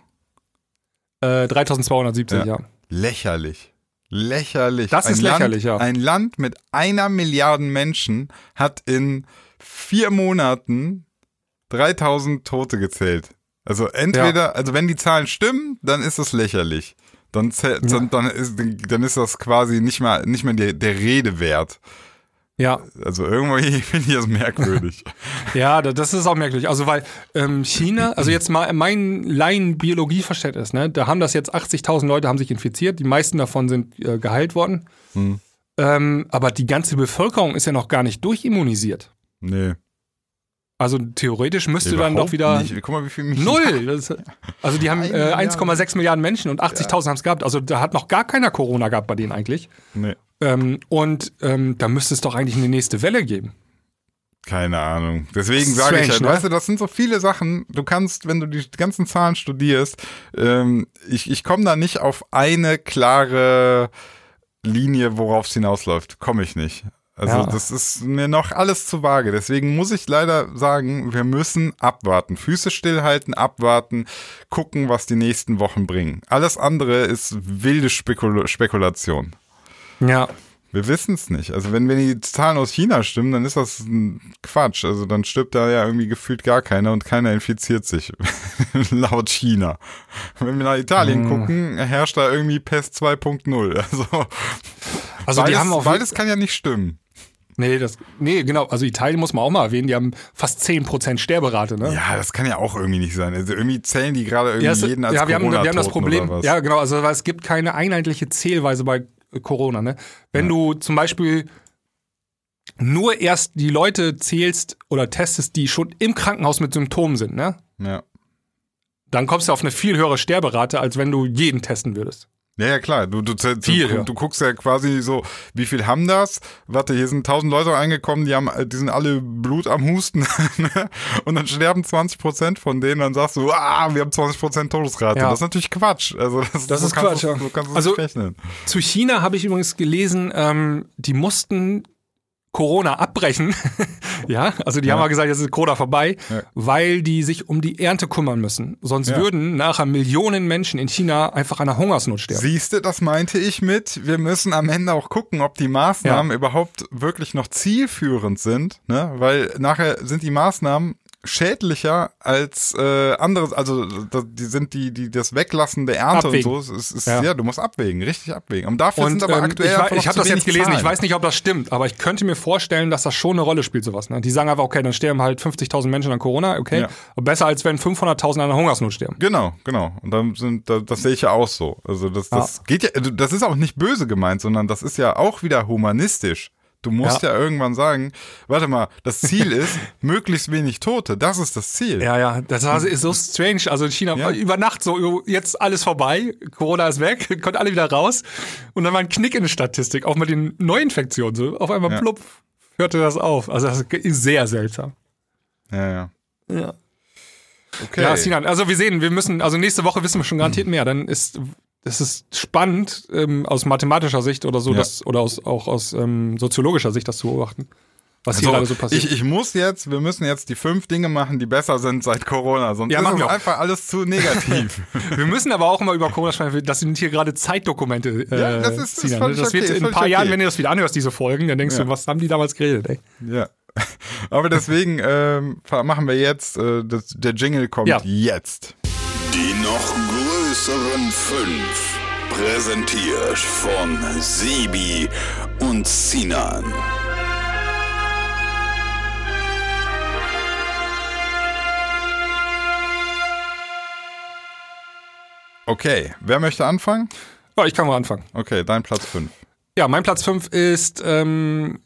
Äh, 3270, ja. ja. Lächerlich. Lächerlich. Das ist ein lächerlich, Land, ja. Ein Land mit einer Milliarde Menschen hat in vier Monaten 3000 Tote gezählt. Also entweder, ja. also wenn die Zahlen stimmen, dann ist das lächerlich. Dann, zählt, ja. dann, dann, ist, dann ist das quasi nicht mehr, nicht mehr der, der Rede wert. Ja. Also irgendwie [LAUGHS] finde ich das merkwürdig. [LAUGHS] ja, das ist auch merkwürdig. Also weil ähm, China, also jetzt mal mein Laien-Biologieverständnis, ne, da haben das jetzt 80.000 Leute haben sich infiziert, die meisten davon sind äh, geheilt worden. Hm. Ähm, aber die ganze Bevölkerung ist ja noch gar nicht durchimmunisiert. Nee. Also theoretisch müsste Überhaupt dann doch wieder nicht. Guck mal, wie viel Menschen null. [LAUGHS] Ist, also die haben äh, 1,6 Milliarden Menschen und 80.000 ja. haben es gehabt. Also da hat noch gar keiner Corona gehabt bei denen eigentlich. Nee. Ähm, und ähm, da müsste es doch eigentlich eine nächste Welle geben. Keine Ahnung. Deswegen sage ich halt, ne? weißt du, das sind so viele Sachen. Du kannst, wenn du die ganzen Zahlen studierst, ähm, ich, ich komme da nicht auf eine klare Linie, worauf es hinausläuft. Komme ich nicht. Also ja. das ist mir noch alles zu vage. Deswegen muss ich leider sagen, wir müssen abwarten. Füße stillhalten, abwarten, gucken, was die nächsten Wochen bringen. Alles andere ist wilde Spekul Spekulation. Ja. Wir wissen es nicht. Also wenn, wenn die Zahlen aus China stimmen, dann ist das Quatsch. Also dann stirbt da ja irgendwie gefühlt gar keiner und keiner infiziert sich. [LAUGHS] Laut China. Wenn wir nach Italien mm. gucken, herrscht da irgendwie Pest 2.0. Also, also beides, die haben auch beides kann ja nicht stimmen. Nee, das, nee, genau. Also Italien muss man auch mal erwähnen, die haben fast 10% Sterberate, ne? Ja, das kann ja auch irgendwie nicht sein. Also irgendwie zählen die gerade irgendwie ja, es, jeden als Ja, wir haben, wir haben das Problem, ja genau, also es gibt keine einheitliche Zählweise bei Corona, ne? Wenn ja. du zum Beispiel nur erst die Leute zählst oder testest, die schon im Krankenhaus mit Symptomen sind, ne? Ja. Dann kommst du auf eine viel höhere Sterberate, als wenn du jeden testen würdest. Ja, ja, klar. Du, du, du, Viel, du, ja. du guckst ja quasi so, wie viel haben das? Warte, hier sind 1000 Leute reingekommen, die haben, die sind alle Blut am Husten. [LAUGHS] ne? und dann sterben 20 Prozent von denen, dann sagst du, ah, wir haben 20 Prozent Todesrate. Ja. Das ist natürlich Quatsch. Also das, Das so ist Quatsch, du- ja. So kannst du Also- nicht rechnen. Zu China habe ich übrigens gelesen, ähm, die mussten Corona abbrechen. [LAUGHS] ja, also die Ja. haben mal gesagt, jetzt ist Corona vorbei, Ja. weil die sich um die Ernte kümmern müssen. Sonst Ja. würden nachher Millionen Menschen in China einfach an einer Hungersnot sterben. Siehst du, das meinte ich mit, wir müssen am Ende auch gucken, ob die Maßnahmen überhaupt wirklich noch zielführend sind, ne? Weil nachher sind die Maßnahmen schädlicher als äh, andere, also da- die sind die, die das Weglassen der Ernte Abwägen. und so. Es ist, ja. Ja. du musst abwägen, richtig abwägen. Und dafür Und sind aber ähm, aktuell ich, ich habe das jetzt gelesen, ich Zahlen. weiß nicht, ob das stimmt, aber ich könnte mir vorstellen, dass das schon eine Rolle spielt, sowas. Ne? Die sagen einfach, okay, dann sterben halt 50.000 Menschen an Corona, okay, Ja. besser als wenn 500.000 an einer Hungersnot sterben. Genau, genau. Und dann sind, das, das sehe ich ja auch so. Also das, das geht ja, das ist auch nicht böse gemeint, sondern das ist ja auch wieder humanistisch. Du musst ja, irgendwann sagen, warte mal, das Ziel ist, [LAUGHS] möglichst wenig Tote. Das ist das Ziel. Ja, ja, das ist so strange. Also in China Ja. war über Nacht so, jetzt alles vorbei, Corona ist weg, [LAUGHS] konnten alle wieder raus. Und dann war ein Knick in der Statistik, auch mit den Neuinfektionen. So. Auf einmal Ja. plupp, hörte das auf. Also das ist sehr seltsam. Ja, ja. Ja. Okay. Ja, Sinan, also wir sehen, wir müssen, also nächste Woche wissen wir schon garantiert mehr. Dann ist es ist spannend, ähm, aus mathematischer Sicht oder so, Ja. das, oder aus, auch aus ähm, soziologischer Sicht das zu beobachten. Was hier So, gerade so passiert. ich, ich muss jetzt, wir müssen jetzt die fünf Dinge machen, die besser sind seit Corona. Sonst Ja, ist einfach alles zu negativ. [LAUGHS] Wir müssen aber auch immer über Corona sprechen. Das sind hier gerade Zeitdokumente. Äh, Ja, das ist- ist Sinan, völlig das wird okay, ist in ein paar völlig Jahren, okay. wenn du das wieder anhörst, diese Folgen, dann denkst Ja. du, was haben die damals geredet, ey? ja. [LAUGHS] Aber deswegen ähm, machen wir jetzt, äh, das, der Jingle kommt Ja. jetzt. Die noch größeren fünf. Präsentiert von Sebi und Sinan. Okay, wer möchte anfangen? Ja, ich kann mal anfangen. Okay, dein Platz fünf. Ja, mein Platz 5 ist, ähm,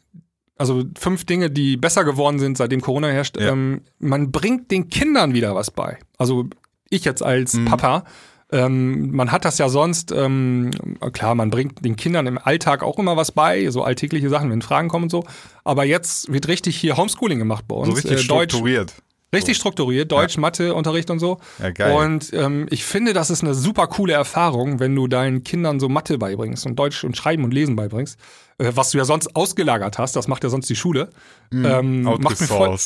also fünf Dinge, die besser geworden sind, seitdem Corona herrscht. Ja. Ähm, man bringt den Kindern wieder was bei. Also ich jetzt als Papa. Ähm, man hat das ja sonst, ähm, klar, man bringt den Kindern im Alltag auch immer was bei, so alltägliche Sachen, wenn Fragen kommen und so. Aber jetzt wird richtig hier Homeschooling gemacht bei uns. So richtig Äh, strukturiert. Richtig strukturiert, Deutsch, Mathe, Unterricht und so. Ja, geil. Und ähm, ich finde, das ist eine super coole Erfahrung, wenn du deinen Kindern so Mathe beibringst und Deutsch und Schreiben und Lesen beibringst, äh, was du ja sonst ausgelagert hast, das macht ja sonst die Schule. Ähm, macht, mir voll,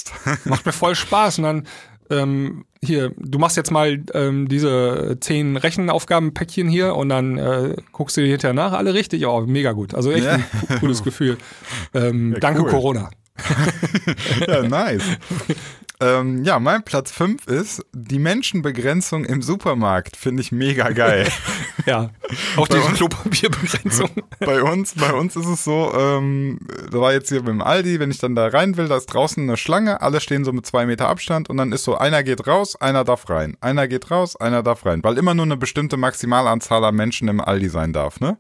macht mir voll Spaß. Und dann, ähm, hier, du machst jetzt mal ähm, diese zehn Rechenaufgabenpäckchen hier und dann äh, guckst du dir hinterher nach, alle richtig. Oh, mega gut. Also echt Ja. ein co- cooles Gefühl. Ähm, danke cool. Corona. [LAUGHS] Ja, nice. [LAUGHS] ähm, ja, mein Platz 5 ist die Menschenbegrenzung im Supermarkt. Finde ich mega geil. [LAUGHS] Ja, auch die Klopapierbegrenzung. [LAUGHS] bei uns, bei uns ist es so, ähm, da war jetzt hier beim Aldi, wenn ich dann da rein will, da ist draußen eine Schlange, alle stehen so mit zwei Meter Abstand und dann ist so, einer geht raus, einer darf rein. Einer geht raus, einer darf rein. Weil immer nur eine bestimmte Maximalanzahl an Menschen im Aldi sein darf, ne?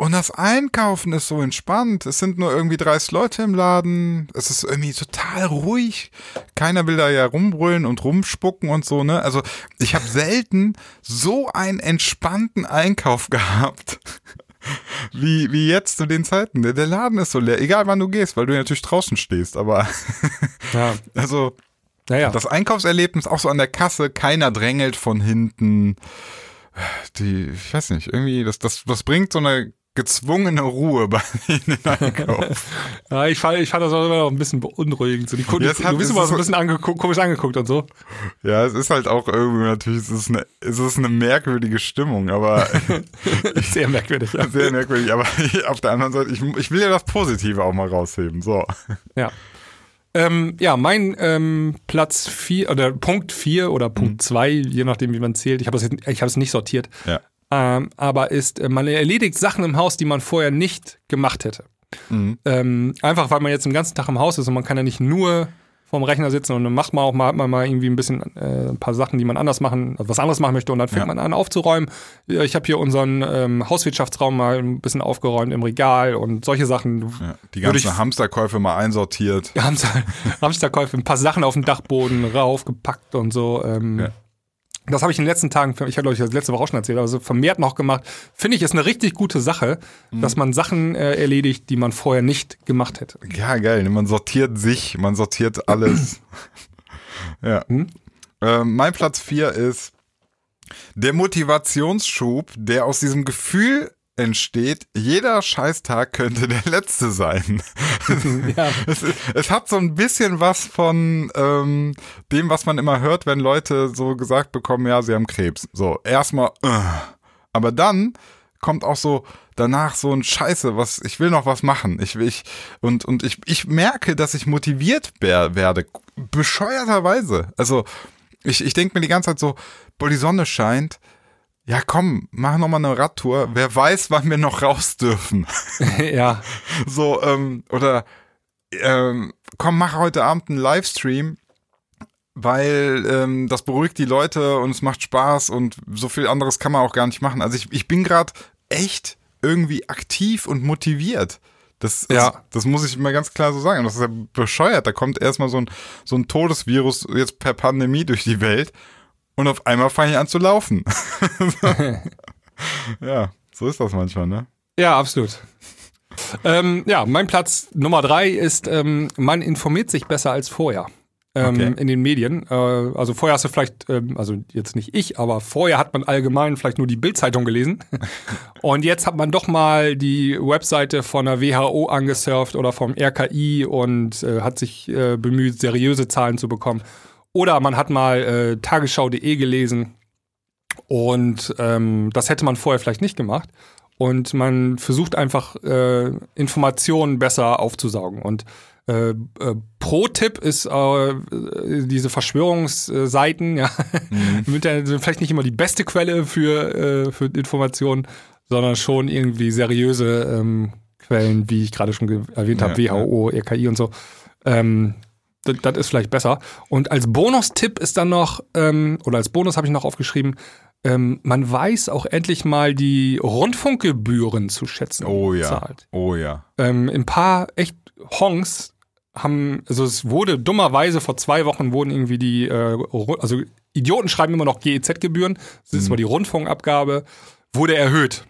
Und das Einkaufen ist so entspannt. Es sind nur irgendwie 30 Leute im Laden. Es ist irgendwie total ruhig. Keiner will da ja rumbrüllen und rumspucken und so, ne? Also ich habe selten so einen entspannten Einkauf [LAUGHS] gehabt. Wie, wie jetzt zu den Zeiten. Der, der Laden ist so leer, egal wann du gehst, weil du natürlich draußen stehst. Aber [LAUGHS] Ja, also naja. das Einkaufserlebnis auch so an der Kasse, keiner drängelt von hinten. Die, ich weiß nicht, irgendwie, das, das, das bringt so eine gezwungene Ruhe bei [LAUGHS] den Einkauf. [LAUGHS] Ja, ich fand, ich fand das auch immer noch ein bisschen beunruhigend. So, die Kunden, Ja, hat- du bist immer so ein bisschen angeguckt, komisch angeguckt und so. ja, es ist halt auch irgendwie natürlich, es ist eine, es ist eine merkwürdige Stimmung, aber [LAUGHS] Sehr merkwürdig. Ja. sehr merkwürdig. Aber auf der anderen Seite, ich, ich will ja das Positive auch mal rausheben. So. Ja, ähm, ja mein ähm, Platz 4 oder Punkt 4 oder Mhm. Punkt 2, je nachdem, wie man zählt. Ich habe es ich habe es nicht sortiert. Ja. Ähm, aber ist, äh, man erledigt Sachen im Haus, die man vorher nicht gemacht hätte. Mhm. Ähm, einfach weil man jetzt den ganzen Tag im Haus ist und man kann ja nicht nur vorm Rechner sitzen und dann macht man auch mal, hat man mal irgendwie ein bisschen äh, ein paar Sachen, die man anders machen, also was anderes machen möchte und dann fängt Ja. man an aufzuräumen. Ich habe hier unseren ähm, Hauswirtschaftsraum mal ein bisschen aufgeräumt im Regal und solche Sachen. Ja, die ganzen ich- Hamsterkäufe mal einsortiert. [LAUGHS] Hamster, Hamsterkäufe, ein paar Sachen auf dem Dachboden raufgepackt und so. Ähm, Ja. Das habe ich in den letzten Tagen, ich habe glaube ich das letzte Woche auch schon erzählt, also vermehrt noch gemacht. Finde ich, ist eine richtig gute Sache, Mhm. dass man Sachen äh, erledigt, die man vorher nicht gemacht hätte. Ja, geil. Man sortiert sich, man sortiert alles. [CLEARS THROAT] ja. Hm? Ähm, mein Platz 4 ist der Motivationsschub, der aus diesem Gefühl entsteht, jeder Scheißtag könnte der letzte sein. [LAUGHS] ja. Es, es hat so ein bisschen was von ähm, dem, was man immer hört, wenn Leute so gesagt bekommen, ja, sie haben Krebs. So, erstmal, äh. aber dann kommt auch so danach so ein Scheiße, was ich will noch was machen. Ich will ich und und ich ich merke, dass ich motiviert wer- werde, bescheuerterweise. Also ich ich denke mir die ganze Zeit so, boah, die Sonne scheint. Ja, komm, mach noch mal eine Radtour. Wer weiß, wann wir noch raus dürfen. [LAUGHS] ja. So, ähm, oder ähm, komm, mach heute Abend einen Livestream, weil ähm, das beruhigt die Leute und es macht Spaß und so viel anderes kann man auch gar nicht machen. Also ich, ich bin gerade echt irgendwie aktiv und motiviert. Das, ist, Ja. das muss ich mal ganz klar so sagen. Das ist ja bescheuert. Da kommt erstmal so ein, so ein Todesvirus jetzt per Pandemie durch die Welt und auf einmal fange ich an zu laufen. [LAUGHS] ja, so ist das manchmal, ne? Ja, absolut. ähm, ja, mein Platz Nummer drei ist, ähm, man informiert sich besser als vorher. Ähm, Okay. In den Medien. Äh, also vorher hast du vielleicht, ähm, also jetzt nicht ich, aber vorher hat man allgemein vielleicht nur die Bildzeitung gelesen. [LAUGHS] und jetzt hat man doch mal die Webseite von der WHO angesurft oder vom RKI und äh, hat sich äh, bemüht, seriöse Zahlen zu bekommen. Oder man hat mal äh, tagesschau.de gelesen und ähm, das hätte man vorher vielleicht nicht gemacht. Und man versucht einfach äh, Informationen besser aufzusaugen. Und äh, äh, Pro-Tipp ist äh, diese Verschwörungsseiten, ja, im Internet sind vielleicht nicht immer die beste Quelle für, äh, für Informationen, sondern schon irgendwie seriöse ähm, Quellen, wie ich gerade schon erwähnt habe, Ja, WHO, RKI und so. Ähm, das, ist vielleicht besser. Und als Bonustipp ist dann noch, ähm, oder als Bonus habe ich noch aufgeschrieben, ähm, man weiß auch endlich mal die Rundfunkgebühren zu schätzen. Oh ja. Zahlt. Oh ja. Ähm, ein paar echt Honks haben, also es wurde dummerweise vor zwei Wochen wurden irgendwie die, äh, also Idioten schreiben immer noch GEZ-Gebühren, das ist zwar die Rundfunkabgabe, wurde erhöht.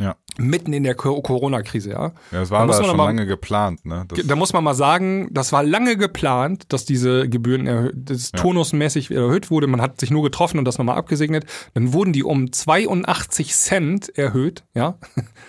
Ja. Mitten in der Co- Corona-Krise, ja. Ja, es Da war da schon aber- lange geplant, ne? Das, Da muss man mal sagen, das war lange geplant, dass diese Gebühren erhö- das turnusmäßig erhöht wurde. Man hat sich nur getroffen und das nochmal abgesegnet. Dann wurden die um 82 Cent erhöht, ja,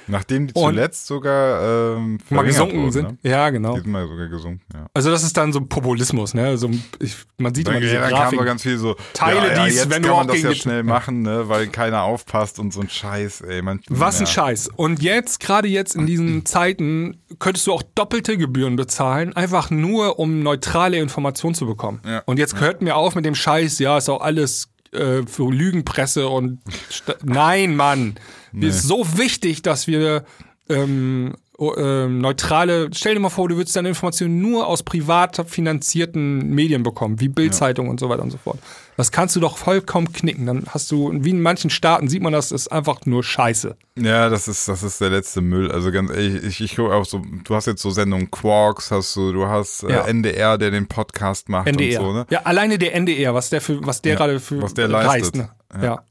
nachdem die Und- zuletzt sogar ähm, mal gesunken wurden, sind. Ne? Ja, genau. Die sind mal sogar gesunken, ja. Also das ist dann so Populismus, ne? So, ich, man sieht immer Dann, diese ja, dann kam ganz viel so, Teile ja, ja, dies, jetzt wenn kann man das ja schnell machen, ne, weil keiner aufpasst und so ein Scheiß, ey. Man, Was ein ja. Scheiß. Und jetzt, gerade jetzt in diesen [CLEARS THROAT] Zeiten, könntest du auch doppelte Gebühren bezahlen, einfach nur, um neutrale Informationen zu bekommen. Ja. Und jetzt hört mir auf mit dem Scheiß, ja, ist auch alles äh, für Lügenpresse und Nein, Mann. Mir ist so wichtig, dass wir ähm, ähm, neutrale, stell dir mal vor, du würdest deine Informationen nur aus privat finanzierten Medien bekommen, wie Bildzeitung und so weiter und so fort. Das kannst du doch vollkommen knicken. Dann hast du, wie in manchen Staaten sieht man das, ist einfach nur Scheiße. Ja, das ist, das ist der letzte Müll. Also ganz ehrlich, ich, ich gucke auch so, du hast jetzt so Sendungen Quarks, hast du, du hast äh, Ja. NDR, der den Podcast macht NDR. und so, ne? Ja, alleine der NDR, was der für, was der Ja, gerade für was der leistet. ne? Ja. Ja.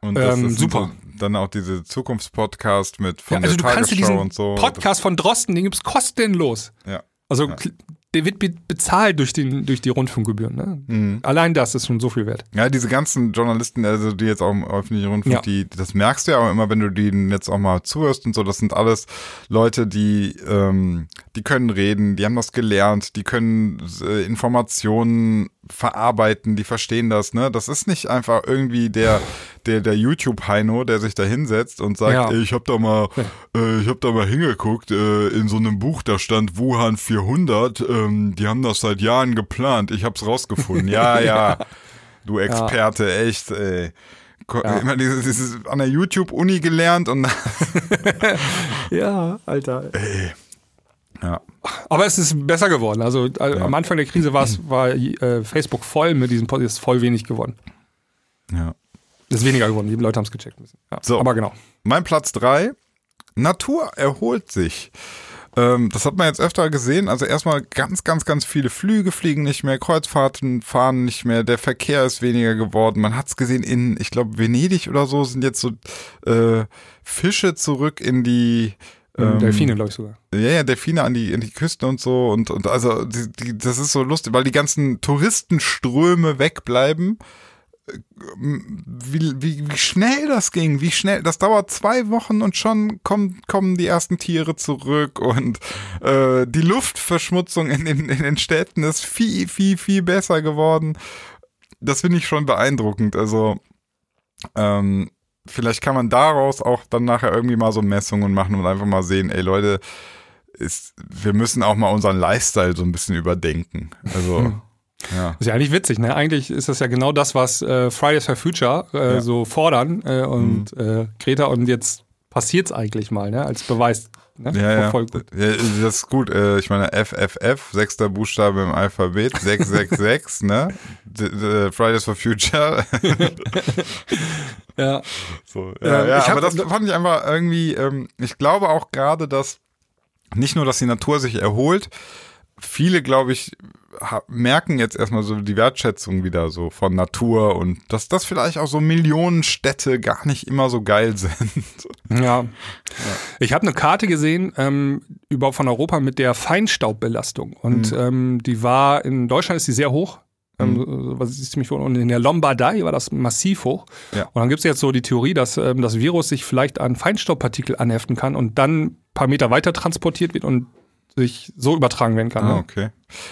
Und das, Ähm, sind super. Dann auch diese Zukunftspodcast mit von ja. Also du der kannst dir Tagesschau diesen und so. Podcast von Drosten, den gibt's kostenlos. ja. Also kl- der wird be bezahlt durch, den, durch die Rundfunkgebühren. Ne? Mhm. Allein das ist schon so viel wert. Ja, diese ganzen Journalisten, also die jetzt auch im öffentlichen Rundfunk, Ja. die, das merkst du ja auch immer, wenn du denen jetzt auch mal zuhörst und so, das sind alles Leute, die, ähm, die können reden, die haben das gelernt, die können äh, Informationen verarbeiten, die verstehen das, ne? Das ist nicht einfach irgendwie der, der, der YouTube-Heino, der sich da hinsetzt und sagt, Ja. ey, ich hab da mal, äh, ich hab da mal hingeguckt, äh, in so einem Buch, da stand Wuhan 400, ähm, die haben das seit Jahren geplant, ich hab's rausgefunden. Ja, [LAUGHS] ja. Du Experte, echt, ey. Ja. Immer dieses, dieses an der YouTube-Uni gelernt und [LAUGHS] Ja, Alter. Ja. Aber es ist besser geworden. Also äh, am Anfang der Krise war es [CLEARS THROAT] war äh, Facebook voll mit diesem Podcast ist voll wenig geworden. ja. Ist weniger geworden. Die Leute haben es gecheckt. Ja. So. Aber genau. Mein Platz drei Natur erholt sich. Ähm, das hat man jetzt öfter gesehen. Also erstmal ganz, ganz, ganz viele Flüge fliegen nicht mehr, Kreuzfahrten fahren nicht mehr, der Verkehr ist weniger geworden. Man hat es gesehen in, ich glaube, Venedig oder so sind jetzt so äh, Fische zurück in die ähm, Delfine, glaube ich sogar. Ja, ja, Delfine an die, in die Küsten und so. Und, und also die, die, das ist so lustig, weil die ganzen Touristenströme wegbleiben wie, wie, wie schnell das ging, wie schnell, das dauert zwei Wochen und schon kommen, kommen die ersten Tiere zurück und äh, die Luftverschmutzung in den, in den Städten ist viel, viel, viel besser geworden. Das finde ich schon beeindruckend. Also, ähm, vielleicht kann man daraus auch dann nachher irgendwie mal so Messungen machen und einfach mal sehen, ey Leute, ist, wir müssen auch mal unseren Lifestyle so ein bisschen überdenken. Also. Hm. Ja. ist ja eigentlich witzig, ne? Eigentlich ist das ja genau das, was äh, Fridays for Future äh, ja. so fordern äh, und mhm. Greta und jetzt passiert es eigentlich mal, ne? Als Beweis. Ne? Ja, ja. ja. Das ist gut. Äh, ich meine, FFF, sechster Buchstabe im Alphabet, 666, [LAUGHS] ne? Fridays for Future. ja. So, ja, ja, aber das fand ich einfach irgendwie, ähm, ich glaube auch gerade, dass nicht nur, dass die Natur sich erholt, viele, glaube ich, merken jetzt erstmal so die Wertschätzung wieder so von Natur und dass das vielleicht auch so Millionenstädte gar nicht immer so geil [LAUGHS] sind. Ja. ja. Ich habe eine Karte gesehen ähm, über von Europa mit der Feinstaubbelastung und mhm. ähm, die war in Deutschland ist die sehr hoch. Ähm, mhm. was ist ziemlich hoch. Und in der Lombardei war das massiv hoch. Ja. Und dann gibt es jetzt so die Theorie, dass ähm, das Virus sich vielleicht an Feinstaubpartikel anheften kann und dann ein paar Meter weiter transportiert wird und sich so übertragen werden kann. Ah, ne? okay.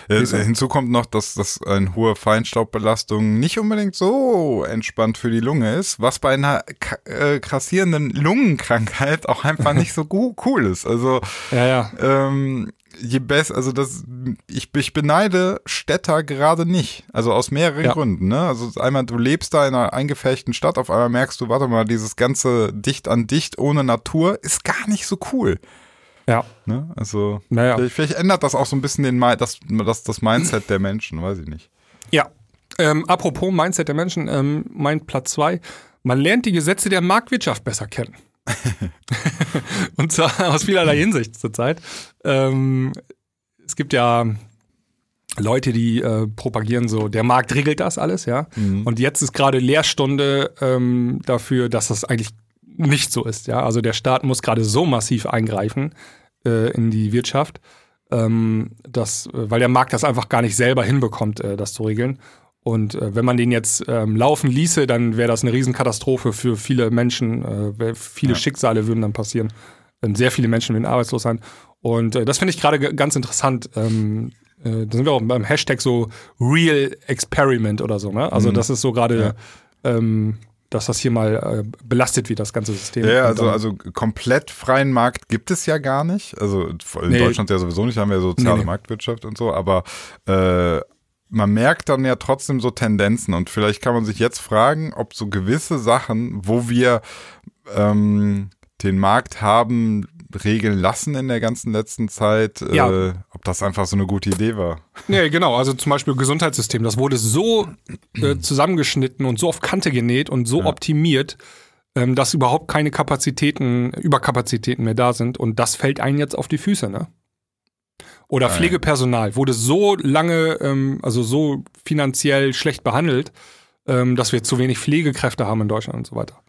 Äh, hinzu kommt noch, dass das eine hohe Feinstaubbelastung nicht unbedingt so entspannt für die Lunge ist, was bei einer äh, krassierenden Lungenkrankheit auch einfach [LAUGHS] nicht so cool ist. Also ja, ja. Ähm, je besser, also das, ich, ich beneide Städter gerade nicht. Also aus mehreren ja. Gründen. Ne? Also einmal, du lebst da in einer eingefärchten Stadt, auf einmal merkst du, warte mal, dieses ganze dicht an dicht ohne Natur ist gar nicht so cool. Ja. Ne? Also naja. vielleicht, vielleicht, ändert das auch so ein bisschen den, das, das, das Mindset der Menschen, weiß ich nicht. Ja. Ähm, apropos Mindset der Menschen, ähm, mein Platz zwei. Man lernt die Gesetze der Marktwirtschaft besser kennen. [LAUGHS] Und zwar aus vielerlei Hinsicht zurzeit. Ähm, es gibt ja Leute, die äh, propagieren so, der Markt regelt das alles, ja. Mhm. Und jetzt ist gerade Lehrstunde ähm, dafür, dass das eigentlich nicht so ist. Ja? Also der Staat muss gerade so massiv eingreifen äh, in die Wirtschaft, ähm, dass, äh, weil der Markt das einfach gar nicht selber hinbekommt, äh, das zu regeln. Und äh, wenn man den jetzt ähm, laufen ließe, dann wäre das eine Riesenkatastrophe für viele Menschen. Äh, viele ja. Schicksale würden dann passieren. Ähm, sehr viele Menschen würden arbeitslos sein. Und äh, das finde ich gerade ganz interessant. Ähm, da sind wir auch beim Hashtag so Real Experiment oder so. Ne? Also mhm. das ist so gerade ja. ähm, dass das hier mal äh, belastet wird, das ganze System. Ja, also, also komplett freien Markt gibt es ja gar nicht. Also in nee. Deutschland ja sowieso nicht, haben wir soziale nee, nee. Marktwirtschaft und so, aber äh, man merkt dann ja trotzdem so Tendenzen und vielleicht kann man sich jetzt fragen, ob so gewisse Sachen, wo wir ähm, den Markt haben regeln lassen in der ganzen letzten Zeit, ja. äh, ob das einfach so eine gute Idee war. Nee, genau. Also zum Beispiel Gesundheitssystem, das wurde so äh, zusammengeschnitten und so auf Kante genäht und so ja. optimiert, ähm, dass überhaupt keine Kapazitäten, Überkapazitäten mehr da sind. Und das fällt einem jetzt auf die Füße, ne? Oder Pflegepersonal wurde so lange, ähm, also so finanziell schlecht behandelt, ähm, dass wir zu wenig Pflegekräfte haben in Deutschland und so weiter.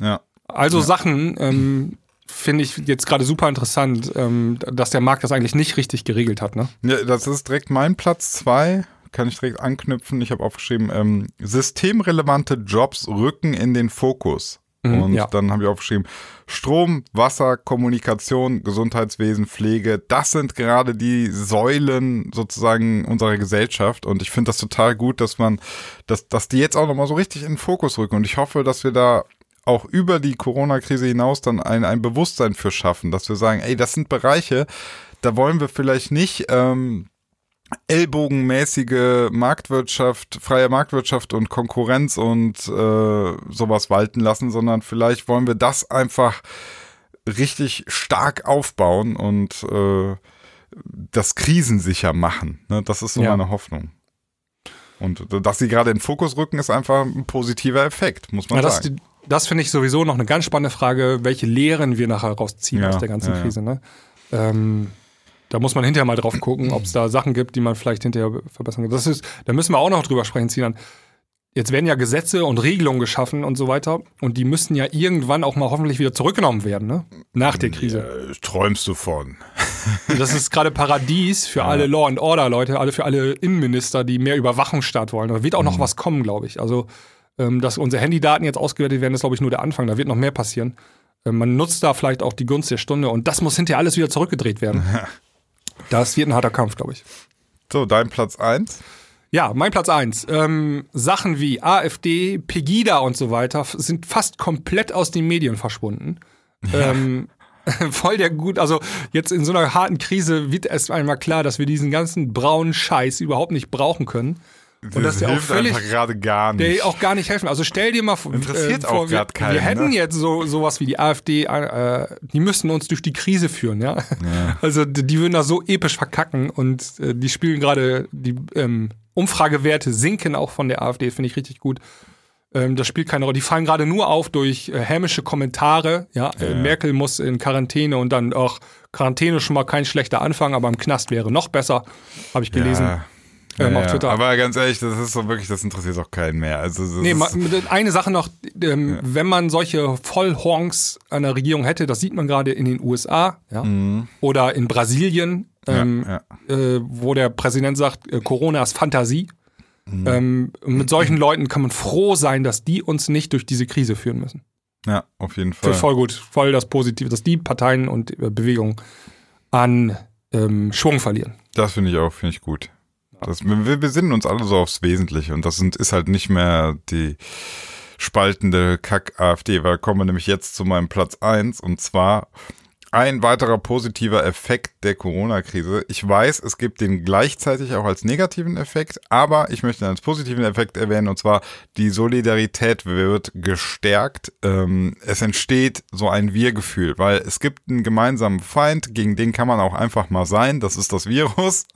Ja. Also ja. Sachen, ähm, finde ich jetzt gerade super interessant, ähm, dass der Markt das eigentlich nicht richtig geregelt hat. Ne? Ja, das ist direkt mein Platz zwei. Kann ich direkt anknüpfen. Ich habe aufgeschrieben, ähm, systemrelevante Jobs rücken in den Fokus. Mhm, und ja. dann habe ich aufgeschrieben, Strom, Wasser, Kommunikation, Gesundheitswesen, Pflege, das sind gerade die Säulen sozusagen unserer Gesellschaft. Und ich finde das total gut, dass man, dass, dass die jetzt auch nochmal so richtig in den Fokus rücken. Und ich hoffe, dass wir da auch über die Corona-Krise hinaus dann ein, ein Bewusstsein für schaffen, dass wir sagen, ey, das sind Bereiche, da wollen wir vielleicht nicht ähm, ellbogenmäßige Marktwirtschaft, freie Marktwirtschaft und Konkurrenz und äh, sowas walten lassen, sondern vielleicht wollen wir das einfach richtig stark aufbauen und äh, das krisensicher machen. Ne? Das ist so ja. meine Hoffnung. Und dass sie gerade in den Fokus rücken, ist einfach ein positiver Effekt, muss man ja, sagen das finde ich sowieso noch eine ganz spannende Frage, welche Lehren wir nachher rausziehen ja, aus der ganzen ja, Krise. Ne? Ähm, da muss man hinterher mal drauf gucken, ob es da Sachen gibt, die man vielleicht hinterher verbessern kann. Das ist, da müssen wir auch noch drüber sprechen, Sinan. Jetzt werden ja Gesetze und Regelungen geschaffen und so weiter. Und die müssen ja irgendwann auch mal hoffentlich wieder zurückgenommen werden, ne? Nach der Krise. Äh, träumst du von? [LAUGHS] Das ist gerade Paradies für alle Law and Order Leute, alle für alle Innenminister, die mehr Überwachungsstaat wollen. Da wird auch noch was kommen, glaube ich. Also, ähm, dass unsere Handydaten jetzt ausgewertet werden, ist, glaube ich, nur der Anfang. Da wird noch mehr passieren. Ähm, man nutzt da vielleicht auch die Gunst der Stunde und das muss hinterher alles wieder zurückgedreht werden. [LAUGHS] Das wird ein harter Kampf, glaube ich. So, dein Platz 1? Ja, mein Platz eins. Ähm, Sachen wie AfD, Pegida und so weiter sind fast komplett aus den Medien verschwunden. Ähm, [LAUGHS] voll der gut, also jetzt in so einer harten Krise wird erst einmal klar, dass wir diesen ganzen braunen Scheiß überhaupt nicht brauchen können. Und dass der auch völlig, einfach gerade gar nicht. der auch gar nicht helfen. Also stell dir mal vor, Interessiert äh, auch vor, wir, grad keinen, wir hätten ne? jetzt so sowas wie die AfD, äh, die müssten uns durch die Krise führen, ja. Also die, würden da so episch verkacken und äh, die spielen gerade die ähm, Umfragewerte sinken auch von der AfD, finde ich richtig gut. Ähm, das spielt keine Rolle. Die fallen gerade nur auf durch äh, hämische Kommentare. Ja, Äh, Merkel muss in Quarantäne und dann auch Quarantäne schon mal kein schlechter Anfang, aber im Knast wäre noch besser, habe ich gelesen. Ja. Ähm, Ja, auf ja. Twitter. Aber ganz ehrlich, das ist so wirklich, das interessiert auch keinen mehr. Also, Nee, eine Sache noch, ähm, wenn man solche Vollhonks an der Regierung hätte, das sieht man gerade in den USA ja, oder in Brasilien, ähm, ja, Äh, wo der Präsident sagt, äh, Corona ist Fantasie. Ähm, und mit solchen Leuten kann man froh sein, dass die uns nicht durch diese Krise führen müssen. ja, auf jeden Für Fall. voll gut, voll das Positive, dass die Parteien und äh, Bewegungen an ähm, Schwung verlieren. Das finde ich auch, finde ich gut. Das, wir, besinnen uns alle so aufs Wesentliche und das sind, ist halt nicht mehr die spaltende Kack-AfD, weil kommen wir nämlich jetzt zu meinem Platz 1 und zwar ein weiterer positiver Effekt der Corona-Krise. Ich weiß, es gibt den gleichzeitig auch als negativen Effekt, aber ich möchte ihn als positiven Effekt erwähnen und zwar die Solidarität wird gestärkt. Ähm, es entsteht so ein Wir-Gefühl, weil es gibt einen gemeinsamen Feind, gegen den kann man auch einfach mal sein. Das ist das Virus.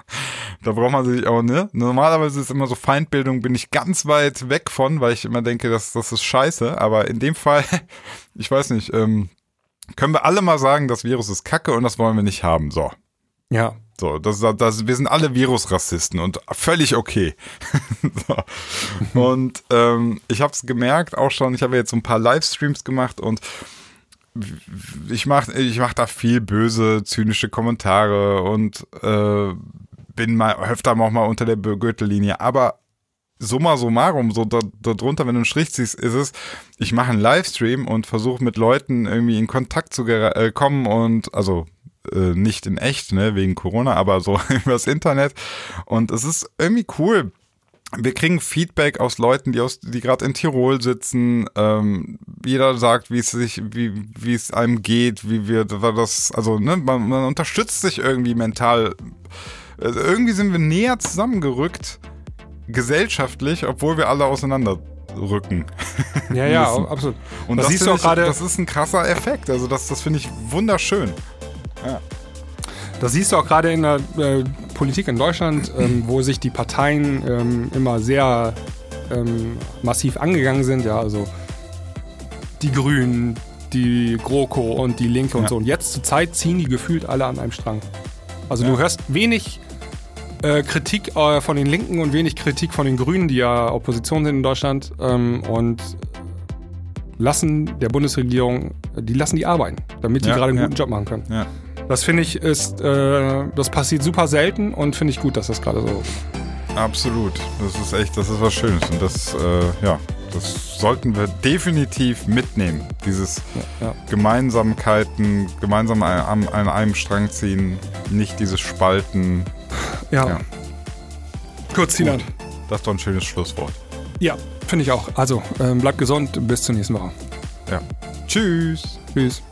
Da braucht man sich auch, ne? Normalerweise ist immer so Feindbildung, bin ich ganz weit weg von, weil ich immer denke, das, das ist scheiße. Aber in dem Fall, [LAUGHS] ich weiß nicht, ähm, können wir alle mal sagen, das Virus ist kacke und das wollen wir nicht haben. So. Ja. So, das, das, wir sind alle Virusrassisten und völlig okay. [LAUGHS] so. Und ähm, ich habe es gemerkt auch schon, ich habe jetzt so ein paar Livestreams gemacht und ich mache ich mach da viel böse, zynische Kommentare und äh, bin mal öfter auch mal unter der Gürtellinie. Aber summa summarum, so da, da drunter, wenn du einen Strich ziehst, ist es, ich mache einen Livestream und versuche mit Leuten irgendwie in Kontakt zu äh, kommen und also äh, nicht in echt, ne, wegen Corona, aber so [LAUGHS] übers Internet. Und es ist irgendwie cool. Wir kriegen Feedback aus Leuten, die aus, die gerade in Tirol sitzen. Ähm, jeder sagt, wie es sich, wie, wie es einem geht, wie wir das, also ne, man, man unterstützt sich irgendwie mental. Also irgendwie sind wir näher zusammengerückt, gesellschaftlich, obwohl wir alle auseinanderrücken. [LAUGHS] Ja, ja, absolut. Und das, das, siehst du auch gerade. Das ist ein krasser Effekt. Also das, das finde ich wunderschön. Das siehst du auch gerade in der äh, Politik in Deutschland, ähm, [CLEARS THROAT] wo sich die Parteien ähm, immer sehr ähm, massiv angegangen sind. Ja, also die Grünen, die GroKo und die Linke und Ja. so. Und jetzt zur Zeit ziehen die gefühlt alle an einem Strang. Also Ja. du hörst wenig äh, Kritik äh, von den Linken und wenig Kritik von den Grünen, die ja Opposition sind in Deutschland ähm, und lassen der Bundesregierung, die lassen die arbeiten, damit die Ja, gerade einen ja. guten Job machen können. Ja. Das finde ich ist, äh, das passiert super selten und finde ich gut, dass das gerade so. Absolut. Das ist echt, das ist was Schönes. Und das, äh, ja, das sollten wir definitiv mitnehmen. Dieses Ja. Gemeinsamkeiten, gemeinsam an, an einem Strang ziehen, nicht dieses Spalten. Ja. Ja. Kurz, Sinan. Das ist doch ein schönes Schlusswort. Ja, finde ich auch. Also, ähm, bleibt gesund, bis zur nächsten Woche. Ja. Tschüss. Tschüss.